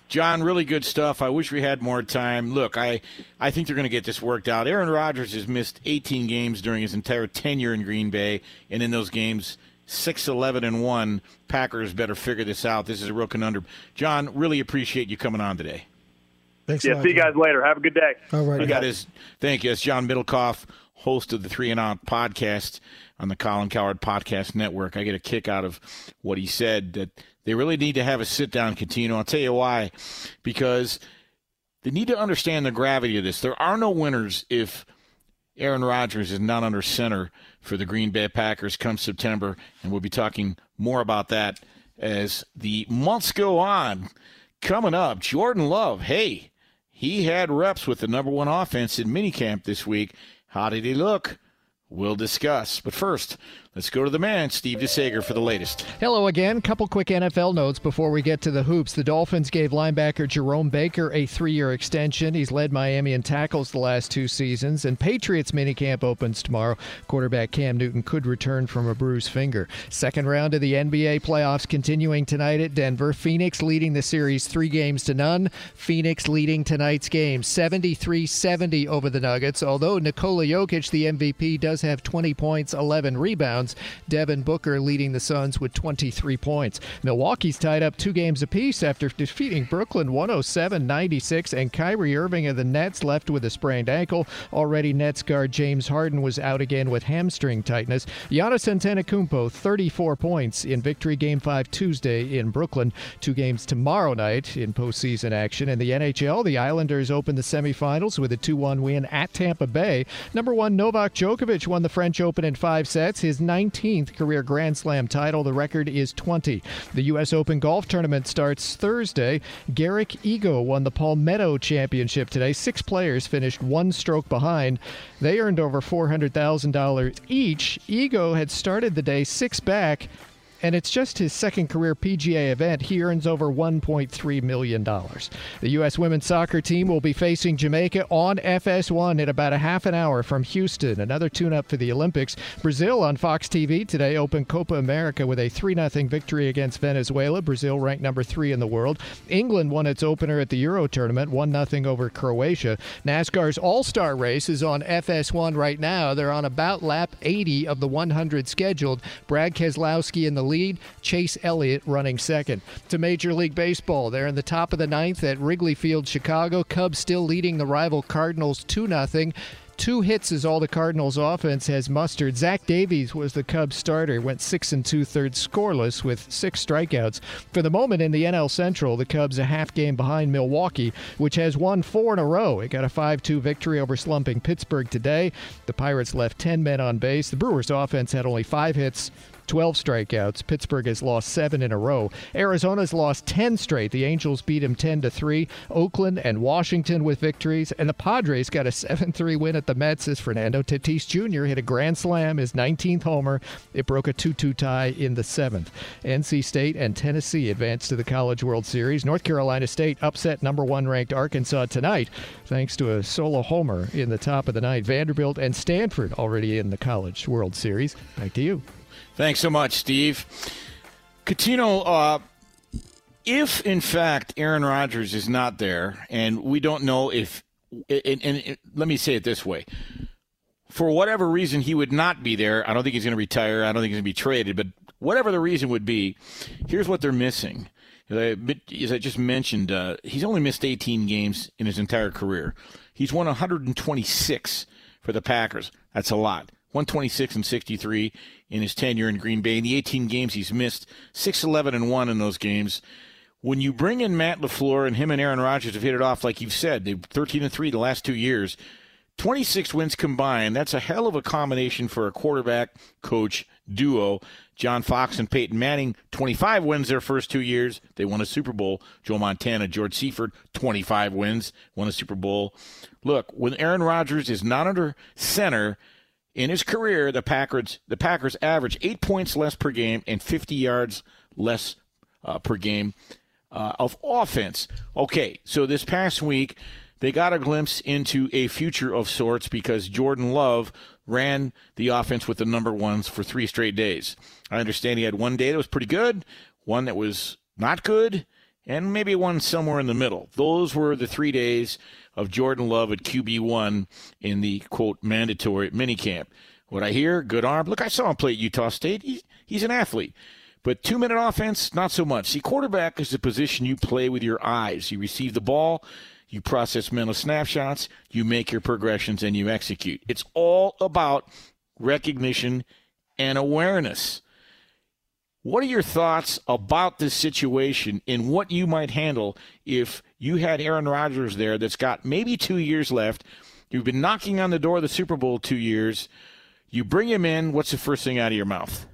John, really good stuff. I wish we had more time. Look, I, I think they're going to get this worked out. Aaron Rodgers has missed 18 games during his entire tenure in Green Bay, and in those games, 6 11 and 1. Packers better figure this out. This is a real conundrum. John, really appreciate you coming on today. Thanks a Yeah. lot, See you John. guys later. Have a good day. All right. You got his thank you. It's John Middlekauff, host of the Three and Out podcast on the Colin Cowherd Podcast Network. I get a kick out of what he said that they really need to have a sit down continue. I'll tell you why. Because they need to understand the gravity of this. There are no winners if Aaron Rodgers is not under center for the Green Bay Packers come September, and we'll be talking more about that as the months go on. Coming up, Jordan Love. Hey, he had reps with the number one offense in minicamp this week. How did he look? We'll discuss. But first, let's go to the man, Steve DeSager, for the latest. Hello again. Couple quick NFL notes before we get to the hoops. The Dolphins gave linebacker Jerome Baker a three-year extension. He's led Miami in tackles the last two seasons. And Patriots minicamp opens tomorrow. Quarterback Cam Newton could return from a bruised finger. Second round of the NBA playoffs continuing tonight at Denver. Phoenix leading the series three games to none. Phoenix leading tonight's game 73-70 over the Nuggets. Although Nikola Jokic, the MVP, does have 20 points, 11 rebounds. Devin Booker leading the Suns with 23 points. Milwaukee's tied up two games apiece after defeating Brooklyn 107-96, and Kyrie Irving of the Nets left with a sprained ankle. Already Nets guard James Harden was out again with hamstring tightness. Giannis Antetokounmpo 34 points in victory game 5 Tuesday in Brooklyn. Two games tomorrow night in postseason action. In the NHL, the Islanders open the semifinals with a 2-1 win at Tampa Bay. Number 1 Novak Djokovic won the French Open in 5 sets, his 19th career Grand Slam title. The record is 20. The US Open golf tournament starts Thursday. Garrick Higgo won the Palmetto Championship today. Six players finished one stroke behind. They earned over $400,000 each. Higgo had started the day six back and it's just his second career PGA event. He earns over $1.3 million. The U.S. women's soccer team will be facing Jamaica on FS1 in about a half an hour from Houston. Another tune up for the Olympics. Brazil on Fox TV today opened Copa America with a 3 0 victory against Venezuela. Brazil ranked number three in the world. England won its opener at the Euro tournament, 1 0 over Croatia. NASCAR's All Star race is on FS1 right now. They're on about lap 80 of the 100 scheduled. Brad Keselowski in the lead, Chase Elliott running second. To Major League Baseball, they're in the top of the ninth at Wrigley Field, Chicago. Cubs still leading the rival Cardinals 2 0. Two hits is all the Cardinals' offense has mustered. Zach Davies was the Cubs starter, went six and two thirds scoreless with six strikeouts. For the moment in the NL Central, the Cubs a half game behind Milwaukee, which has won four in a row. It got a 5 2 victory over slumping Pittsburgh today. The Pirates left 10 men on base. The Brewers' offense had only five hits, 12 strikeouts. Pittsburgh has lost seven in a row. Arizona's lost 10 straight. The Angels beat him 10 to 3. Oakland and Washington with victories. And the Padres got a 7 3 win at the Mets as Fernando Tatis Jr. hit a grand slam, his 19th homer. It broke a 2 2 tie in the seventh. NC State and Tennessee advanced to the College World Series. North Carolina State upset number one ranked Arkansas tonight thanks to a solo homer in the top of the ninth. Vanderbilt and Stanford already in the College World Series. Back to you. Thanks so much, Steve. Cuttino, uh, if in fact Aaron Rodgers is not there, and we don't know if, and, and, and, let me say it this way. For whatever reason he would not be there, I don't think he's going to retire. I don't think he's going to be traded, but whatever the reason would be, here's what they're missing. As I just mentioned, uh, he's only missed 18 games in his entire career. He's won 126 for the Packers. That's a lot. 126 and 63 in his tenure in Green Bay. In the 18 games he's missed, 6 11 and 1 in those games. When you bring in Matt LaFleur and him and Aaron Rodgers have hit it off, like you've said, they've 13 and 3 the last two years. 26 wins combined. That's a hell of a combination for a quarterback coach duo. John Fox and Peyton Manning, 25 wins their first two years. They won a Super Bowl. Joe Montana, George Seifert, 25 wins, won a Super Bowl. Look, when Aaron Rodgers is not under center, in his career, the Packers the Packers average eight points less per game and 50 yards less uh, per game uh, of offense. Okay, so this past week they got a glimpse into a future of sorts because Jordan Love ran the offense with the number ones for three straight days. I understand he had one day that was pretty good, one that was not good, and maybe one somewhere in the middle. Those were the three days of Jordan Love at QB1 in the quote mandatory minicamp. What I hear, good arm. Look, I saw him play at Utah State. He's, he's an athlete. But two minute offense, not so much. See, quarterback is the position you play with your eyes. You receive the ball, you process mental snapshots, you make your progressions, and you execute. It's all about recognition and awareness. What are your thoughts about this situation and what you might handle if you had Aaron Rodgers there that's got maybe two years left? You've been knocking on the door of the Super Bowl two years. You bring him in. What's the first thing out of your mouth?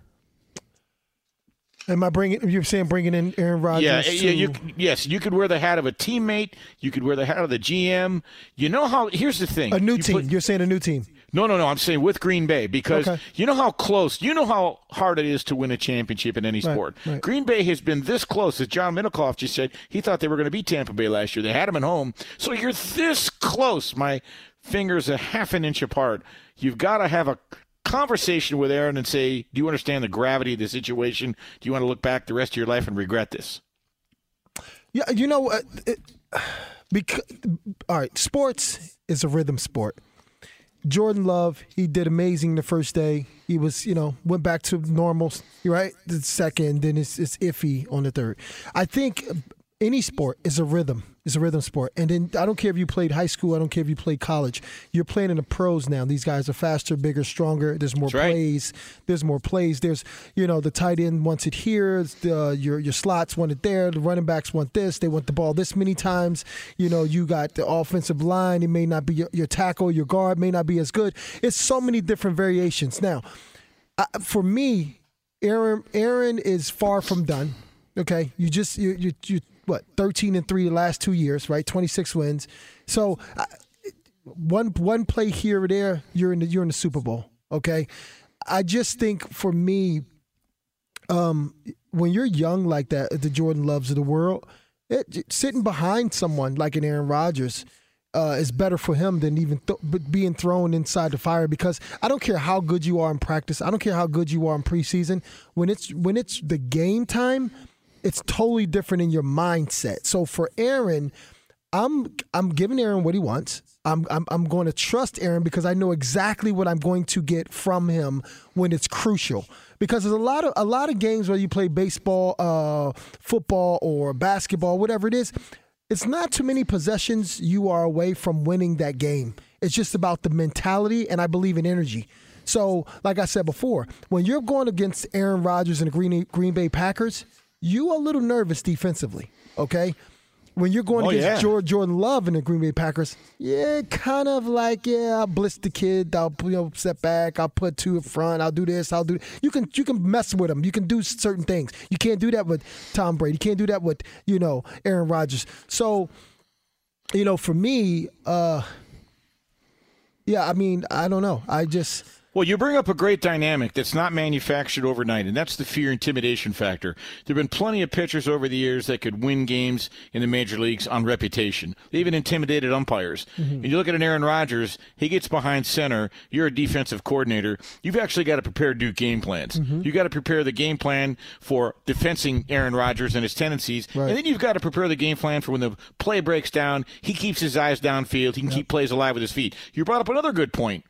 Am I bringing? You're saying bringing in Aaron Rodgers? Yeah, to, yeah. You, yes, you could wear the hat of a teammate. You could wear the hat of the GM. You know how? Here's the thing. A new you team. put- you're saying a new team. No, no, no. I'm saying with Green Bay because Okay. you know how close, you know how hard it is to win a championship in any Right, sport. right. Green Bay has been this close, as John Middlekauff just said. He thought they were going to beat Tampa Bay last year. They had them at home, so you're this close. My fingers a half an inch apart. You've got to have a conversation with Aaron and say, "Do you understand the gravity of the situation? Do you want to look back the rest of your life and regret this?" Yeah, you know what? It, [SIGHS] because, all right, sports is a rhythm sport. Jordan Love, he did amazing the first day. He was, you know, went back to normal, right? The second, then it's, it's iffy on the third. I think any sport is a rhythm. It's a rhythm sport. And then I don't care if you played high school, I don't care if you played college. You're playing in the pros now. These guys are faster, bigger, stronger. There's more plays. There's more plays. There's, you know, the tight end wants it here. The, uh, your your slots want it there. The running backs want this. They want the ball this many times. You know, you got the offensive line. It may not be your, your tackle, your guard may not be as good. It's so many different variations. Now, I, for me, Aaron Aaron is far from done. Okay, you just you you, you what thirteen and three the last two years, right? Twenty six wins. So uh, one one play here or there, you're in the, you're in the Super Bowl. Okay, I just think for me, um, when you're young like that, the Jordan Loves of the world, it, sitting behind someone like an Aaron Rodgers uh, is better for him than even th- being thrown inside the fire because I don't care how good you are in practice. I don't care how good you are in preseason. When it's when it's the game time, it's totally different in your mindset. So for Aaron, I'm I'm giving Aaron what he wants. I'm, I'm I'm going to trust Aaron because I know exactly what I'm going to get from him when it's crucial. Because there's a lot of a lot of games where you play baseball, uh, football, or basketball, whatever it is. It's not too many possessions you are away from winning that game. It's just about the mentality, and I believe in energy. So, like I said before, when you're going against Aaron Rodgers and the Green Green Bay Packers, you a little nervous defensively. Okay, when you're going oh, against yeah. George Jordan Love in the Green Bay Packers, yeah, kind of like yeah, I'll blitz the kid, I'll you know set back, I'll put two in front, I'll do this, I'll do. You can you can mess with him, you can do certain things. You can't do that with Tom Brady. You can't do that with you know Aaron Rodgers. So, you know, for me, uh, yeah, I mean, I don't know. I just Well, you bring up a great dynamic that's not manufactured overnight, and that's the fear intimidation factor. There have been plenty of pitchers over the years that could win games in the major leagues on reputation. They even intimidated umpires. Mm-hmm. And you look at an Aaron Rodgers, he gets behind center. You're a defensive coordinator. You've actually got to prepare do game plans. Mm-hmm. you got to prepare the game plan for defending Aaron Rodgers and his tendencies. Right. And then you've got to prepare the game plan for when the play breaks down, he keeps his eyes downfield, he can keep plays alive with his feet. You brought up another good point.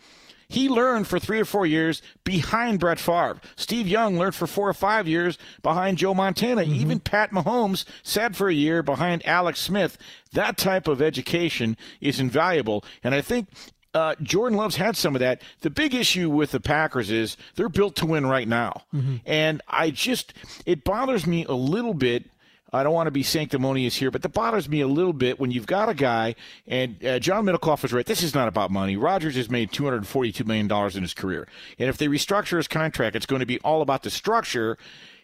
He learned for three or four years behind Brett Favre. Steve Young learned for four or five years behind Joe Montana. Even Pat Mahomes sat for a year behind Alex Smith. That type of education is invaluable. And I think uh, Jordan Love's had some of that. The big issue with the Packers is they're built to win right now. And I just, it bothers me a little bit. I don't want to be sanctimonious here, but that bothers me a little bit when you've got a guy, and uh, John Middlekauff was right. This is not about money. Rodgers has made $242 million in his career. And if they restructure his contract, it's going to be all about the structure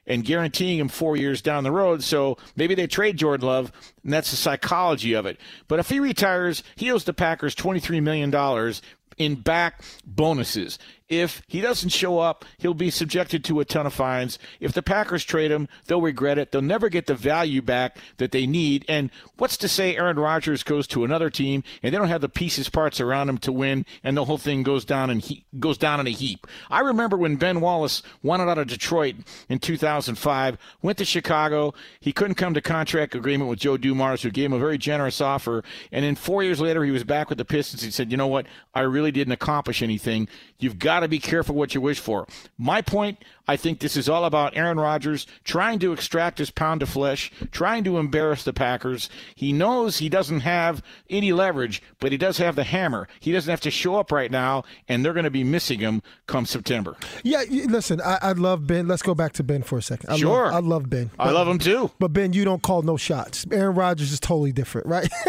and guaranteeing him four years down the road. So maybe they trade Jordan Love, and that's the psychology of it. But if he retires, he owes the Packers $23 million in back bonuses. If he doesn't show up, he'll be subjected to a ton of fines. If the Packers trade him, they'll regret it. They'll never get the value back that they need. And what's to say Aaron Rodgers goes to another team and they don't have the pieces parts around him to win, and the whole thing goes down and he goes down in a heap. I remember when Ben Wallace wanted out of Detroit in 2005, went to Chicago. He couldn't come to contract agreement with Joe Dumars, who gave him a very generous offer. And then four years later, he was back with the Pistons. He said, "You know what? I really didn't accomplish anything. You've got to be careful what you wish for." My point. I think this is all about Aaron Rodgers trying to extract his pound of flesh, trying to embarrass the Packers. He knows he doesn't have any leverage, but he does have the hammer. He doesn't have to show up right now, and they're going to be missing him come September. Yeah, listen, I, I love Ben. Let's go back to Ben for a second. I Sure. love, I love Ben. I love him too. But Ben, you don't call no shots. Aaron Rodgers is totally different, right? [LAUGHS]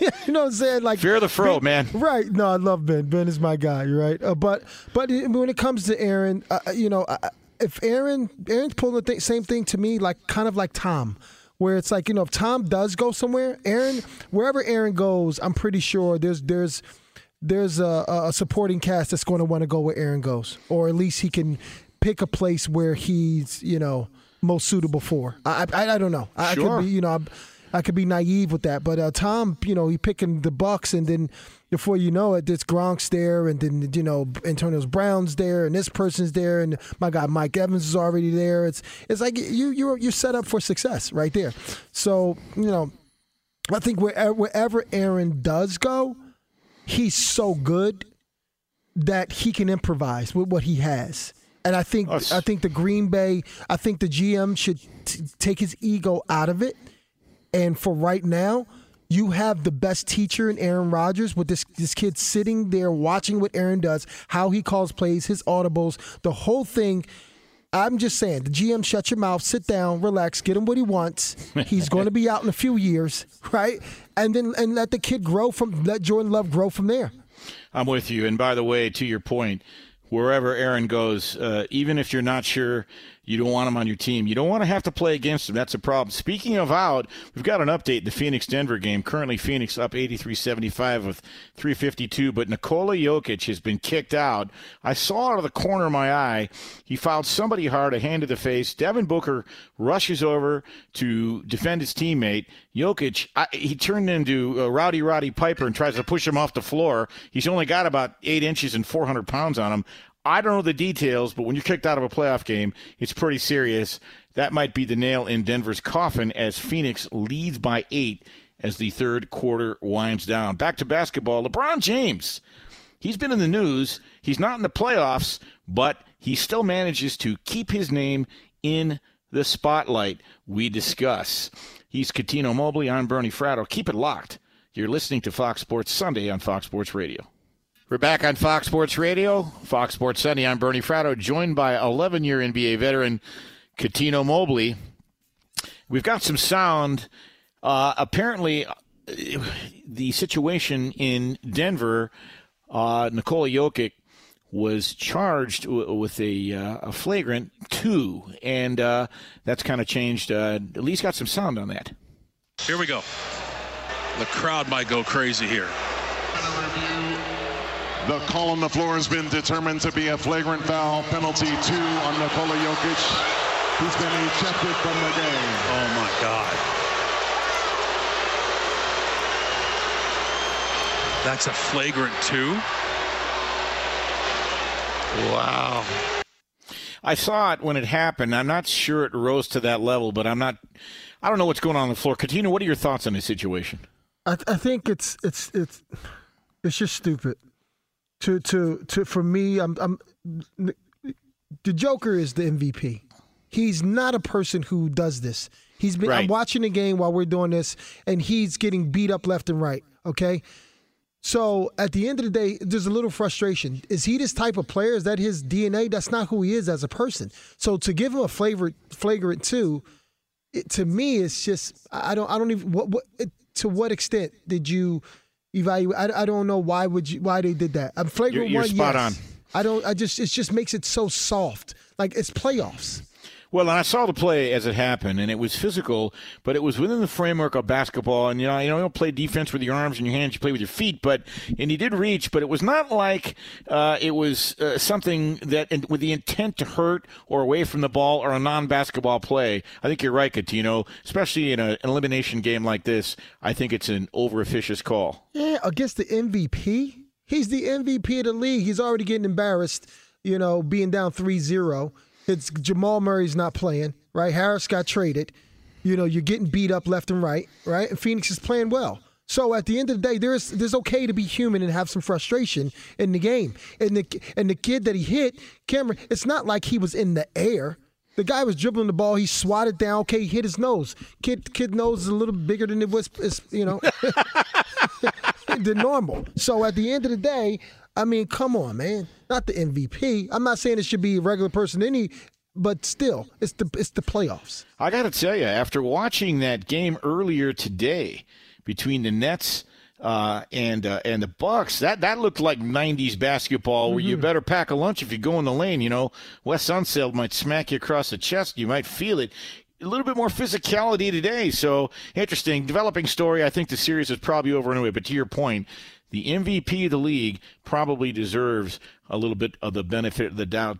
you know what I'm saying? Like Fear the fro, man. Right. No, I love Ben. Ben is my guy. Right. Uh, but but when it comes to Aaron, uh, you know, I- if Aaron Aaron's pulling the th- same thing to me, like kind of like Tom, where it's like you know, if Tom does go somewhere, Aaron, wherever Aaron goes, I'm pretty sure there's there's there's a, a supporting cast that's going to want to go where Aaron goes, or at least he can pick a place where he's you know most suitable for. I I, I don't know. I, I Sure. could be you know. I'm, I could be naive with that, but uh, Tom, you know, he picking the Bucs, and then before you know it, this Gronk's there, and then you know Antonio Brown's there, and this person's there, and my guy Mike Evans is already there. It's it's like you you're you're set up for success right there. So you know, I think wherever, wherever Aaron does go, he's so good that he can improvise with what he has. And I think I think the Green Bay, I think the GM should t- take his ego out of it. And for right now, you have the best teacher in Aaron Rodgers with this this kid sitting there watching what Aaron does, how he calls plays, his audibles, the whole thing. I'm just saying, the GM, shut your mouth, sit down, relax, get him what he wants. He's going to be out in a few years, right? And then and let the kid grow from let Jordan Love grow from there. I'm with you. And by the way, to your point, wherever Aaron goes, uh, even if you're not sure You don't want him on your team. You don't want to have to play against him. That's a problem. Speaking of out, we've got an update the Phoenix Denver game. Currently, Phoenix up 83 75 with 352, but Nikola Jokic has been kicked out. I saw out of the corner of my eye, he fouled somebody hard, a hand to the face. Devin Booker rushes over to defend his teammate. Jokic, I, he turned into a rowdy Roddy Piper and tries to push him off the floor. He's only got about eight inches and 400 pounds on him. I don't know the details, but when you're kicked out of a playoff game, it's pretty serious. That might be the nail in Denver's coffin as Phoenix leads by eight as the third quarter winds down. Back to basketball. LeBron James, he's been in the news. He's not in the playoffs, but he still manages to keep his name in the spotlight. We discuss. He's Cuttino Mobley. I'm Bernie Fratto. Keep it locked. You're listening to Fox Sports Sunday on Fox Sports Radio. We're back on Fox Sports Radio, Fox Sports Sunday. I'm Bernie Fratto, joined by 11 year NBA veteran Cuttino Mobley. We've got some sound. Uh, apparently, the situation in Denver, uh, Nikola Jokic was charged w- with a, uh, a, flagrant two, and uh, that's kind of changed. Uh, at least got some sound on that. Here we go. The crowd might go crazy here. The call on the floor has been determined to be a flagrant foul penalty two on Nikola Jokic. He's been ejected from the game. Oh my God. That's a flagrant two? Wow. I saw it when it happened. I'm not sure it rose to that level, but I'm not. I don't know what's going on on the floor. Cuttino, what are your thoughts on this situation? I, I think it's it's it's it's just stupid to to to for me, I'm I'm the Joker is the MVP. He's not a person who does this. He's been. Right. I'm watching the game while we're doing this, and he's getting beat up left and right. Okay. So at the end of the day, there's a little frustration. Is he this type of player? Is that his DNA? That's not who he is as a person. So to give him a flavor, flagrant two, it, to me, it's just I don't I don't even what, what to what extent did you evaluate. I, I don't know why would you why they did that. I'm flagrant you're, you're one. Spot yes. on. I don't. I just it just makes it so soft. Like it's playoffs. Well, I saw the play as it happened, and it was physical, but it was within the framework of basketball. And you know, you know, you don't play defense with your arms and your hands; you play with your feet. But and he did reach, but it was not like uh, it was uh, something that with the intent to hurt or away from the ball or a non-basketball play. I think you're right, Cuttino. Especially in a, an elimination game like this, I think it's an over-officious call. Yeah, against the MVP, he's the MVP of the league. He's already getting embarrassed. You know, being down 3-0 it's Jamal Murray's not playing, right? Harris got traded. You know, you're getting beat up left and right, right? And Phoenix is playing well. So at the end of the day, there's there's okay to be human and have some frustration in the game. And the and the kid that he hit, Cameron, it's not like he was in the air. The guy was dribbling the ball. He swatted down. Okay, he hit his nose. Kid, kid nose is a little bigger than it was. You know, [LAUGHS] [LAUGHS] than normal. So at the end of the day, I mean, come on, man. Not the MVP. I'm not saying it should be a regular person any but still, it's the it's the playoffs. I got to tell you, after watching that game earlier today between the Nets uh, and uh, and the Bucks, that that looked like '90s basketball, where mm-hmm. you better pack a lunch if you go in the lane. You know, Wes Unseld might smack you across the chest. You might feel it. A little bit more physicality today, so interesting. Developing story. I think the series is probably over anyway. But to your point, the MVP of the league probably deserves a little bit of the benefit of the doubt.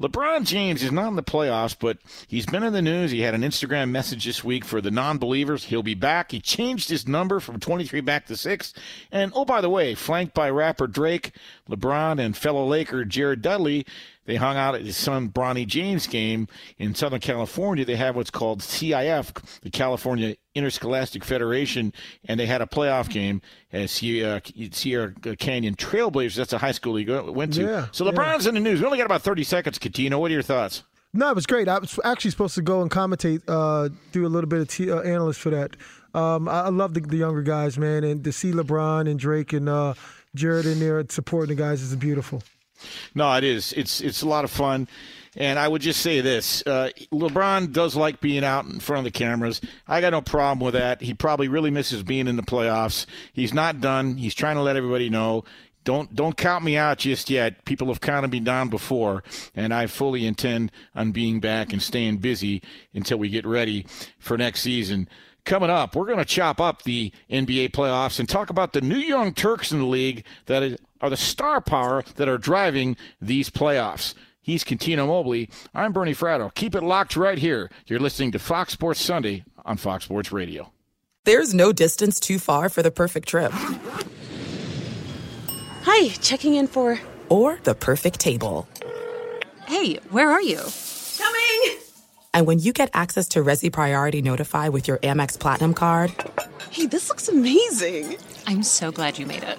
LeBron James is not in the playoffs, but he's been in the news. He had an Instagram message this week for the non believers. He'll be back. He changed his number from 23 back to 6. And oh, by the way, flanked by rapper Drake, LeBron, and fellow Laker Jared Dudley, they hung out at his son Bronny James game in Southern California. They have what's called CIF, the California Interscholastic Federation, and they had a playoff game at Sierra, Sierra Canyon Trailblazers. That's a high school he went to. Yeah, so LeBron's yeah. in the news. We only got about 30 seconds, Cuttino. What are your thoughts? No, it was great. I was actually supposed to go and commentate, uh, do a little bit of t- uh, analyst for that. Um, I, I, love the, the, younger guys, man, and to see LeBron and Drake and uh, Jared in there supporting the guys is beautiful. No, it is. It's it's a lot of fun. And I would just say this uh, LeBron does like being out in front of the cameras. I got no problem with that. He probably really misses being in the playoffs. He's not done. He's trying to let everybody know. don't don't count me out just yet. People have counted me down before, and I fully intend on being back and staying busy until we get ready for next season. Coming up, we're going to chop up the NBA playoffs and talk about the new young Turks in the league that are the star power that are driving these playoffs. He's Cuttino Mobley. I'm Bernie Fratto. Keep it locked right here. You're listening to Fox Sports Sunday on Fox Sports Radio. There's no distance too far for the perfect trip. Hi, checking in for. Or the perfect table. Hey, where are you? Coming! And when you get access to Resy Priority Notify with your Amex Platinum card. Hey, this looks amazing! I'm so glad you made it.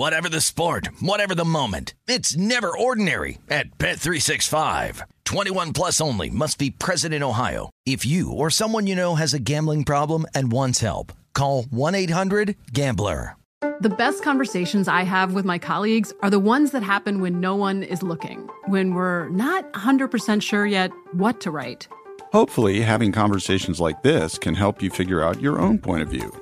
Whatever the sport, whatever the moment. It's never ordinary at Bet365. 21 plus only must be present in Ohio. If you or someone you know has a gambling problem and wants help, call 1-800-GAMBLER. The best conversations I have with my colleagues are the ones that happen when no one is looking, when we're not 100% sure yet what to write. Hopefully, having conversations like this can help you figure out your own point of view.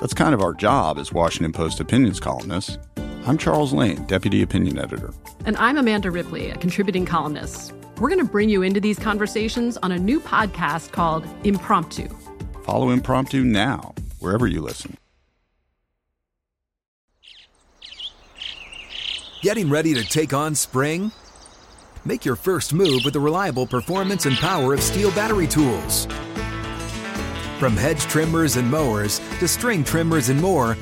That's kind of our job as Washington Post opinions columnists. I'm Charles Lane, Deputy Opinion Editor. And I'm Amanda Ripley, a contributing columnist. We're going to bring you into these conversations on a new podcast called Impromptu. Follow Impromptu now, wherever you listen. Getting ready to take on spring? Make your first move with the reliable performance and power of STIHL battery tools. From hedge trimmers and mowers to string trimmers and more,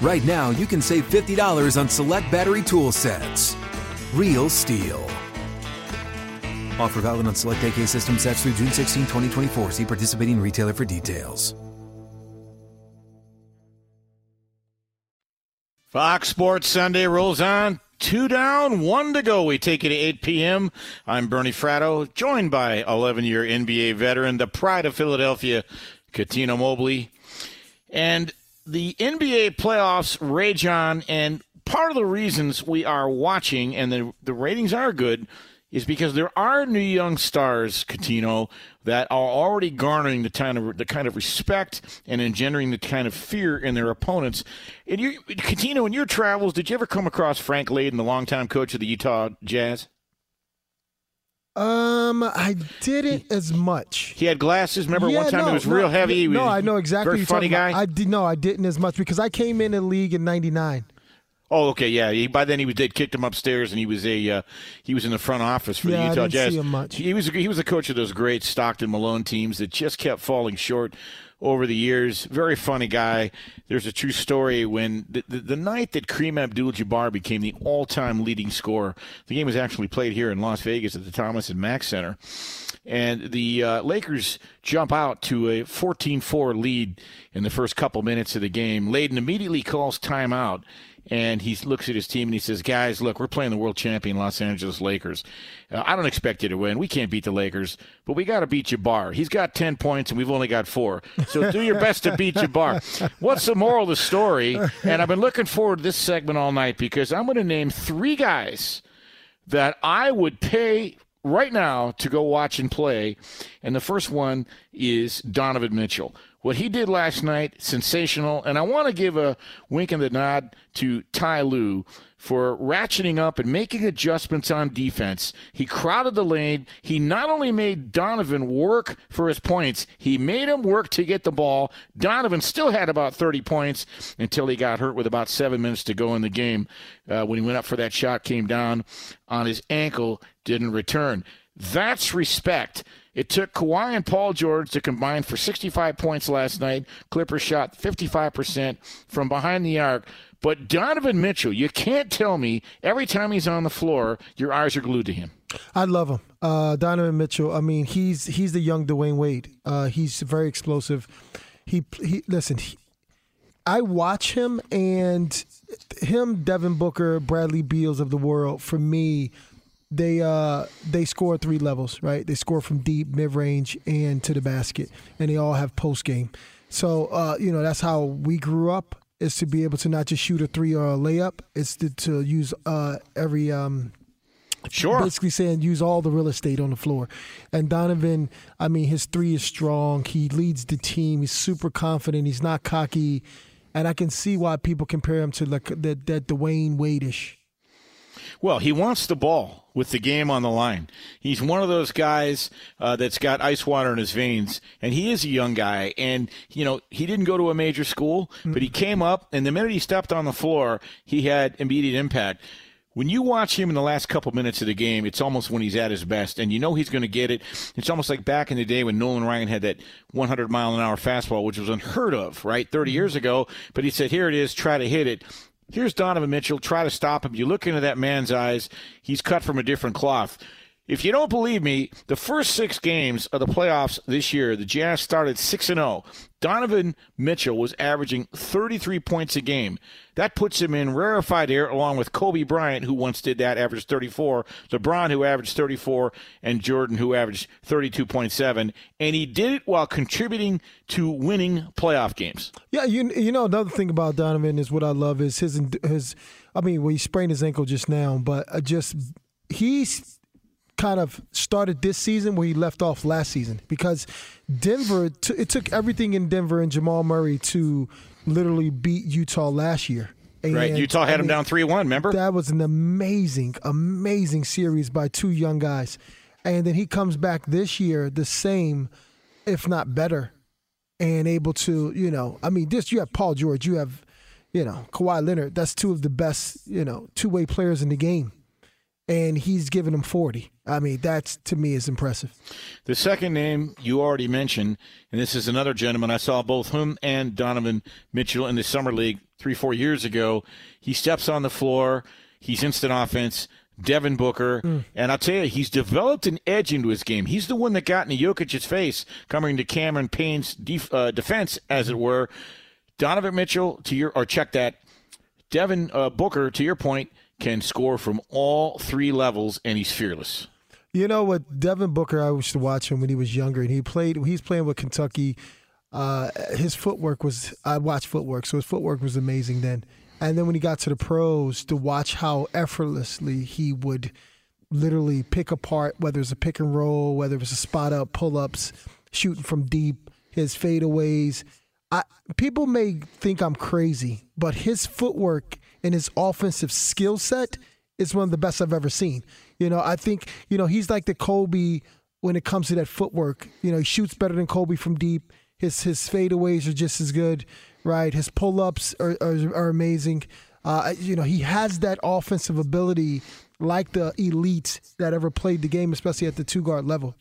right now you can save $50 on select battery tool sets. Real STIHL. Offer valid on select AK system sets through June 16, 2024. See participating retailer for details. Fox Sports Sunday rolls on. Two down, one to go. We take it to 8 p.m. I'm Bernie Fratto, joined by 11 year NBA veteran, the pride of Philadelphia, Cuttino Mobley. And the NBA playoffs rage on, and part of the reasons we are watching and the, the ratings are good is because there are new young stars, Cuttino, that are already garnering the kind of the kind of respect and engendering the kind of fear in their opponents. And you, Cuttino, in your travels, did you ever come across Frank Layden, the longtime coach of the Utah Jazz? Um, I didn't as much. He had glasses. Remember Yeah, one time no, he was no, real heavy. He no, was I know exactly. Very funny guy. about. I did no, I didn't as much because I came in the league in '99. Oh, okay, yeah. He, by then he was they kicked him upstairs, and he was a uh, he was in the front office for Yeah, the I Utah didn't Jazz. see him much. He was he was the coach of those great Stockton Malone teams that just kept falling short over the years. Very funny guy. There's a true story when the, the, the night that Kareem Abdul-Jabbar became the all-time leading scorer. The game was actually played here in Las Vegas at the Thomas and Mack Center. And the uh, Lakers jump out to a 14 4 lead in the first couple minutes of the game. Layden immediately calls timeout and he looks at his team and he says, "Guys, look, we're playing the world champion Los Angeles Lakers. Uh, I don't expect you to win. We can't beat the Lakers, but we got to beat Jabbar. He's got ten points and we've only got four. So do your best to beat Jabbar. [LAUGHS] What's the moral of the story? And I've been looking forward to this segment all night because I'm going to name three guys that I would pay." Right now, to go watch and play. And the first one is Donovan Mitchell. What he did last night, sensational. And I want to give a wink and a nod to Ty Lue for ratcheting up and making adjustments on defense. He crowded the lane. He not only made Donovan work for his points, he made him work to get the ball. Donovan still had about 30 points until he got hurt with about seven minutes to go in the game. Uh, when he went up for that shot, came down on his ankle, didn't return. That's respect. It took Kawhi and Paul George to combine for 65 points last night. Clippers shot 55% from behind the arc. But Donovan Mitchell, you can't tell me every time he's on the floor, your eyes are glued to him. I love him, uh, Donovan Mitchell. I mean, he's he's the young Dwyane Wade. Uh, he's very explosive. He he listen. He, I watch him and him, Devin Booker, Bradley Beals of the world. For me, they uh they score three levels, right? They score from deep, mid range, and to the basket, and they all have post game. So uh, you know that's how we grew up is to be able to not just shoot a three or a layup. It's to, to use uh, every um, Sure. Basically saying use all the real estate on the floor. And Donovan, I mean, his three is strong. He leads the team. He's super confident. He's not cocky. And I can see why people compare him to like that that Dwyane Wade-ish. Well, he wants the ball with the game on the line. He's one of those guys uh, that's got ice water in his veins, and he is a young guy. And you know, he didn't go to a major school, but he came up, and the minute he stepped on the floor, he had immediate impact. When you watch him in the last couple minutes of the game, it's almost when he's at his best, and you know he's going to get it. It's almost like back in the day when Nolan Ryan had that 100 mile an hour fastball, which was unheard of, right, 30 years ago. But he said, "Here it is, try to hit it." Here's Donovan Mitchell. Try to stop him. You look into that man's eyes. He's cut from a different cloth. If you don't believe me, the first six games of the playoffs this year, the Jazz started 6 and 0. Donovan Mitchell was averaging 33 points a game. That puts him in rarefied air along with Kobe Bryant, who once did that, averaged 34, LeBron, who averaged 34, and Jordan, who averaged 32.7. And he did it while contributing to winning playoff games. Yeah, you you know another thing about Donovan is what I love is his his. I mean, well, he sprained his ankle just now, but just he's kind of started this season where he left off last season because Denver t- it took everything in Denver and Jamal Murray to literally beat Utah last year. And, right, Utah had I him down 3 1, remember? That was an amazing, amazing series by two young guys. And then he comes back this year the same, if not better, and able to, you know, I mean, this you have Paul George, you have, you know, Kawhi Leonard. That's two of the best, you know, two way players in the game. And he's giving them 40. I mean, that's to me is impressive. The second name you already mentioned, and this is another gentleman. I saw both him and Donovan Mitchell in the Summer League three, four years ago. He steps on the floor, he's instant offense. Devin Booker, Hmm. and I'll tell you, he's developed an edge into his game. He's the one that got in Jokic's face, coming to Cameron Payne's def- uh, defense, as it were. Donovan Mitchell, to your or check that. Devin uh, Booker, to your point, can score from all three levels, and he's fearless. You know what, Devin Booker, I used to watch him when he was younger, and he played. He's playing with Kentucky. Uh, his footwork was. I watched footwork, so his footwork was amazing then. And then when he got to the pros, to watch how effortlessly he would literally pick apart, whether it's a pick and roll, whether it was a spot up, pull ups, shooting from deep, his fadeaways. I, people may think I'm crazy, but his footwork and his offensive skill set is one of the best I've ever seen. You know, I think, you know, he's like the Kobe when it comes to that footwork. You know, he shoots better than Kobe from deep. His his fadeaways are just as good, right? His pull ups are, are, are amazing. Uh, you know, he has that offensive ability like the elite that ever played the game, especially at the two guard level.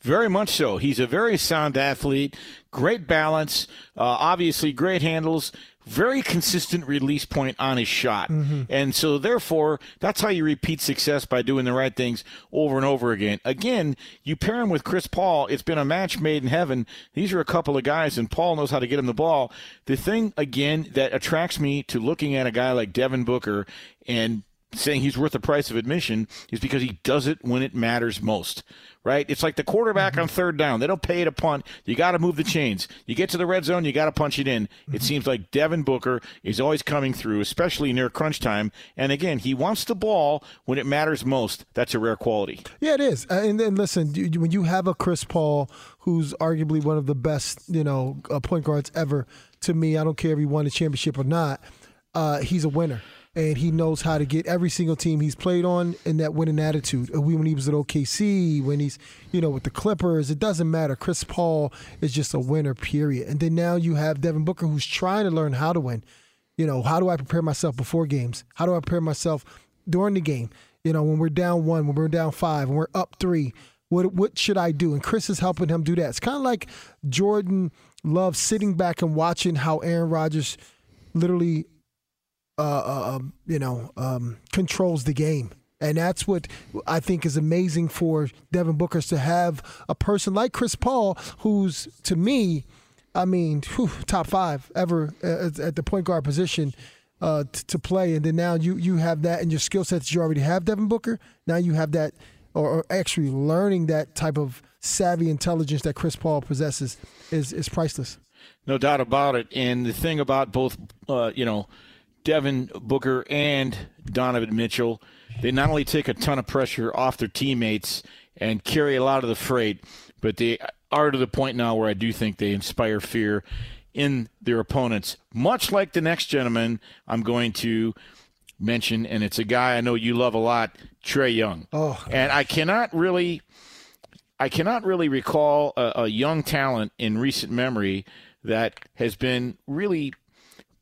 Very much so. He's a very sound athlete, great balance, uh, obviously great handles, very consistent release point on his shot. Mm-hmm. And so, therefore, that's how you repeat success by doing the right things over and over again. Again, you pair him with Chris Paul, it's been a match made in heaven. These are a couple of guys, and Paul knows how to get him the ball. The thing, again, that attracts me to looking at a guy like Devin Booker and saying he's worth the price of admission is because he does it when it matters most. Right? It's like the quarterback on third down. They don't pay it a punt. You got to move the chains. You get to the red zone, you got to punch it in. It seems like Devin Booker is always coming through, especially near crunch time. And again, he wants the ball when it matters most. That's a rare quality. Yeah, it is. Uh, And then listen, when you have a Chris Paul, who's arguably one of the best, you know, uh, point guards ever, to me, I don't care if he won a championship or not. Uh, he's a winner, and he knows how to get every single team he's played on in that winning attitude. Uh, When he was at OKC, when he's, you know, with the Clippers, it doesn't matter. Chris Paul is just a winner, period. And then now you have Devin Booker, who's trying to learn how to win. You know, how do I prepare myself before games? How do I prepare myself during the game? You know, when we're down one, when we're down five, when we're up three, what what should I do? And Chris is helping him do that. It's kind of like Jordan Love's sitting back and watching how Aaron Rodgers literally, uh, uh, um, you know, um, controls the game. And that's what I think is amazing for Devin Booker's to have a person like Chris Paul, who's to me, I mean, whew, top five ever at, the point guard position. uh, t- to play, and then now you you have that in your skill set that you already have, Devin Booker. Now you have that, or, or actually learning that type of savvy intelligence that Chris Paul possesses is is priceless. No doubt about it. And the thing about both, uh, you know, Devin Booker and Donovan Mitchell, they not only take a ton of pressure off their teammates and carry a lot of the freight, but they are to the point now where I do think they inspire fear in their opponents, much like the next gentleman I'm going to mention, and it's a guy I know you love a lot, Trae Young. Oh, and I cannot really, I cannot really recall a, a young talent in recent memory that has been really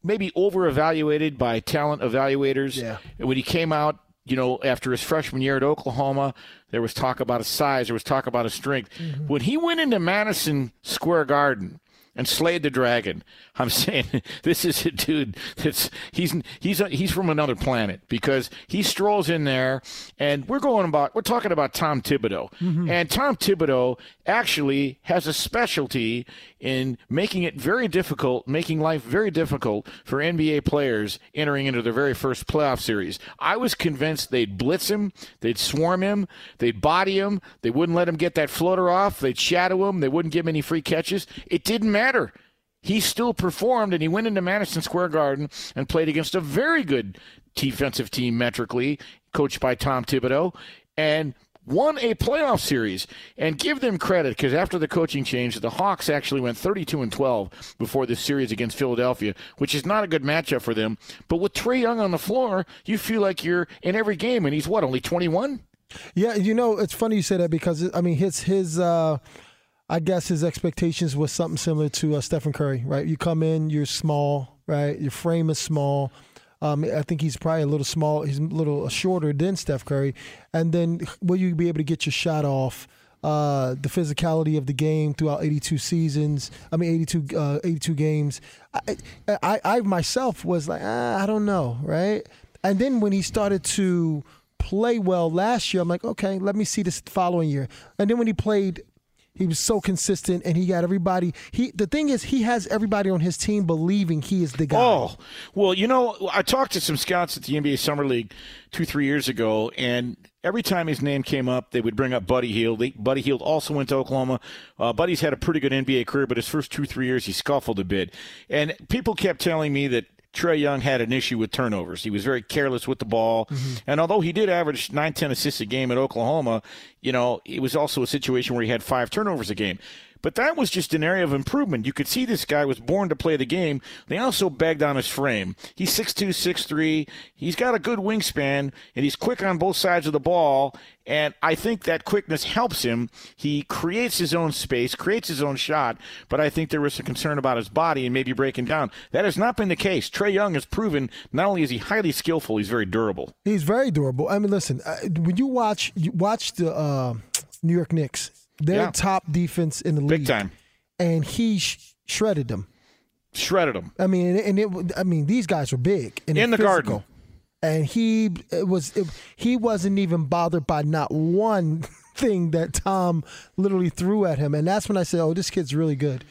maybe over evaluated by talent evaluators. Yeah. When he came out, you know, after his freshman year at Oklahoma, there was talk about his size, there was talk about his strength. Mm-hmm. When he went into Madison Square Garden and slayed the dragon, I'm [LAUGHS] saying this is a dude that's he's he's a, he's from another planet because he strolls in there and we're going about we're talking about Tom Thibodeau. Mm-hmm. And Tom Thibodeau actually has a specialty in making it very difficult, making life very difficult for NBA players entering into their very first playoff series. I was convinced they'd blitz him, they'd swarm him, they'd body him, they wouldn't let him get that floater off, they'd shadow him, they wouldn't give him any free catches. It didn't matter. He still performed, and he went into Madison Square Garden and played against a very good defensive team metrically, coached by Tom Thibodeau, and won a playoff series. And give them credit because after the coaching change, the Hawks actually went 32 and 12 before this series against Philadelphia, which is not a good matchup for them. But with Trae Young on the floor, you feel like you're in every game, and he's what only 21. Yeah, you know, it's funny you say that because I mean, his his uh, I guess his expectations was something similar to uh, Stephen Curry, right? You come in, you're small, right? Your frame is small. Um, I think he's probably a little small. He's a little shorter than Steph Curry, and then will you be able to get your shot off? Uh, the physicality of the game throughout 82 seasons. I mean, 82, uh, 82 games. I, I, I myself was like, ah, I don't know, right? And then when he started to play well last year, I'm like, okay, let me see this following year. And then when he played, he was so consistent, and he got everybody. He the thing is, he has everybody on his team believing he is the guy. Oh, well, you know, I talked to some scouts at the NBA Summer League two, three years ago, and every time his name came up, they would bring up Buddy. They, Buddy Hield also went to Oklahoma. Uh, Buddy's had a pretty good NBA career, but his first two, three years, he scuffled a bit. And people kept telling me that Trae Young had an issue with turnovers. He was very careless with the ball. Mm-hmm. And although he did average 9, 10 assists a game at Oklahoma, you know, it was also a situation where he had five turnovers a game. But that was just an area of improvement. You could see this guy was born to play the game. They also begged on his frame. He's 6'2, 6'3. He's got a good wingspan, and he's quick on both sides of the ball. And I think that quickness helps him. He creates his own space, creates his own shot, but I think there was a concern about his body and maybe breaking down. That has not been the case. Trae Young has proven not only is he highly skillful, he's very durable. He's very durable. I mean, listen, uh, when you watch you watch the uh, New York Knicks, they're Yeah. top defense in the league, Big time. and he sh- shredded them. Shredded them. I mean, and it. I mean, these guys were big and In the physical. garden. and he it was it, he wasn't even bothered by not one [LAUGHS] thing that Tom literally threw at him, and that's when I said, "Oh, this kid's really good,"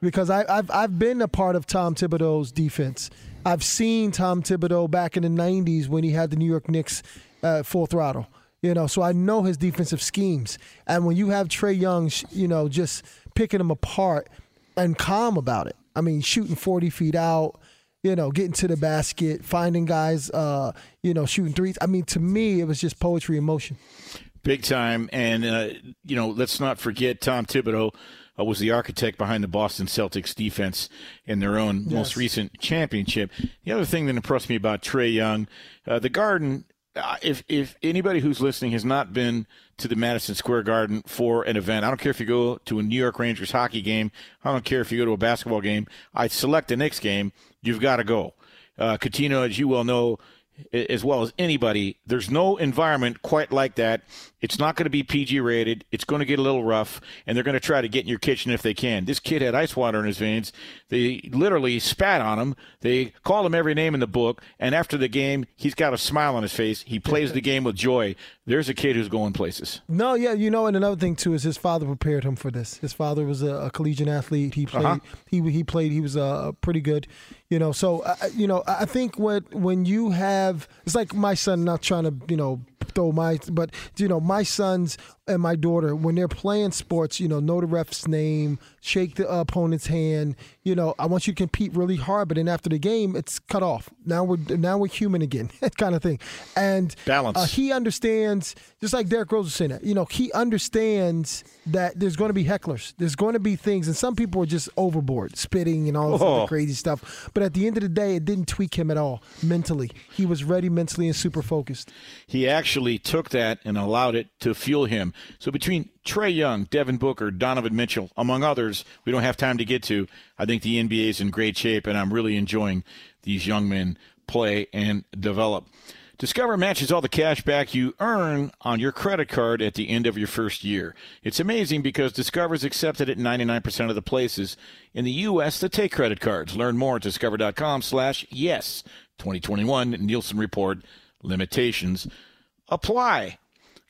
because I, I've I've been a part of Tom Thibodeau's defense. I've seen Tom Thibodeau back in the '90s when he had the New York Knicks uh, full throttle. You know, so I know his defensive schemes, and when you have Trae Young, you know, just picking them apart and calm about it. I mean, shooting 40 feet out, you know, getting to the basket, finding guys, uh, you know, shooting threes. I mean, to me, it was just poetry in motion. Big time. And, uh, you know, let's not forget Tom Thibodeau uh, was the architect behind the Boston Celtics defense in their own most recent championship. The other thing that impressed me about Trae Young, uh, the Garden, if, if anybody who's listening has not been to the Madison Square Garden for an event, I don't care if you go to a New York Rangers hockey game, I don't care if you go to a basketball game, I select the Knicks game, you've got to go. Uh, as you well know, as well as anybody. There's no environment quite like that. It's not going to be PG rated. It's going to get a little rough, and they're going to try to get in your kitchen if they can. This kid had ice water in his veins. They literally spat on him. They called him every name in the book, and after the game, he's got a smile on his face. He plays the game with joy. there's a kid who's going places. No, yeah, you know, and another thing too is his father prepared him for this. His father was a, a collegiate athlete. He played. Uh-huh. He he played. He was uh, pretty good. You know, so uh, you know, I think what when you have, it's like my son. Not trying to you know throw my, but you know, my sons and my daughter when they're playing sports, you know, know the ref's name, shake the opponent's hand. You know, I want you to compete really hard, but then after the game, it's cut off. Now we're now we're human again, [LAUGHS] that kind of thing. And Balance. Uh, he understands, just like Derrick Rose was saying that. You know, he understands that there's going to be hecklers. There's going to be things, and some people are just overboard, spitting and all this Oh. other crazy stuff. But at the end of the day, it didn't tweak him at all mentally. He was ready mentally and super focused. He actually took that and allowed it to fuel him. So between Trae Young, Devin Booker, Donovan Mitchell, among others, we don't have time to get to. I think the NBA is in great shape, and I'm really enjoying these young men play and develop. Discover matches all the cash back you earn on your credit card at the end of your first year. It's amazing because Discover is accepted at 99% of the places in the U.S. that take credit cards. Learn more at discover.com slash yes. 2021 Nielsen Report limitations apply.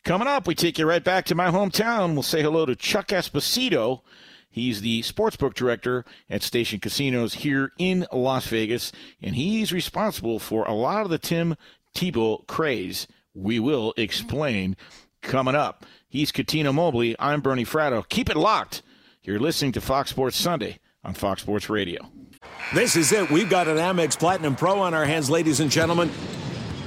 Coming up, we take you right back to my hometown. We'll say hello to Chuck Esposito. He's the sportsbook director at Station Casinos here in Las Vegas, and he's responsible for a lot of the Tim Tebow craze. We will explain coming up. He's Cuttino Mobley. I'm Bernie Fratto. Keep it locked. You're listening to Fox Sports Sunday on Fox Sports Radio. This is it. We've got an Amex Platinum Pro on our hands, ladies and gentlemen.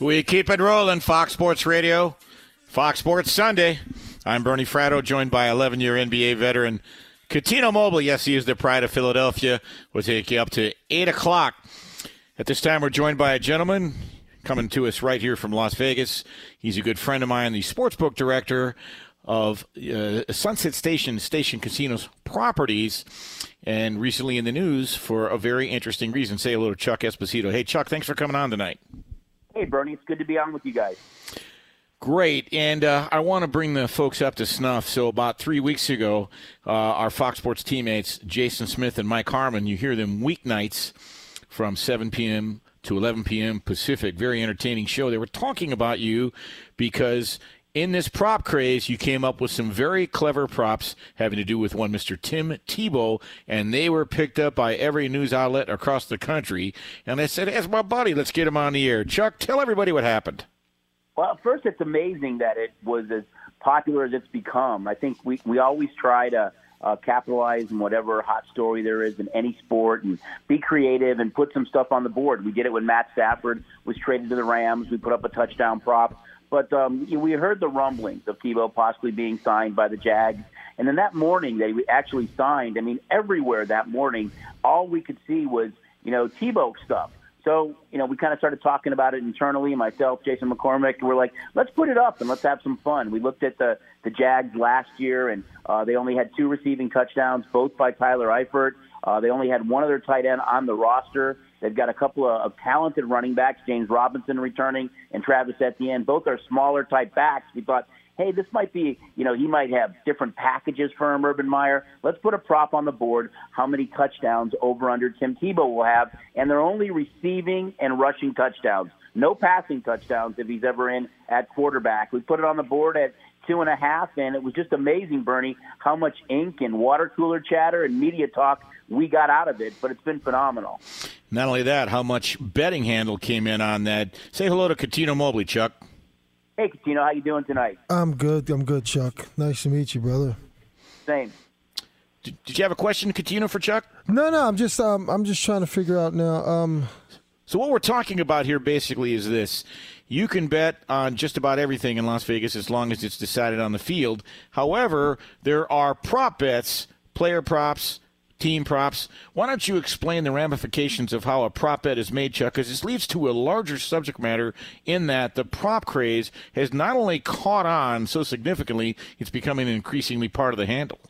We keep it rolling, Fox Sports Radio, Fox Sports Sunday. I'm Bernie Fratto, joined by 11 year NBA veteran Cuttino Mobley. Yes, he is the pride of Philadelphia. We'll take you up to 8 o'clock. At this time, we're joined by a gentleman coming to us right here from Las Vegas. He's a good friend of mine, the sportsbook director of uh, Sunset Station Station Casinos properties, and recently in the news for a very interesting reason. Say hello to Chuck Esposito. Hey, Chuck, thanks for coming on tonight. Hey, Bernie, it's good to be on with you guys. Great, and uh, I want to bring the folks up to snuff. So about three weeks ago, uh, our Fox Sports teammates Jason Smith and Mike Harmon, you hear them weeknights from 7 p.m. to 11 p.m. Pacific. Very entertaining show. They were talking about you because in this prop craze, you came up with some very clever props having to do with one Mr. Tim Tebow, and they were picked up by every news outlet across the country. And I said, "As my buddy, let's get him on the air." Chuck, tell everybody what happened. Well, first, it's amazing that it was as popular as it's become. I think we, we always try to uh, capitalize on whatever hot story there is in any sport and be creative and put some stuff on the board. We did it when Matt Stafford was traded to the Rams. We put up a touchdown prop. But um, we heard the rumblings of Tebow possibly being signed by the Jags. And then that morning they actually signed. I mean, everywhere that morning, all we could see was you know Tebow stuff. So, you know, we kind of started talking about it internally, myself, Jason McCormick, and we're like, let's put it up and let's have some fun. We looked at the, the Jags last year, and uh, they only had two receiving touchdowns, both by Tyler Eifert. Uh, they only had one other tight end on the roster. They've got a couple of, of talented running backs, James Robinson returning and Travis Etienne. Both are smaller type backs. We thought, hey, this might be, you know, he might have different packages for him, Urban Meyer. Let's put a prop on the board. How many touchdowns over under Tim Tebow will have? And they're only receiving and rushing touchdowns. No passing touchdowns if he's ever in at quarterback. We put it on the board at two and a half, and it was just amazing, Bernie, how much ink and water cooler chatter and media talk we got out of it. But it's been phenomenal. Not only that, how much betting handle came in on that. Say hello to Cuttino Mobley, Chuck. Hey, Cuttino, how you doing tonight? I'm good. I'm good, Chuck. Nice to meet you, brother. Same. Did, did you have a question, Cuttino, for Chuck? No, no. I'm just um, I'm just trying to figure out now. Um, so what we're talking about here basically is this. You can bet on just about everything in Las Vegas as long as it's decided on the field. However, there are prop bets, player props, team props. Why don't you explain the ramifications of how a prop bet is made, Chuck? Because this leads to a larger subject matter in that the prop craze has not only caught on so significantly, it's becoming increasingly part of the handle.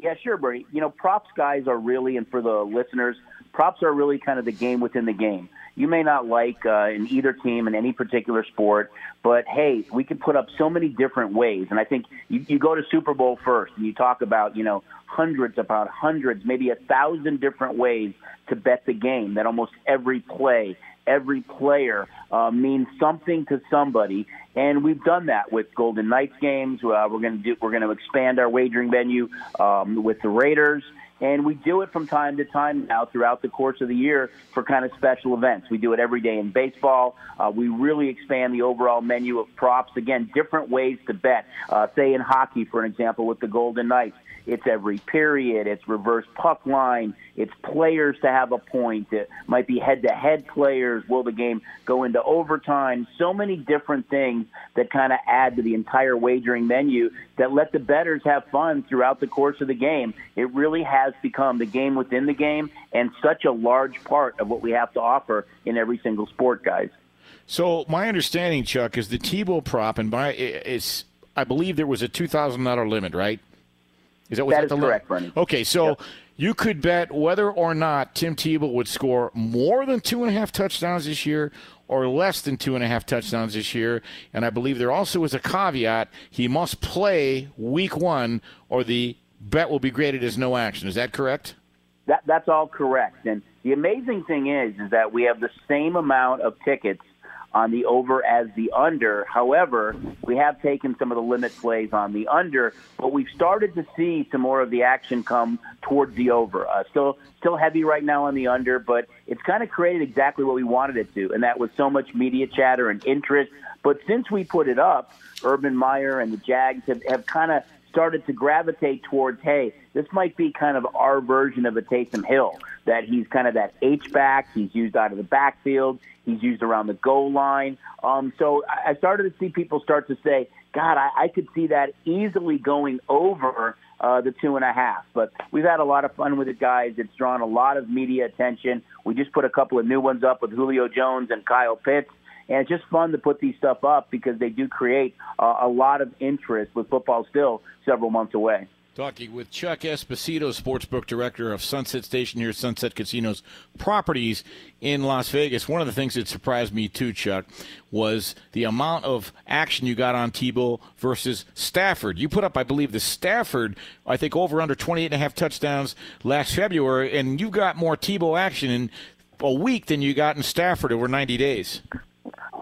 Yeah, sure, Bernie. You know, props guys are really, and for the listeners, props are really kind of the game within the game. You may not like uh, in either team in any particular sport, but hey, we can put up so many different ways. And I think you, you go to Super Bowl first and you talk about, you know, hundreds about hundreds, maybe a thousand different ways to bet the game. That almost every play, every player uh, means something to somebody, and we've done that with Golden Knights games. Uh, we're going to do. We're going to expand our wagering venue um, with the Raiders. And we do it from time to time now throughout the course of the year for kind of special events. We do it every day in baseball. Uh, we really expand the overall menu of props. Again, different ways to bet. Uh, say in hockey, for an example, with the Golden Knights. It's every period. It's reverse puck line. It's players to have a point. It might be head to head players. Will the game go into overtime? So many different things that kind of add to the entire wagering menu that let the bettors have fun throughout the course of the game. It really has become the game within the game and such a large part of what we have to offer in every single sport, guys. So my understanding, Chuck, is the Tebow prop, and by it's I believe there was a two thousand dollar limit, right? Is that, what that is correct, Bernie. Okay, so yep. you could bet whether or not Tim Tebow would score more than two and a half touchdowns this year or less than two and a half touchdowns this year. And I believe there also is a caveat: he must play Week One, or the bet will be graded as no action. Is that correct? That that's all correct. And the amazing thing is, is that we have the same amount of tickets on the over as the under. However, we have taken some of the limit plays on the under, but we've started to see some more of the action come towards the over. Uh, still, still heavy right now on the under, but it's kind of created exactly what we wanted it to, and that was so much media chatter and interest. But since we put it up, Urban Meyer and the Jags have, have kind of started to gravitate towards, hey, this might be kind of our version of a Taysom Hill, that he's kind of that H back. He's used out of the backfield. He's used around the goal line. Um, so I started to see people start to say, God, I, I could see that easily going over uh, the two and a half. But we've had a lot of fun with it, guys. It's drawn a lot of media attention. We just put a couple of new ones up with Julio Jones and Kyle Pitts. And it's just fun to put these stuff up because they do create uh, a lot of interest with football still several months away. Talking with Chuck Esposito, sportsbook director of Sunset Station here, at Sunset Casinos properties in Las Vegas. One of the things that surprised me too, Chuck, was the amount of action you got on Tebow versus Stafford. You put up, I believe, the Stafford, I think, over under 28 and a half touchdowns last February, and you got more Tebow action in a week than you got in Stafford over 90 days.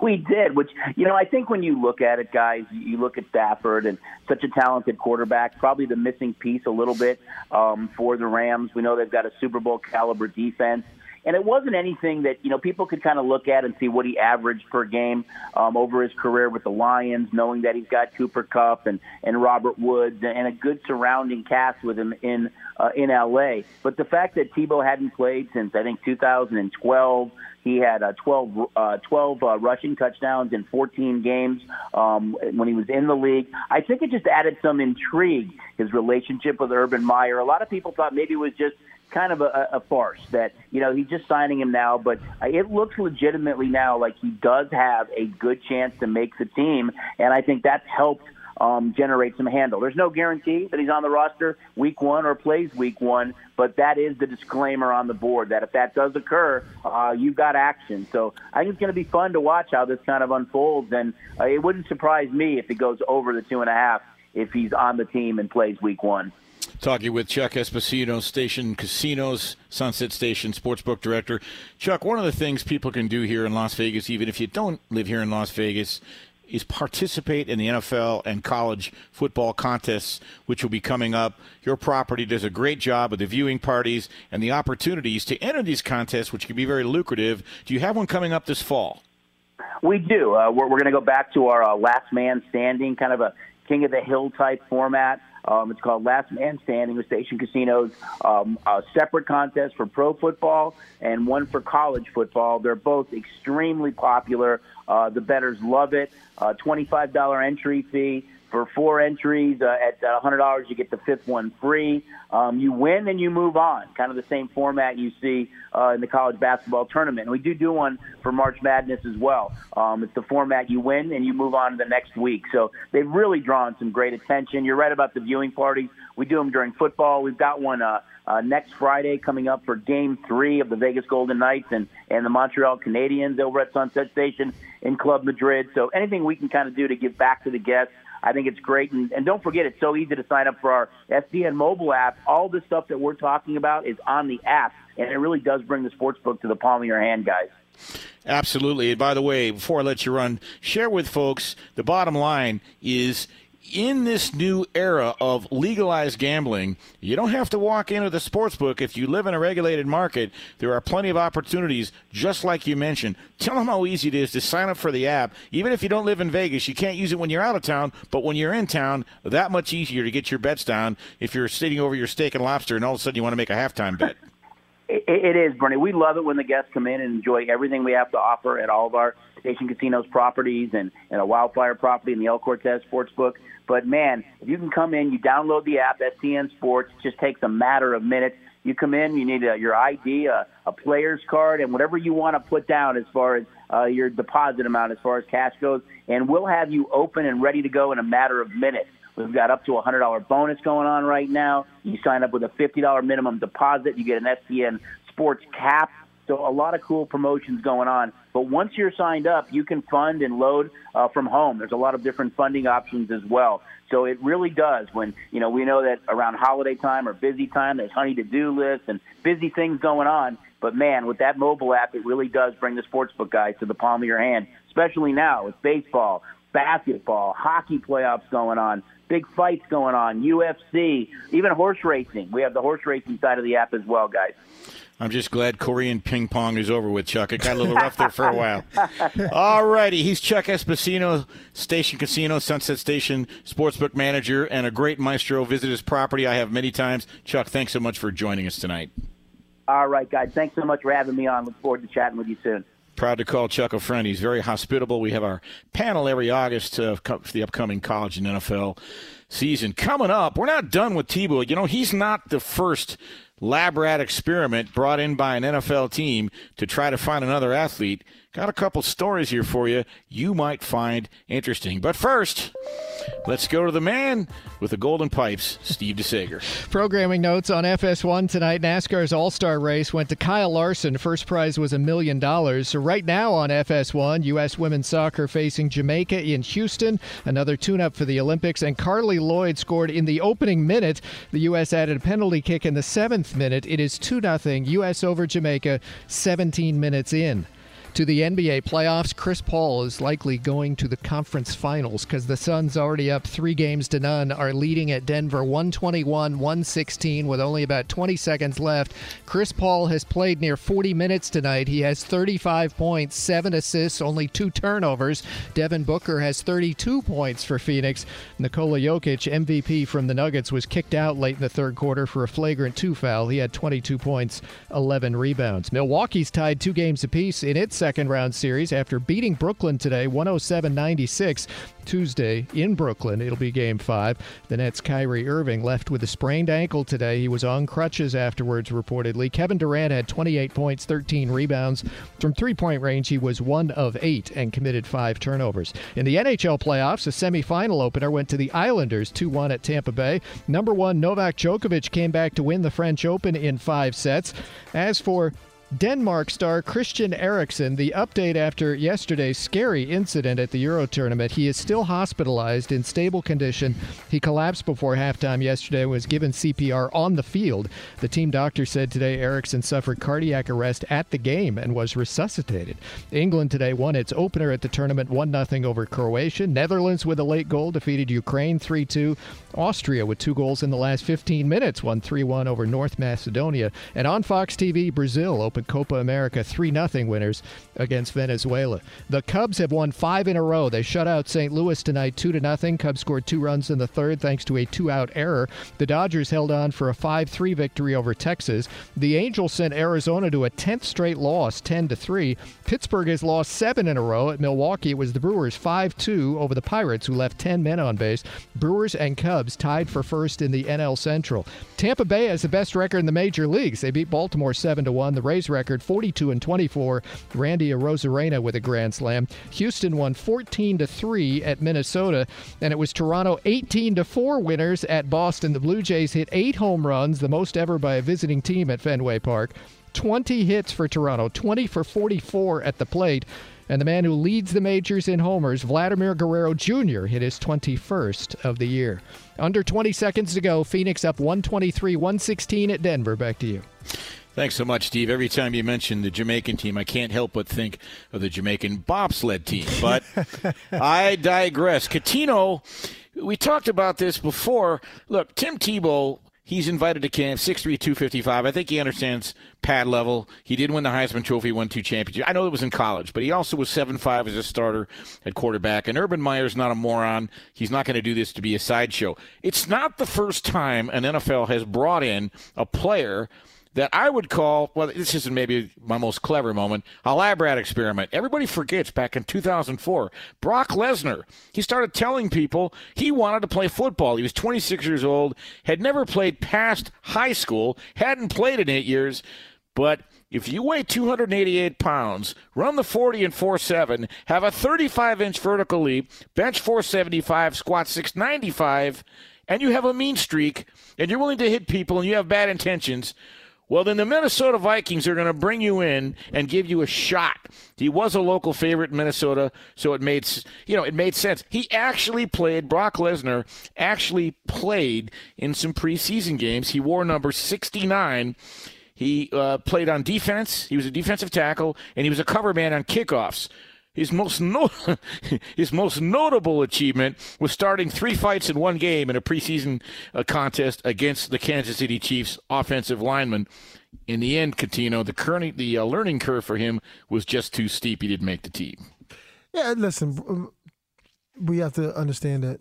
We did, which you know, I think when you look at it, guys, you look at Stafford and such a talented quarterback, probably the missing piece a little bit um, for the Rams. We know they've got a Super Bowl caliber defense, and it wasn't anything that you know people could kind of look at and see what he averaged per game um, over his career with the Lions, knowing that he's got Cooper Kupp and and Robert Woods and a good surrounding cast with him in uh, in LA. But the fact that Tebow hadn't played since I think 2012. He had uh, 12, uh, 12 uh, rushing touchdowns in 14 games um, when he was in the league. I think it just added some intrigue, his relationship with Urban Meyer. A lot of people thought maybe it was just kind of a, a farce that you know he's just signing him now, but it looks legitimately now like he does have a good chance to make the team, and I think that's helped um, generate some handle. There's no guarantee that he's on the roster week one or plays week one, but that is the disclaimer on the board that if that does occur, uh, you've got action. So I think it's going to be fun to watch how this kind of unfolds, and uh, it wouldn't surprise me if it goes over the two and a half if he's on the team and plays week one. Talking with Chuck Esposito, Station Casinos, Sunset Station Sportsbook Director. Chuck, one of the things people can do here in Las Vegas, even if you don't live here in Las Vegas, is participate in the NFL and college football contests, which will be coming up. Your property does a great job with the viewing parties and the opportunities to enter these contests, which can be very lucrative. Do you have one coming up this fall? We do. Uh, we're, we're going to go back to our uh, last man standing, kind of a king of the hill type format. Um, it's called Last Man Standing with Station Casinos. Um, a separate contest for pro football and one for college football. They're both extremely popular. Uh, the betters love it. Uh, $25 entry fee. For four entries uh, at $100, you get the fifth one free. Um, you win and you move on. Kind of the same format you see uh, in the college basketball tournament. And we do do one for March Madness as well. Um, it's the format you win and you move on to the next week. So they've really drawn some great attention. You're right about the viewing parties. We do them during football. We've got one uh, uh, next Friday coming up for Game Three of the Vegas Golden Knights and and the Montreal Canadiens over at Sunset Station in Club Madrid. So anything we can kind of do to give back to the guests I think it's great. And, and don't forget, it's so easy to sign up for our STN mobile app. All the stuff that we're talking about is on the app, and it really does bring the sports book to the palm of your hand, guys. Absolutely. And by the way, before I let you run, share with folks the bottom line is in this new era of legalized gambling, you don't have to walk into the sports book. If you live in a regulated market, there are plenty of opportunities, just like you mentioned. Tell them how easy it is to sign up for the app. Even if you don't live in Vegas, you can't use it when you're out of town, but when you're in town, that much easier to get your bets down if you're sitting over your steak and lobster and all of a sudden you want to make a halftime bet. It is, Bernie. We love it when the guests come in and enjoy everything we have to offer at all of our Station Casinos properties and, and a Wildfire property in the El Cortez Sportsbook. But man, if you can come in, you download the app, STN Sports. It just takes a matter of minutes. You come in, you need a, your ID, a, a player's card, and whatever you want to put down as far as uh, your deposit amount, as far as cash goes, and we'll have you open and ready to go in a matter of minutes. We've got up to a hundred dollar bonus going on right now. You sign up with a fifty dollar minimum deposit, you get an STN Sports cap so a lot of cool promotions going on. But once you're signed up, you can fund and load uh, from home. There's a lot of different funding options as well. So it really does. When you know we know that around holiday time or busy time, there's honey to do lists and busy things going on. But man, with that mobile app, it really does bring the sportsbook guys to the palm of your hand. Especially now with baseball, basketball, hockey playoffs going on, big fights going on, UFC, even horse racing. We have the horse racing side of the app as well, guys. I'm just glad Korean ping pong is over with, Chuck. It got a little rough there for a while. [LAUGHS] All righty. He's Chuck Esposito, Station Casino, Sunset Station Sportsbook Manager, and a great maestro. Visit his property. I have many times. Chuck, thanks so much for joining us tonight. All right, guys. Thanks so much for having me on. Look forward to chatting with you soon. Proud to call Chuck a friend. He's very hospitable. We have our panel every August uh, for the upcoming college and NFL season. Coming up, we're not done with Tebow. You know, he's not the first lab rat experiment brought in by an NFL team to try to find another athlete. Got a couple stories here for you you might find interesting. But first, let's go to the man with the golden pipes, Steve DeSager. [LAUGHS] Programming notes on FS1 tonight NASCAR's All Star race went to Kyle Larson. First prize was a million dollars. So, right now on FS1, U.S. women's soccer facing Jamaica in Houston. Another tune up for the Olympics. And Carli Lloyd scored in the opening minute. The U.S. added a penalty kick in the seventh minute. It is 2 0 U.S. over Jamaica, 17 minutes in. To the NBA playoffs, Chris Paul is likely going to the conference finals because the Suns, already up three games to none, are leading at Denver 121 116 with only about 20 seconds left. Chris Paul has played near 40 minutes tonight. He has 35 points, seven assists, only two turnovers. Devin Booker has 32 points for Phoenix. Nikola Jokic, MVP from the Nuggets, was kicked out late in the third quarter for a flagrant two foul. He had 22 points, 11 rebounds. Milwaukee's tied two games apiece in its second round series after beating Brooklyn today 107 96. Tuesday in Brooklyn. It'll be game five. The Nets' Kyrie Irving left with a sprained ankle today. He was on crutches afterwards, reportedly. Kevin Durant had 28 points, 13 rebounds. From three point range, he was one of eight and committed five turnovers. In the NHL playoffs, a semifinal opener went to the Islanders 2 1 at Tampa Bay. Number one, Novak Djokovic came back to win the French Open in five sets. As for Denmark star Christian Eriksen, the update after yesterday's scary incident at the Euro tournament. He is still hospitalized in stable condition. He collapsed before halftime yesterday and was given CPR on the field. The team doctor said today Eriksen suffered cardiac arrest at the game and was resuscitated. England today won its opener at the tournament 1 0 over Croatia. Netherlands with a late goal defeated Ukraine 3 2. Austria with two goals in the last 15 minutes won 3 1 over North Macedonia. And on Fox TV, Brazil opened Copa America 3 0 winners against Venezuela. The Cubs have won five in a row. They shut out St. Louis tonight 2 0. Cubs scored two runs in the third thanks to a two out error. The Dodgers held on for a 5 3 victory over Texas. The Angels sent Arizona to a 10th straight loss, 10 3. Pittsburgh has lost seven in a row. At Milwaukee, it was the Brewers 5 2 over the Pirates, who left 10 men on base. Brewers and Cubs tied for first in the NL Central. Tampa Bay has the best record in the major leagues. They beat Baltimore 7 1. The Rays record 42 and 24. Randy Arozarena with a grand slam. Houston won 14 to 3 at Minnesota, and it was Toronto 18 to 4 winners at Boston. The Blue Jays hit eight home runs, the most ever by a visiting team at Fenway Park. 20 hits for Toronto, 20 for 44 at the plate. And the man who leads the majors in homers, Vladimir Guerrero Jr., hit his 21st of the year. Under 20 seconds to go, Phoenix up 123 116 at Denver. Back to you. Thanks so much, Steve. Every time you mention the Jamaican team, I can't help but think of the Jamaican bobsled team. But [LAUGHS] I digress. Cuttino, we talked about this before. Look, Tim Tebow He's invited to camp, 6'3", 255. I think he understands pad level. He did win the Heisman Trophy, won two championships. I know it was in college, but he also was 7'5 as a starter at quarterback. And Urban Meyer's not a moron. He's not going to do this to be a sideshow. It's not the first time an NFL has brought in a player – that I would call, well, this isn't maybe my most clever moment, a lab rat experiment. Everybody forgets back in 2004, Brock Lesnar, he started telling people he wanted to play football. He was 26 years old, had never played past high school, hadn't played in eight years, but if you weigh 288 pounds, run the 40 and 4.7, have a 35 inch vertical leap, bench 475, squat 695, and you have a mean streak, and you're willing to hit people, and you have bad intentions, well, then the Minnesota Vikings are going to bring you in and give you a shot. He was a local favorite in Minnesota, so it made you know it made sense. He actually played. Brock Lesnar actually played in some preseason games. He wore number sixty nine. He uh, played on defense. He was a defensive tackle, and he was a cover man on kickoffs. His most no- [LAUGHS] his most notable achievement was starting three fights in one game in a preseason uh, contest against the Kansas City Chiefs offensive lineman. In the end, Cuttino, the, current, the uh, learning curve for him was just too steep. He didn't make the team. Yeah, listen, we have to understand that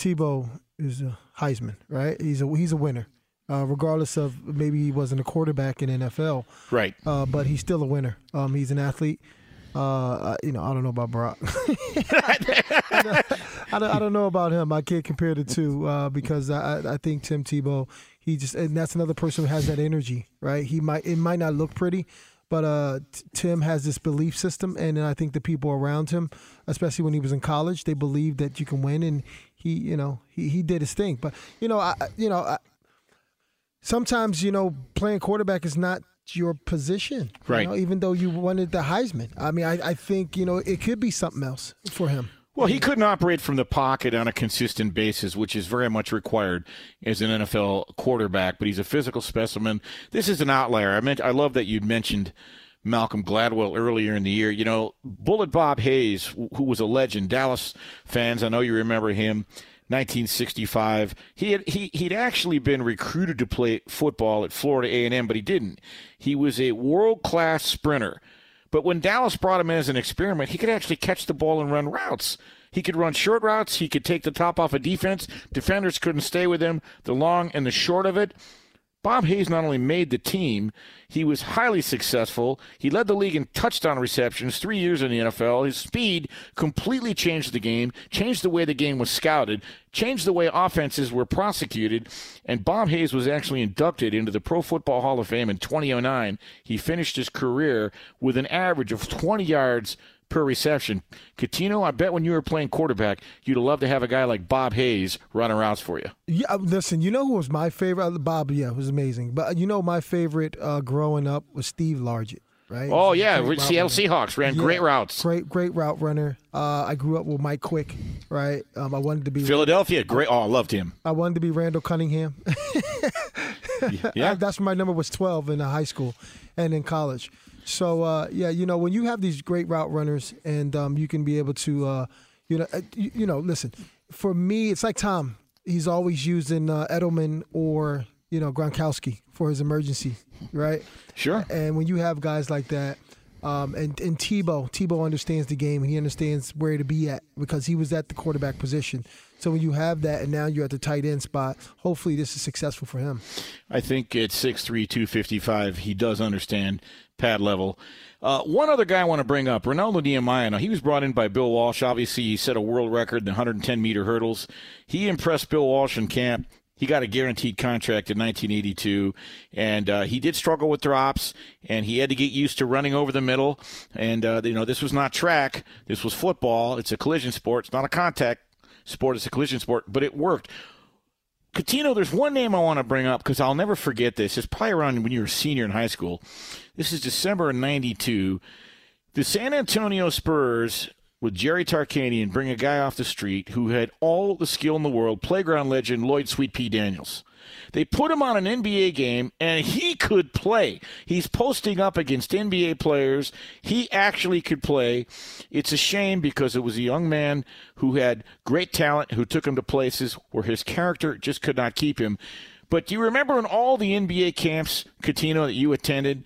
Tebow is a Heisman, right? He's a he's a winner. Uh, regardless of maybe he wasn't a quarterback in NFL, right? Uh, but he's still a winner. Um, he's an athlete. Uh, you know, I don't know about Brock. [LAUGHS] I, don't, I don't know about him. I can't compare the two uh, because I, I think Tim Tebow, he just and that's another person who has that energy, right? He might it might not look pretty, but uh, Tim has this belief system, and I think the people around him, especially when he was in college, they believe that you can win, and he, you know, he, he did his thing. But you know, I, you know, I, sometimes you know playing quarterback is not your position. Right. You know, even though you wanted the Heisman. I mean, I, I think, you know, it could be something else for him. Well, he couldn't operate from the pocket on a consistent basis, which is very much required as an NFL quarterback, but he's a physical specimen. This is an outlier. I meant I love that you mentioned Malcolm Gladwell earlier in the year. You know, Bullet Bob Hayes, who was a legend, Dallas fans, I know you remember him. 1965. He had he he'd actually been recruited to play football at Florida A&M, but he didn't. He was a world-class sprinter. But when Dallas brought him in as an experiment, he could actually catch the ball and run routes. He could run short routes. He could take the top off a of defense. Defenders couldn't stay with him. The long and the short of it. Bob Hayes not only made the team, he was highly successful. He led the league in touchdown receptions, three years in the NFL. His speed completely changed the game, changed the way the game was scouted, changed the way offenses were prosecuted. And Bob Hayes was actually inducted into the Pro Football Hall of Fame in 2009. He finished his career with an average of 20 yards per reception. Cuttino, I bet when you were playing quarterback, you'd love to have a guy like Bob Hayes running routes for you. Yeah, uh, listen, you know who was my favorite? Uh, Bob, yeah, was amazing. But you know, my favorite uh, growing up was Steve Largent. Right? Oh yeah, Seattle Seahawks ran yeah, great routes. Great, great route runner. Uh, I grew up with Mike Quick, right? Um, I wanted to be Philadelphia. Great. Oh, I loved him. I wanted to be Randall Cunningham. [LAUGHS] yeah, that's my number was twelve in high school and in college. So uh, yeah, you know when you have these great route runners and um, you can be able to, uh, you know, uh, you, you, know, listen. For me, it's like Tom. He's always using uh, Edelman or you know Gronkowski for his emergency, right? Sure. And when you have guys like that, um, and and Tebow, Tebow understands the game and he understands where to be at because he was at the quarterback position. So when you have that, and now you're at the tight end spot, hopefully this is successful for him. I think at 6'3", 255, he does understand pad level. Uh, one other guy I want to bring up, Renaldo Nehemiah. Now, he was brought in by Bill Walsh. Obviously, he set a world record in the 110 meter hurdles. He impressed Bill Walsh in camp. He got a guaranteed contract in 1982, and uh, he did struggle with drops, and he had to get used to running over the middle. And uh, you know, this was not track; this was football. It's a collision sport. It's not a contact sport. It's a collision sport, but it worked. Cuttino, there's one name I want to bring up because I'll never forget this. It's probably around when you were a senior in high school. This is December of 92. The San Antonio Spurs with Jerry Tarkanian bring a guy off the street who had all the skill in the world, playground legend Lloyd Sweet P. Daniels. They put him on an NBA game, and he could play. He's posting up against NBA players. He actually could play. It's a shame because it was a young man who had great talent, who took him to places where his character just could not keep him. But do you remember in all the NBA camps, Cuttino, that you attended,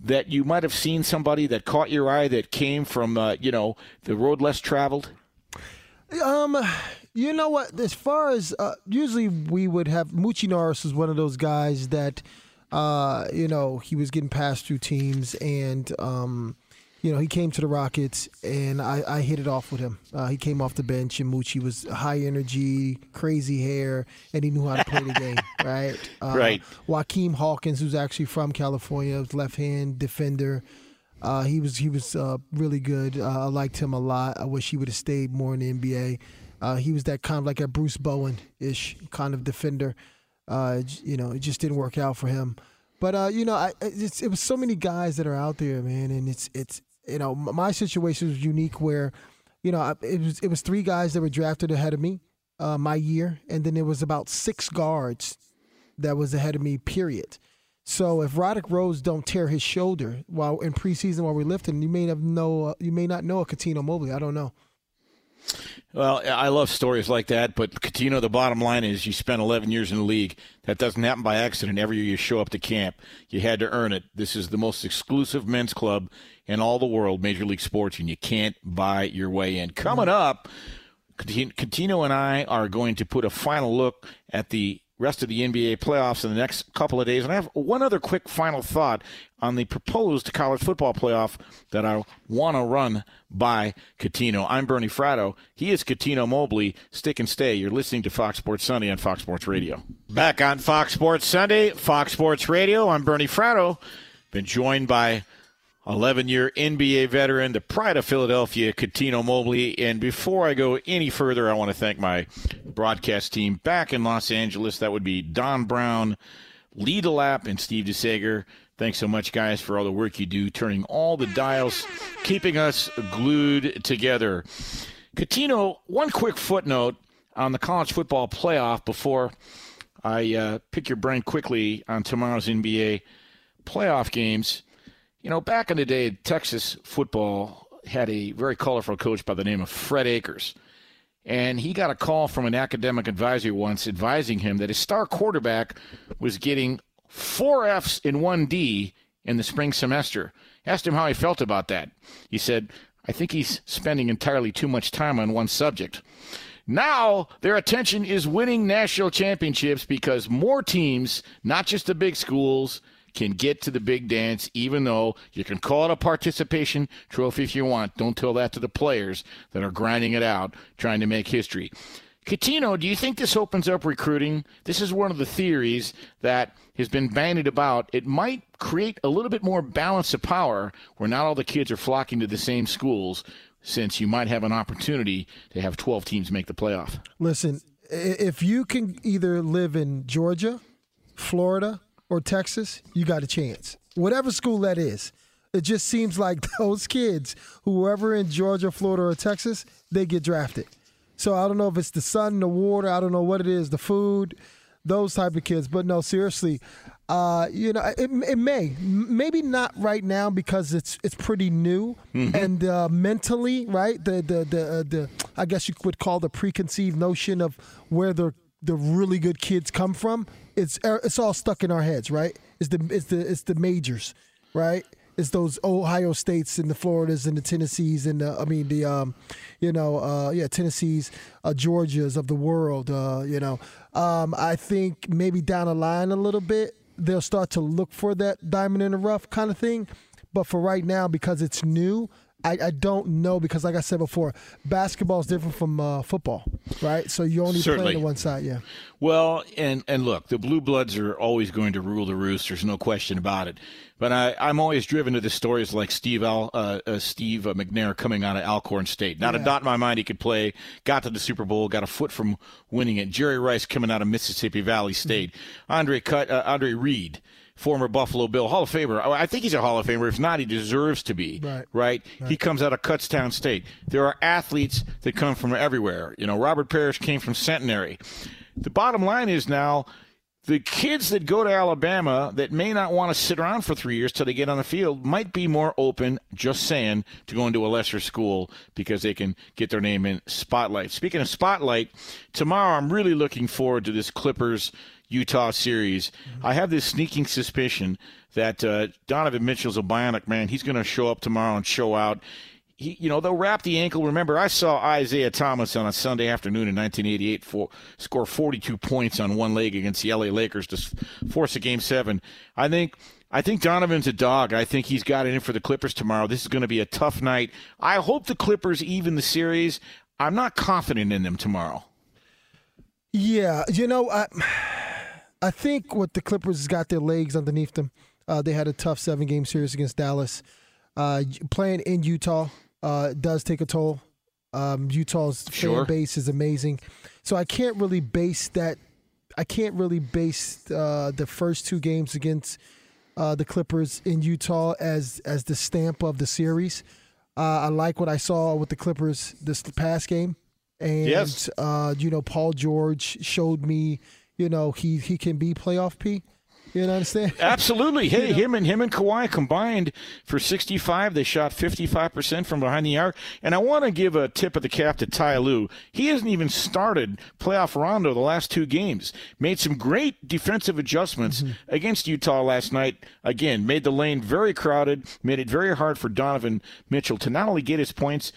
that you might have seen somebody that caught your eye that came from, uh, you know, the road less traveled? Um, you know what? As far as uh, usually we would have Moochie Norris was one of those guys that, uh, you know, he was getting passed through teams, and um, you know, he came to the Rockets, and I, I hit it off with him. Uh, he came off the bench, and Moochie was high energy, crazy hair, and he knew how to play the game, [LAUGHS] right? Uh, right. Juaquin Hawkins, who's actually from California, left hand defender. Uh, he was he was uh, really good. Uh, I liked him a lot. I wish he would have stayed more in the NBA. Uh, he was that kind of like a Bruce Bowen ish kind of defender. Uh, you know, it just didn't work out for him. But uh, you know, I, it was so many guys that are out there, man, and it's it's you know my situation was unique where, you know, it was it was three guys that were drafted ahead of me, uh, my year, and then there was about six guards that was ahead of me. Period. So if Roddick Rose don't tear his shoulder while in preseason while we're lifting, you may have know uh, you may not know a Cuttino Mobley. I don't know. Well, I love stories like that, but Cuttino, the bottom line is you spent 11 years in the league. That doesn't happen by accident. Every year you show up to camp, you had to earn it. This is the most exclusive men's club in all the world, Major League Sports, and you can't buy your way in. Coming mm-hmm. up, Cuttino and I are going to put a final look at the rest of the NBA playoffs in the next couple of days. And I have one other quick final thought on the proposed college football playoff that I want to run by Cuttino. I'm Bernie Fratto. He is Cuttino Mobley. Stick and stay. You're listening to Fox Sports Sunday on Fox Sports Radio. Back on Fox Sports Sunday, Fox Sports Radio. I'm Bernie Fratto. Been joined by 11 year NBA veteran, the pride of Philadelphia, Cuttino Mobley. And before I go any further, I want to thank my broadcast team back in Los Angeles. That would be Don Brown, Lee DeLapp, and Steve DeSager. Thanks so much, guys, for all the work you do, turning all the dials, keeping us glued together. Cuttino, one quick footnote on the college football playoff before I uh, pick your brain quickly on tomorrow's NBA playoff games You know, back in the day, Texas football had a very colorful coach by the name of Fred Akers. And he got a call from an academic advisor once advising him that his star quarterback was getting four F's in one D in the spring semester. Asked him how he felt about that. He said, I think he's spending entirely too much time on one subject. Now their attention is winning national championships because more teams, not just the big schools, can get to the big dance, even though you can call it a participation trophy if you want. Don't tell that to the players that are grinding it out, trying to make history. Cuttino, do you think this opens up recruiting? This is one of the theories that has been bandied about. It might create a little bit more balance of power where not all the kids are flocking to the same schools, since you might have an opportunity to have 12 teams make the playoff. Listen, if you can either live in Georgia, Florida, or Texas, you got a chance. Whatever school that is. It just seems like [LAUGHS] those kids, whoever in Georgia, Florida, or Texas, they get drafted. So I don't know if it's the sun, the water, I don't know what it is, the food, those type of kids. But no, seriously, uh, you know, it, it may, maybe not right now because it's it's pretty new mm-hmm. and uh, mentally, right? The the the uh, the I guess you would call the preconceived notion of where the the really good kids come from. It's er, it's all stuck in our heads, right? It's the it's the it's the majors, right? It's those Ohio States and the Floridas and the Tennessees and the, I mean the um, you know uh, yeah Tennessees, uh, Georgias of the world. Uh, you know, um, I think maybe down the line a little bit they'll start to look for that diamond in the rough kind of thing. But for right now, because it's new, I, I don't know because, like I said before, basketball is different from uh, football, right? So you only Certainly. play on one side, yeah. Well, and and look, the blue bloods are always going to rule the roost. There's no question about it. But I, I'm always driven to the stories like Steve Al, uh, uh, Steve uh, McNair coming out of Alcorn State. Not yeah. a dot in my mind he could play. Got to the Super Bowl, got a foot from winning it. Jerry Rice coming out of Mississippi Valley State. Mm-hmm. Andre Cut, uh, Andre Reed former Buffalo Bill Hall of Famer. Oh, I think he's a Hall of Famer. If not, he deserves to be. Right. Right. right. He comes out of Kutztown State. There are athletes that come from everywhere. You know, Robert Parish came from Centenary. The bottom line is now the kids that go to Alabama that may not want to sit around for three years till they get on the field might be more open, just saying, to going to a lesser school because they can get their name in spotlight. Speaking of spotlight, tomorrow I'm really looking forward to this Clippers Utah series. Mm-hmm. I have this sneaking suspicion that uh, Donovan Mitchell's a bionic man. He's going to show up tomorrow and show out. He, you know, they'll wrap the ankle. Remember, I saw Isaiah Thomas on a Sunday afternoon in 1988 for, score 42 points on one leg against the LA Lakers to force a game seven. I think I think Donovan's a dog. I think he's got it in for the Clippers tomorrow. This is going to be a tough night. I hope the Clippers even the series. I'm not confident in them tomorrow. Yeah, you know, I, I think what the Clippers has got their legs underneath them. Uh, they had a tough seven game series against Dallas. Uh, playing in Utah uh, does take a toll. Um, Utah's sure. fan base is amazing, so I can't really base that. I can't really base uh, the first two games against uh, the Clippers in Utah as as the stamp of the series. Uh, I like what I saw with the Clippers this past game, and yes. you know Paul George showed me you know, he he can be playoff P. You know what I'm saying? [LAUGHS] Absolutely. Hey, you know? him and him and Kawhi combined for 65. They shot 55 percent from behind the arc. And I want to give a tip of the cap to Ty Lue. He hasn't even started playoff Rondo the last two games. Made some great defensive adjustments mm-hmm. against Utah last night. Again, made the lane very crowded. Made it very hard for Donovan Mitchell to not only get his points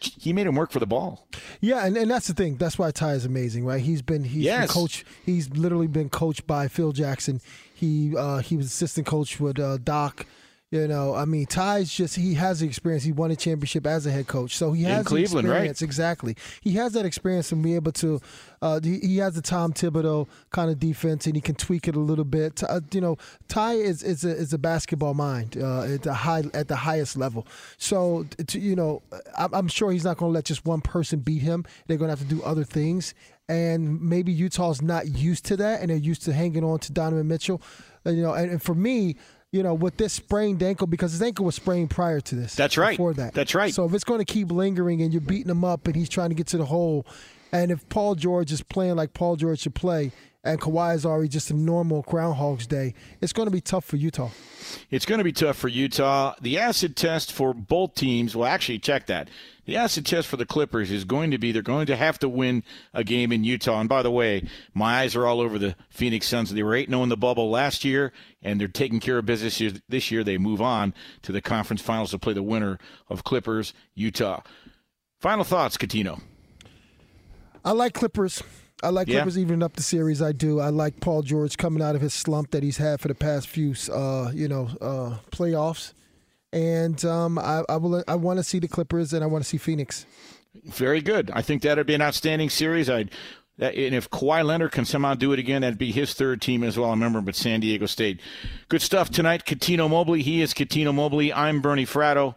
he made him work for the ball. Yeah, and, and that's the thing. That's why Ty is amazing, right? He's been he's yes. been coach. He's literally been coached by Phil Jackson. He uh, he was assistant coach with uh, Doc you know, I mean, Ty's just he has the experience. He won a championship as a head coach, so he has In Cleveland, the experience. Right? Exactly, he has that experience and be able to. Uh, he, he, has the Tom Thibodeau kind of defense, and he can tweak it a little bit. Uh, you know, Ty is is a, is a basketball mind uh, at the high at the highest level. So, to, you know, I'm, I'm sure he's not going to let just one person beat him. They're going to have to do other things, and maybe Utah's not used to that, and they're used to hanging on to Donovan Mitchell. Uh, you know, and, and for me you know, with this sprained ankle, because his ankle was sprained prior to this. That's right. Before that. That's right. So if it's going to keep lingering and you're beating him up and he's trying to get to the hole, And if Paul George is playing like Paul George should play, and Kawhi is already just a normal Groundhog's Day, it's going to be tough for Utah. It's going to be tough for Utah. The acid test for both teams, well, actually, check that. The acid test for the Clippers is going to be they're going to have to win a game in Utah. And by the way, my eyes are all over the Phoenix Suns. They were 8 0 in the bubble last year, and they're taking care of business this year. They move on to the conference finals to play the winner of Clippers, Utah. Final thoughts, Cuttino. I like Clippers. I like Yeah. Clippers evening up the series. I do. I like Paul George coming out of his slump that he's had for the past few, uh, you know, uh, playoffs. And um, I, I will. I want to see the Clippers, and I want to see Phoenix. Very good. I think that'd be an outstanding series. I and if Kawhi Leonard can somehow do it again, that'd be his third team as well. I remember, but San Diego State. Good stuff tonight. Cuttino Mobley. He is Cuttino Mobley. I'm Bernie Fratto.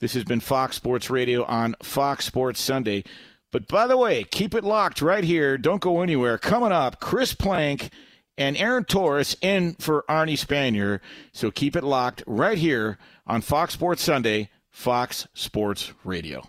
This has been Fox Sports Radio on Fox Sports Sunday. But by the way, keep it locked right here. Don't go anywhere. Coming up, Chris Plank and Aaron Torres in for Arnie Spanier. So keep it locked right here on Fox Sports Sunday, Fox Sports Radio.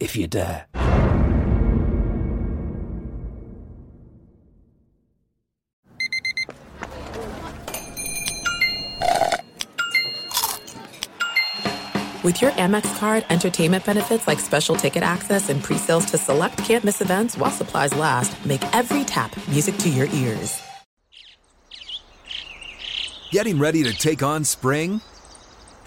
if you dare. With your Amex card, entertainment benefits like special ticket access and pre-sales to select campus events while supplies last, make every tap music to your ears. Getting ready to take on spring?